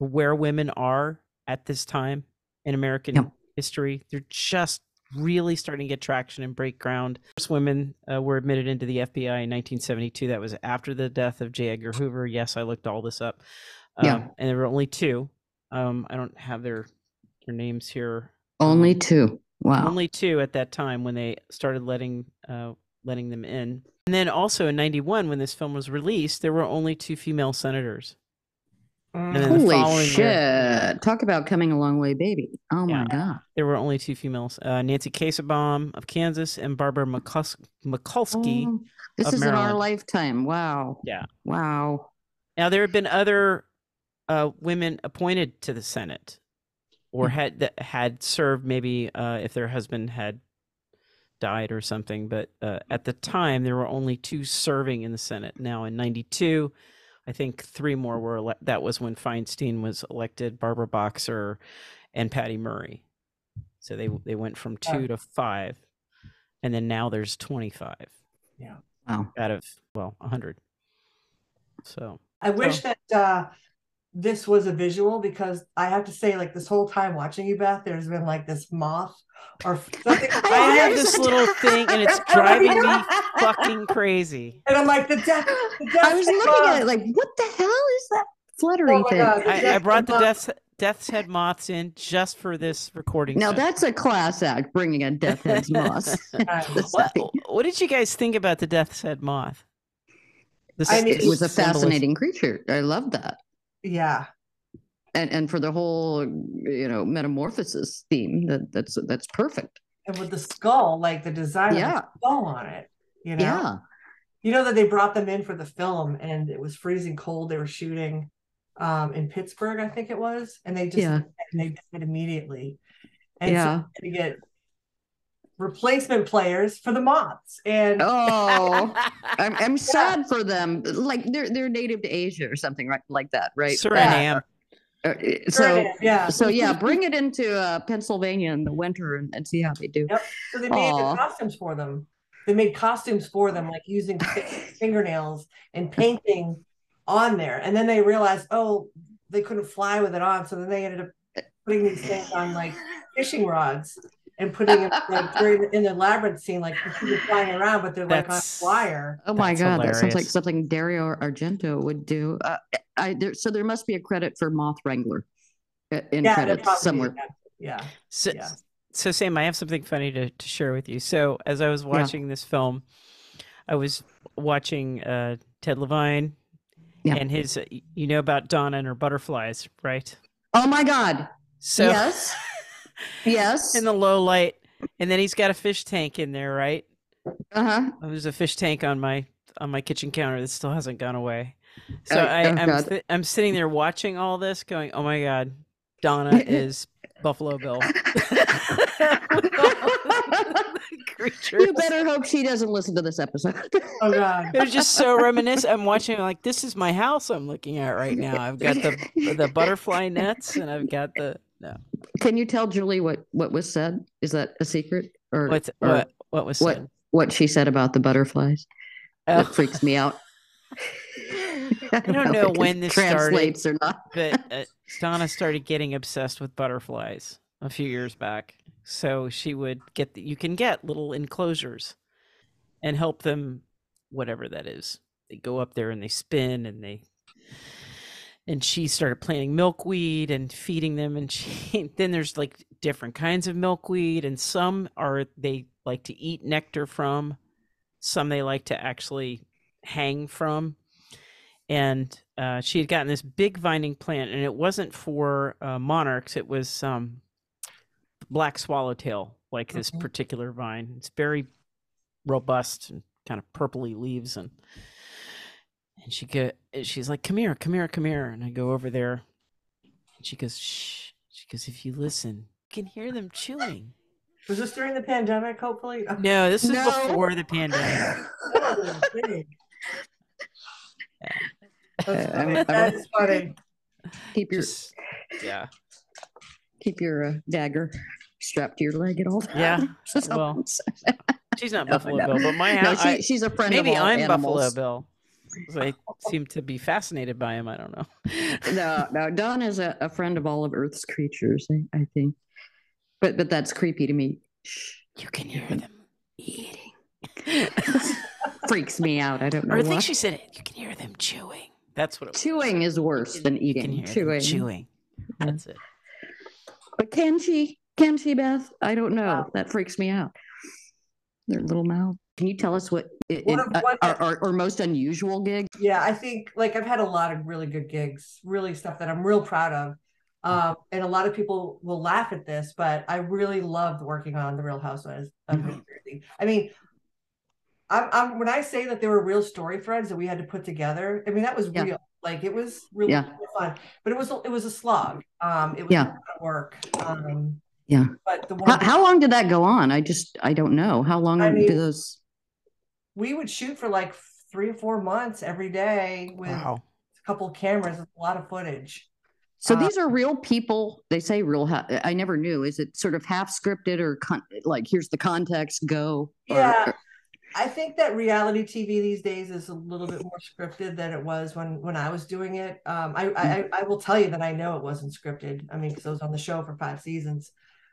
of where women are at this time in american Yeah. history. They're just really starting to get traction and break ground. First women uh, were admitted into the fbi in 1972 that was after the death of j. Edgar hoover. Yes i looked all this up. Um, Yeah. and there were only two. Um, i don't have their their names here. Only two. Wow. only two at that time when they started letting uh, letting them in. And then also in '91, when this film was released, there were only two female senators. Mm. Holy shit. year- Talk about coming a long way, baby. Oh my God. There were only two females: uh, Nancy Kassebaum of Kansas and Barbara McCus- Mikulski. Oh, this is in our lifetime. Wow. Yeah. Wow. Now there have been other uh, women appointed to the Senate, or Hmm. had that had served maybe uh, if their husband had died or something. But uh, at the time, there were only two serving in the Senate. Now in '92, I think three more were. Ele- that was when Feinstein was elected, Barbara Boxer, and Patty Murray. So they they went from Yeah. two to five, and then now there's 25 Yeah. Wow. out of well 100. So I wish that uh, this was a visual because I have to say, like this whole time watching you, Beth, there's been like this moth or something. I have this little thing and it's oh, driving me fucking crazy. And I'm like, the death. The death I was looking moth. at it like, what the hell is that fluttery Oh thing? God. I, I brought the moth. death's death's head moths in just for this recording. Now session. that's a class act, bringing a death head moth. what, what did you guys think about the death's head moth? This I mean, it was a symbolism. fascinating creature. I love that. Yeah. And and for the whole, you know, metamorphosis theme, that that's that's perfect. And with the skull, like the design Yeah. the skull on it, you know? Yeah. You know that they brought them in for the film and it was freezing cold. They were shooting um in Pittsburgh, I think it was, and they just Yeah. and they died immediately. And Yeah. so to get replacement players for the moths. And Oh, I'm I'm sad for them. Like they're they're native to Asia or something, right? Like that, right? Suriname. Uh, so Suriname, yeah. so yeah, bring it into uh, Pennsylvania in the winter and, and see how they do. Yep. So they made the costumes for them. They made costumes for them, like using fingernails and painting on there. And then they realized, oh, they couldn't fly with it on. So then they ended up putting these things on like fishing rods and putting it like during in the labyrinth scene, like the people flying around, but they're like That's- on wire. Oh my That's god, that sounds like something Dario Argento would do. Uh, I there, so there must be a credit for Moth Wrangler uh, in Yeah, there credits somewhere. Yeah. So, Yeah. so Sam, I have something funny to, to share with you. So as I was watching this film, I was watching uh, Ted Levine Yeah. and his, you know about Donna and her butterflies, right? Oh my god. So yes. Yes. in the low light, and then he's got a fish tank in there, right? uh-huh. There's a fish tank on my on my kitchen counter that still hasn't gone away. So Oh, I, oh, I'm God. si- I'm sitting there watching all this, going, "Oh my God, Donna is Buffalo Bill." creatures. You better hope she doesn't listen to this episode. Oh God. It was just so reminiscent. I'm watching like this is my house I'm looking at right now. I've got the the butterfly nets and I've got the no. Can you tell Julie what what was said? Is that a secret or What's or what what was what said? what she said about the butterflies? That Oh, freaks me out. I don't know if it when this started. translates or not. but uh, Donna started getting obsessed with butterflies a few years back. So she would get the, you can get little enclosures and help them whatever that is. They go up there and they spin and they and she started planting milkweed and feeding them and she then there's like different kinds of milkweed and some are they like to eat nectar from some they like to actually hang from. And uh, she had gotten this big vining plant and it wasn't for uh, monarchs it was um, black swallowtail like this particular vine. It's very robust and kind of purpley leaves and and she go she's like come here come here come here and i go over there and she goes shh she goes if you listen you can hear them chewing Was this during the pandemic, hopefully? no this is No. before the pandemic Oh, kidding. That's funny. I'm- That is funny. keep your Just- yeah keep your uh, dagger strapped to your leg at all times. Yeah, well, She's not No, Buffalo no. Bill, but my no, house. she, she's a friend maybe of all I'm animals. Buffalo Bill. 'Cause I seem to be fascinated by him. I don't know. no, no, Don is a, a friend of all of Earth's creatures, I, I think. But but that's creepy to me. Shh, You can hear them eating. freaks me out. I don't know. or I think why. she said it. You can hear them chewing. That's what it was. chewing is worse than eating. Chewing. chewing. Yeah. That's it. But can she? Can she, Beth? I don't know. Wow. That freaks me out. Their little mouth. Can you tell us what, it, it- of- our, our, our most unusual gig? Yeah, I think like I've had a lot of really good gigs, really stuff that I'm real proud of. Um, and a lot of people will laugh at this, but I really loved working on the Real Housewives of New Jersey. I mean, I'm, I'm when I say that there were real story threads that we had to put together. I mean, that was Yeah. real. Like it was really Yeah. fun, but it was it was a slog. Um, it was Yeah. a lot of work. Um, Yeah. but the How, one how long did that go on? I just I don't know. How long I do mean- those? We would shoot for like three or four months every day with Wow. a couple of cameras, a lot of footage. So uh, these are real people. They say real. Ha- I never knew. Is it sort of half scripted or con- like here's the context? Go. Or- Yeah. or- I think that reality TV these days is a little bit more scripted than it was when when I was doing it. Um, I, I Mm-hmm. I will tell you that I know it wasn't scripted. I mean, because I was on the show for five seasons,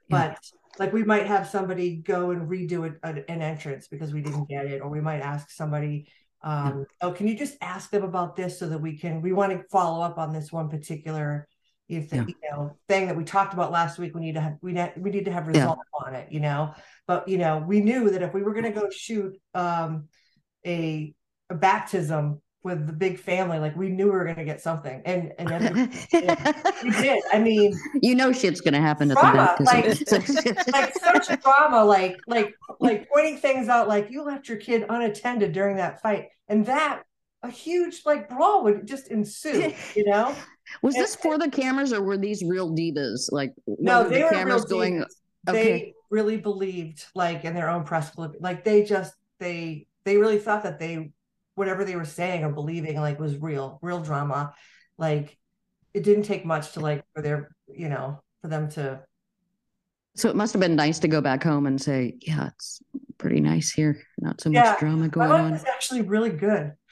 Yeah. but like we might have somebody go and redo it, an, an entrance because we didn't get it, or we might ask somebody, um, oh, can you just ask them about this so that we can we want to follow up on this one particular you, th- you know thing that we talked about last week. We need to have we ne- we need to have Yeah. results on it, you know. But you know, we knew that if we were going to go shoot um, a a baptism with the big family, like we knew we were going to get something, and and then we did. I mean, you know shit's gonna happen at Drama, the baptism. like such drama, like like like pointing things out, like you left your kid unattended during that fight, and that a huge like brawl would just ensue, you know. was this for the cameras or were these real divas? Like No, were they the were cameras real going divas. okay. They really believed, like in their own press clip, like they just they they really thought that they whatever they were saying or believing like was real, real drama. Like it didn't take much to like for their you know for them to So it must have been nice to go back home and say, yeah, it's pretty nice here. Not so Yeah, much drama my going life on. was actually really good.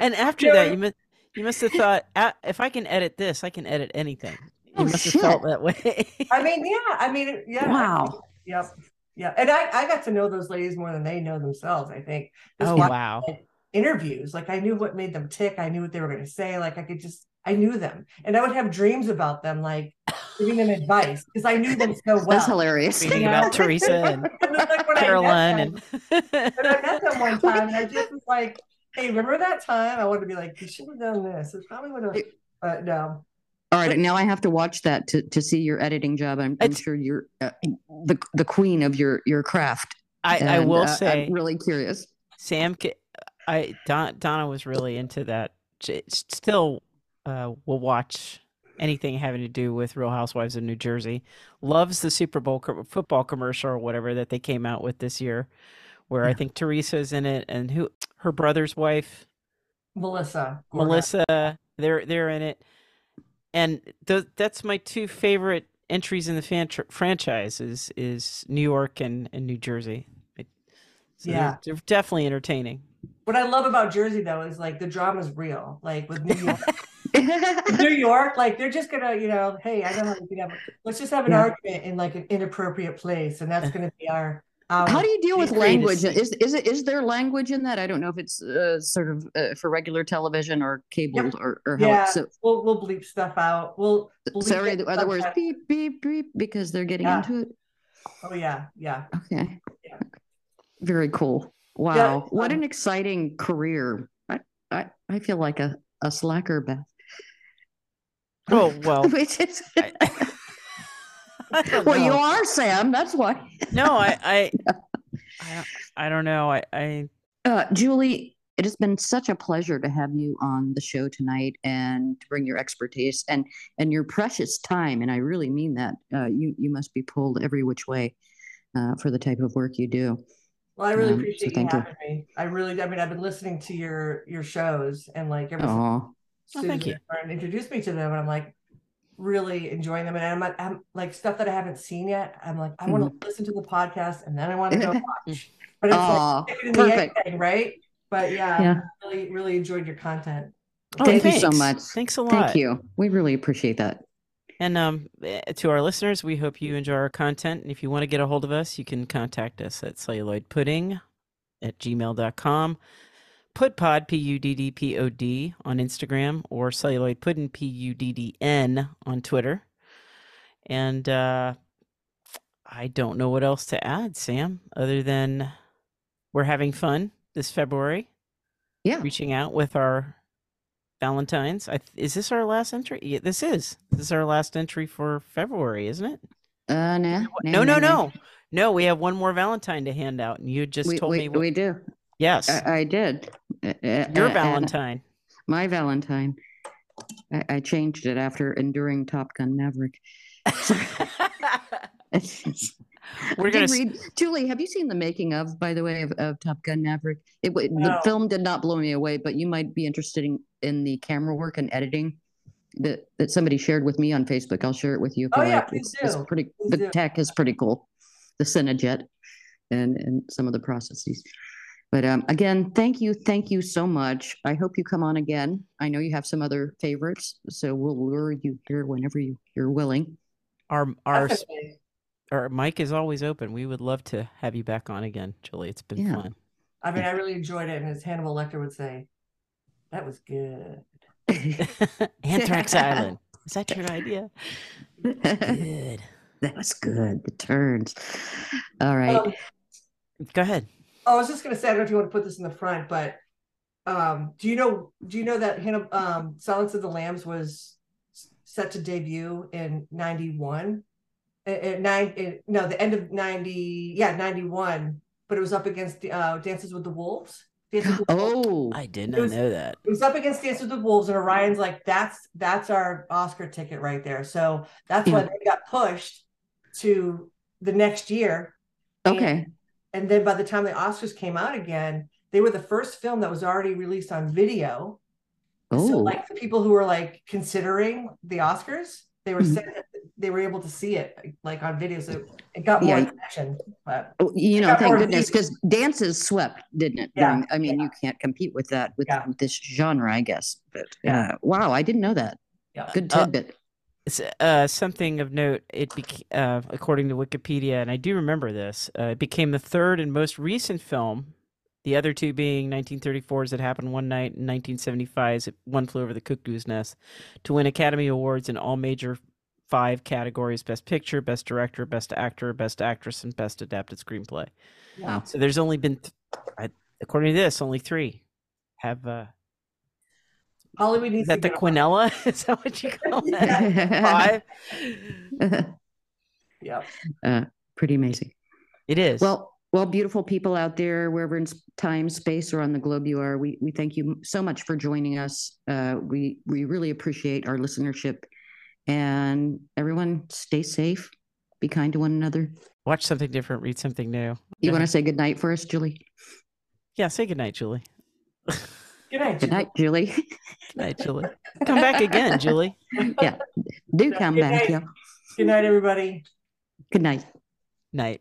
And after Yeah. that, you must you must have thought, "Ah, if I can edit this, I can edit anything. You Oh, must shit. Have felt that way. I mean, yeah, I mean, yeah. Wow. Yep. Yeah. And I, I got to know those ladies more than they know themselves, I think. Just oh wow. interviews. Like I knew what made them tick. I knew what they were going to say. Like I could just, I knew them. And I would have dreams about them, like giving them advice because I knew them so well. That's hilarious. Reading Yeah. about Teresa and And like Caroline and when I met them one time, and I just was like, "Hey, remember that time?" I wanted to be like, "You should have done this." It probably would have, but no. All right, now I have to watch that to, to see your editing job. I'm, I'm sure you're uh, the the queen of your your craft. I, I will uh, say I'm really curious. Sam, I Don, Donna was really into that. She still uh, will watch anything having to do with Real Housewives of New Jersey. Loves the Super Bowl co- football commercial or whatever that they came out with this year, where I Yeah. think Teresa's in it and who her brother's wife, Melissa. Melissa. They're they're in it, and th- that's my two favorite entries in the fan- franchise is is New York and, and New Jersey. It- so they're- Yeah. they're definitely entertaining. What I love about Jersey though is like the drama's real. Like with New York, New York, like they're just gonna, you know, hey, I don't know we have. Let's just have an Yeah. argument in like an inappropriate place, and that's gonna be our. Our How do you deal with Be free to language? see. Is is it is there language in that? I don't know if it's uh, sort of uh, for regular television or cable or, or how Yeah. it's so. we'll we'll bleep stuff out. We'll. bleep Sorry, it in other words, beep beep beep because they're getting Yeah. into it. Oh yeah, yeah. Okay. Yeah. Very cool. Wow. it's what fun. an exciting career. I, I, I feel like a, a slacker, Beth. Oh well. Which is- I, I don't well, you are, Sam. That's why. No, I, I, I, don't- I don't know. I, I, Uh, Julie, it has been such a pleasure to have you on the show tonight and to bring your expertise and and your precious time. And I really mean that. Uh, you you must be pulled every which way uh, for the type of work you do. Well, I really Um, so appreciate you thank you. having me. I really, I mean, I've been listening to your your shows and like every. since Oh, thank Susan Byrne introduced me to them, and I'm like really enjoying them. And I'm, like- I'm like stuff that I haven't seen yet. I'm like, I want Mm-hmm. to listen to the podcast, and then I want to go watch. But it's Aw, like chicken the perfect. thing, right? But yeah, Yeah. Really, really enjoyed your content. oh, Thank you so much. Thanks a lot. Thank you. We really appreciate that. And um, eh, to our listeners, we hope you enjoy our content. And if you want to get a hold of us, you can contact us at celluloidpudding at gmail.com, pudpod, P U D D P O D, on Instagram, or celluloid pudding, P U D D N, on Twitter. And uh, I don't know what else to add, Sam, other than we're having fun this February, Yeah. reaching out with our Valentine's. I, th- is this our last entry? Yeah, this is. This is our last entry for February, isn't it? Uh, No, nah, no, nah, nah. no. No, we have one more Valentine to hand out. And you just We, told we, me. What, we do. Yes, I, I did. Uh, uh, your uh, uh, Valentine. my Valentine. I, I changed it after enduring Top Gun Maverick. We're gonna read. Julie, have you seen the making of, by the way, of, of Top Gun Maverick? It wa- the film did not blow me away, but you might be interested in, in the camera work and editing that that somebody shared with me on Facebook. I'll share it with you Oh, yeah, like. please It's, it's pretty. Please the do. tech is pretty cool. The Cinejet. and and some of the processes. But um, again, thank you, thank you so much. I hope you come on again. I know you have some other favorites, so we'll lure you here whenever you you're willing. Our our our mic is always open. We would love to have you back on again, Julie. It's been Yeah. fun. I mean, I really enjoyed it, and as Hannibal Lecter would say, that was good. Anthrax Island. Is that your idea? Good. that was good. The turns. All right. Um, Go ahead. Oh, I was just gonna say, I don't know if you want to put this in the front, but um, do you know do you know that Hannah um Silence of the Lambs was set to debut in 91? At nine in, no, the end of 90, yeah, 91, but it was up against the uh Dances with the Wolves. Dances with the Wolves. oh, I did not was- know that. It was up against Dances with the Wolves, and Orion's like, that's that's our Oscar ticket right there. So that's why they got pushed to the next year. okay. And then by the time the Oscars came out again, they were the first film that was already released on video. Oh, So like the people who were like considering the Oscars, they were Mhm. sent, they were able to see it like on video. So it got more Yeah. attention. But Oh, you know, thank goodness, because dances swept, didn't it? Yeah, I mean, you can't compete with that with, Yeah. this genre, I guess. But Yeah. uh, wow, I didn't know that. yeah. Good Uh, tidbit. S- Uh, something of note, it bec- uh, according to Wikipedia, and I do remember this, uh, it became the third and most recent film, the other two being 1934's It Happened One Night and 1975's One Flew Over the Cuckoo's Nest, to win Academy Awards in all major five categories Best Picture, Best Director, Best Actor, Best Actress, and Best Adapted Screenplay. Yeah. So there's only been, th- I, according to this, only three have. Hollywood needs is that to the Quinella? is that what you call Yeah. that? Five? Yeah. uh, pretty amazing. It is. Well, well, beautiful people out there, wherever in time, space, or on the globe you are, we we thank you so much for joining us. Uh, we we really appreciate our listenership, and everyone, stay safe, be kind to one another. watch something different, read something new. You want to say good night for us, Julie? Yeah, say goodnight, Julie. Good night. Good night, Julie. Good night, Julie. Come back again, Julie. Yeah. Do come Good back, night. yeah. Good night, everybody. Good night. Night.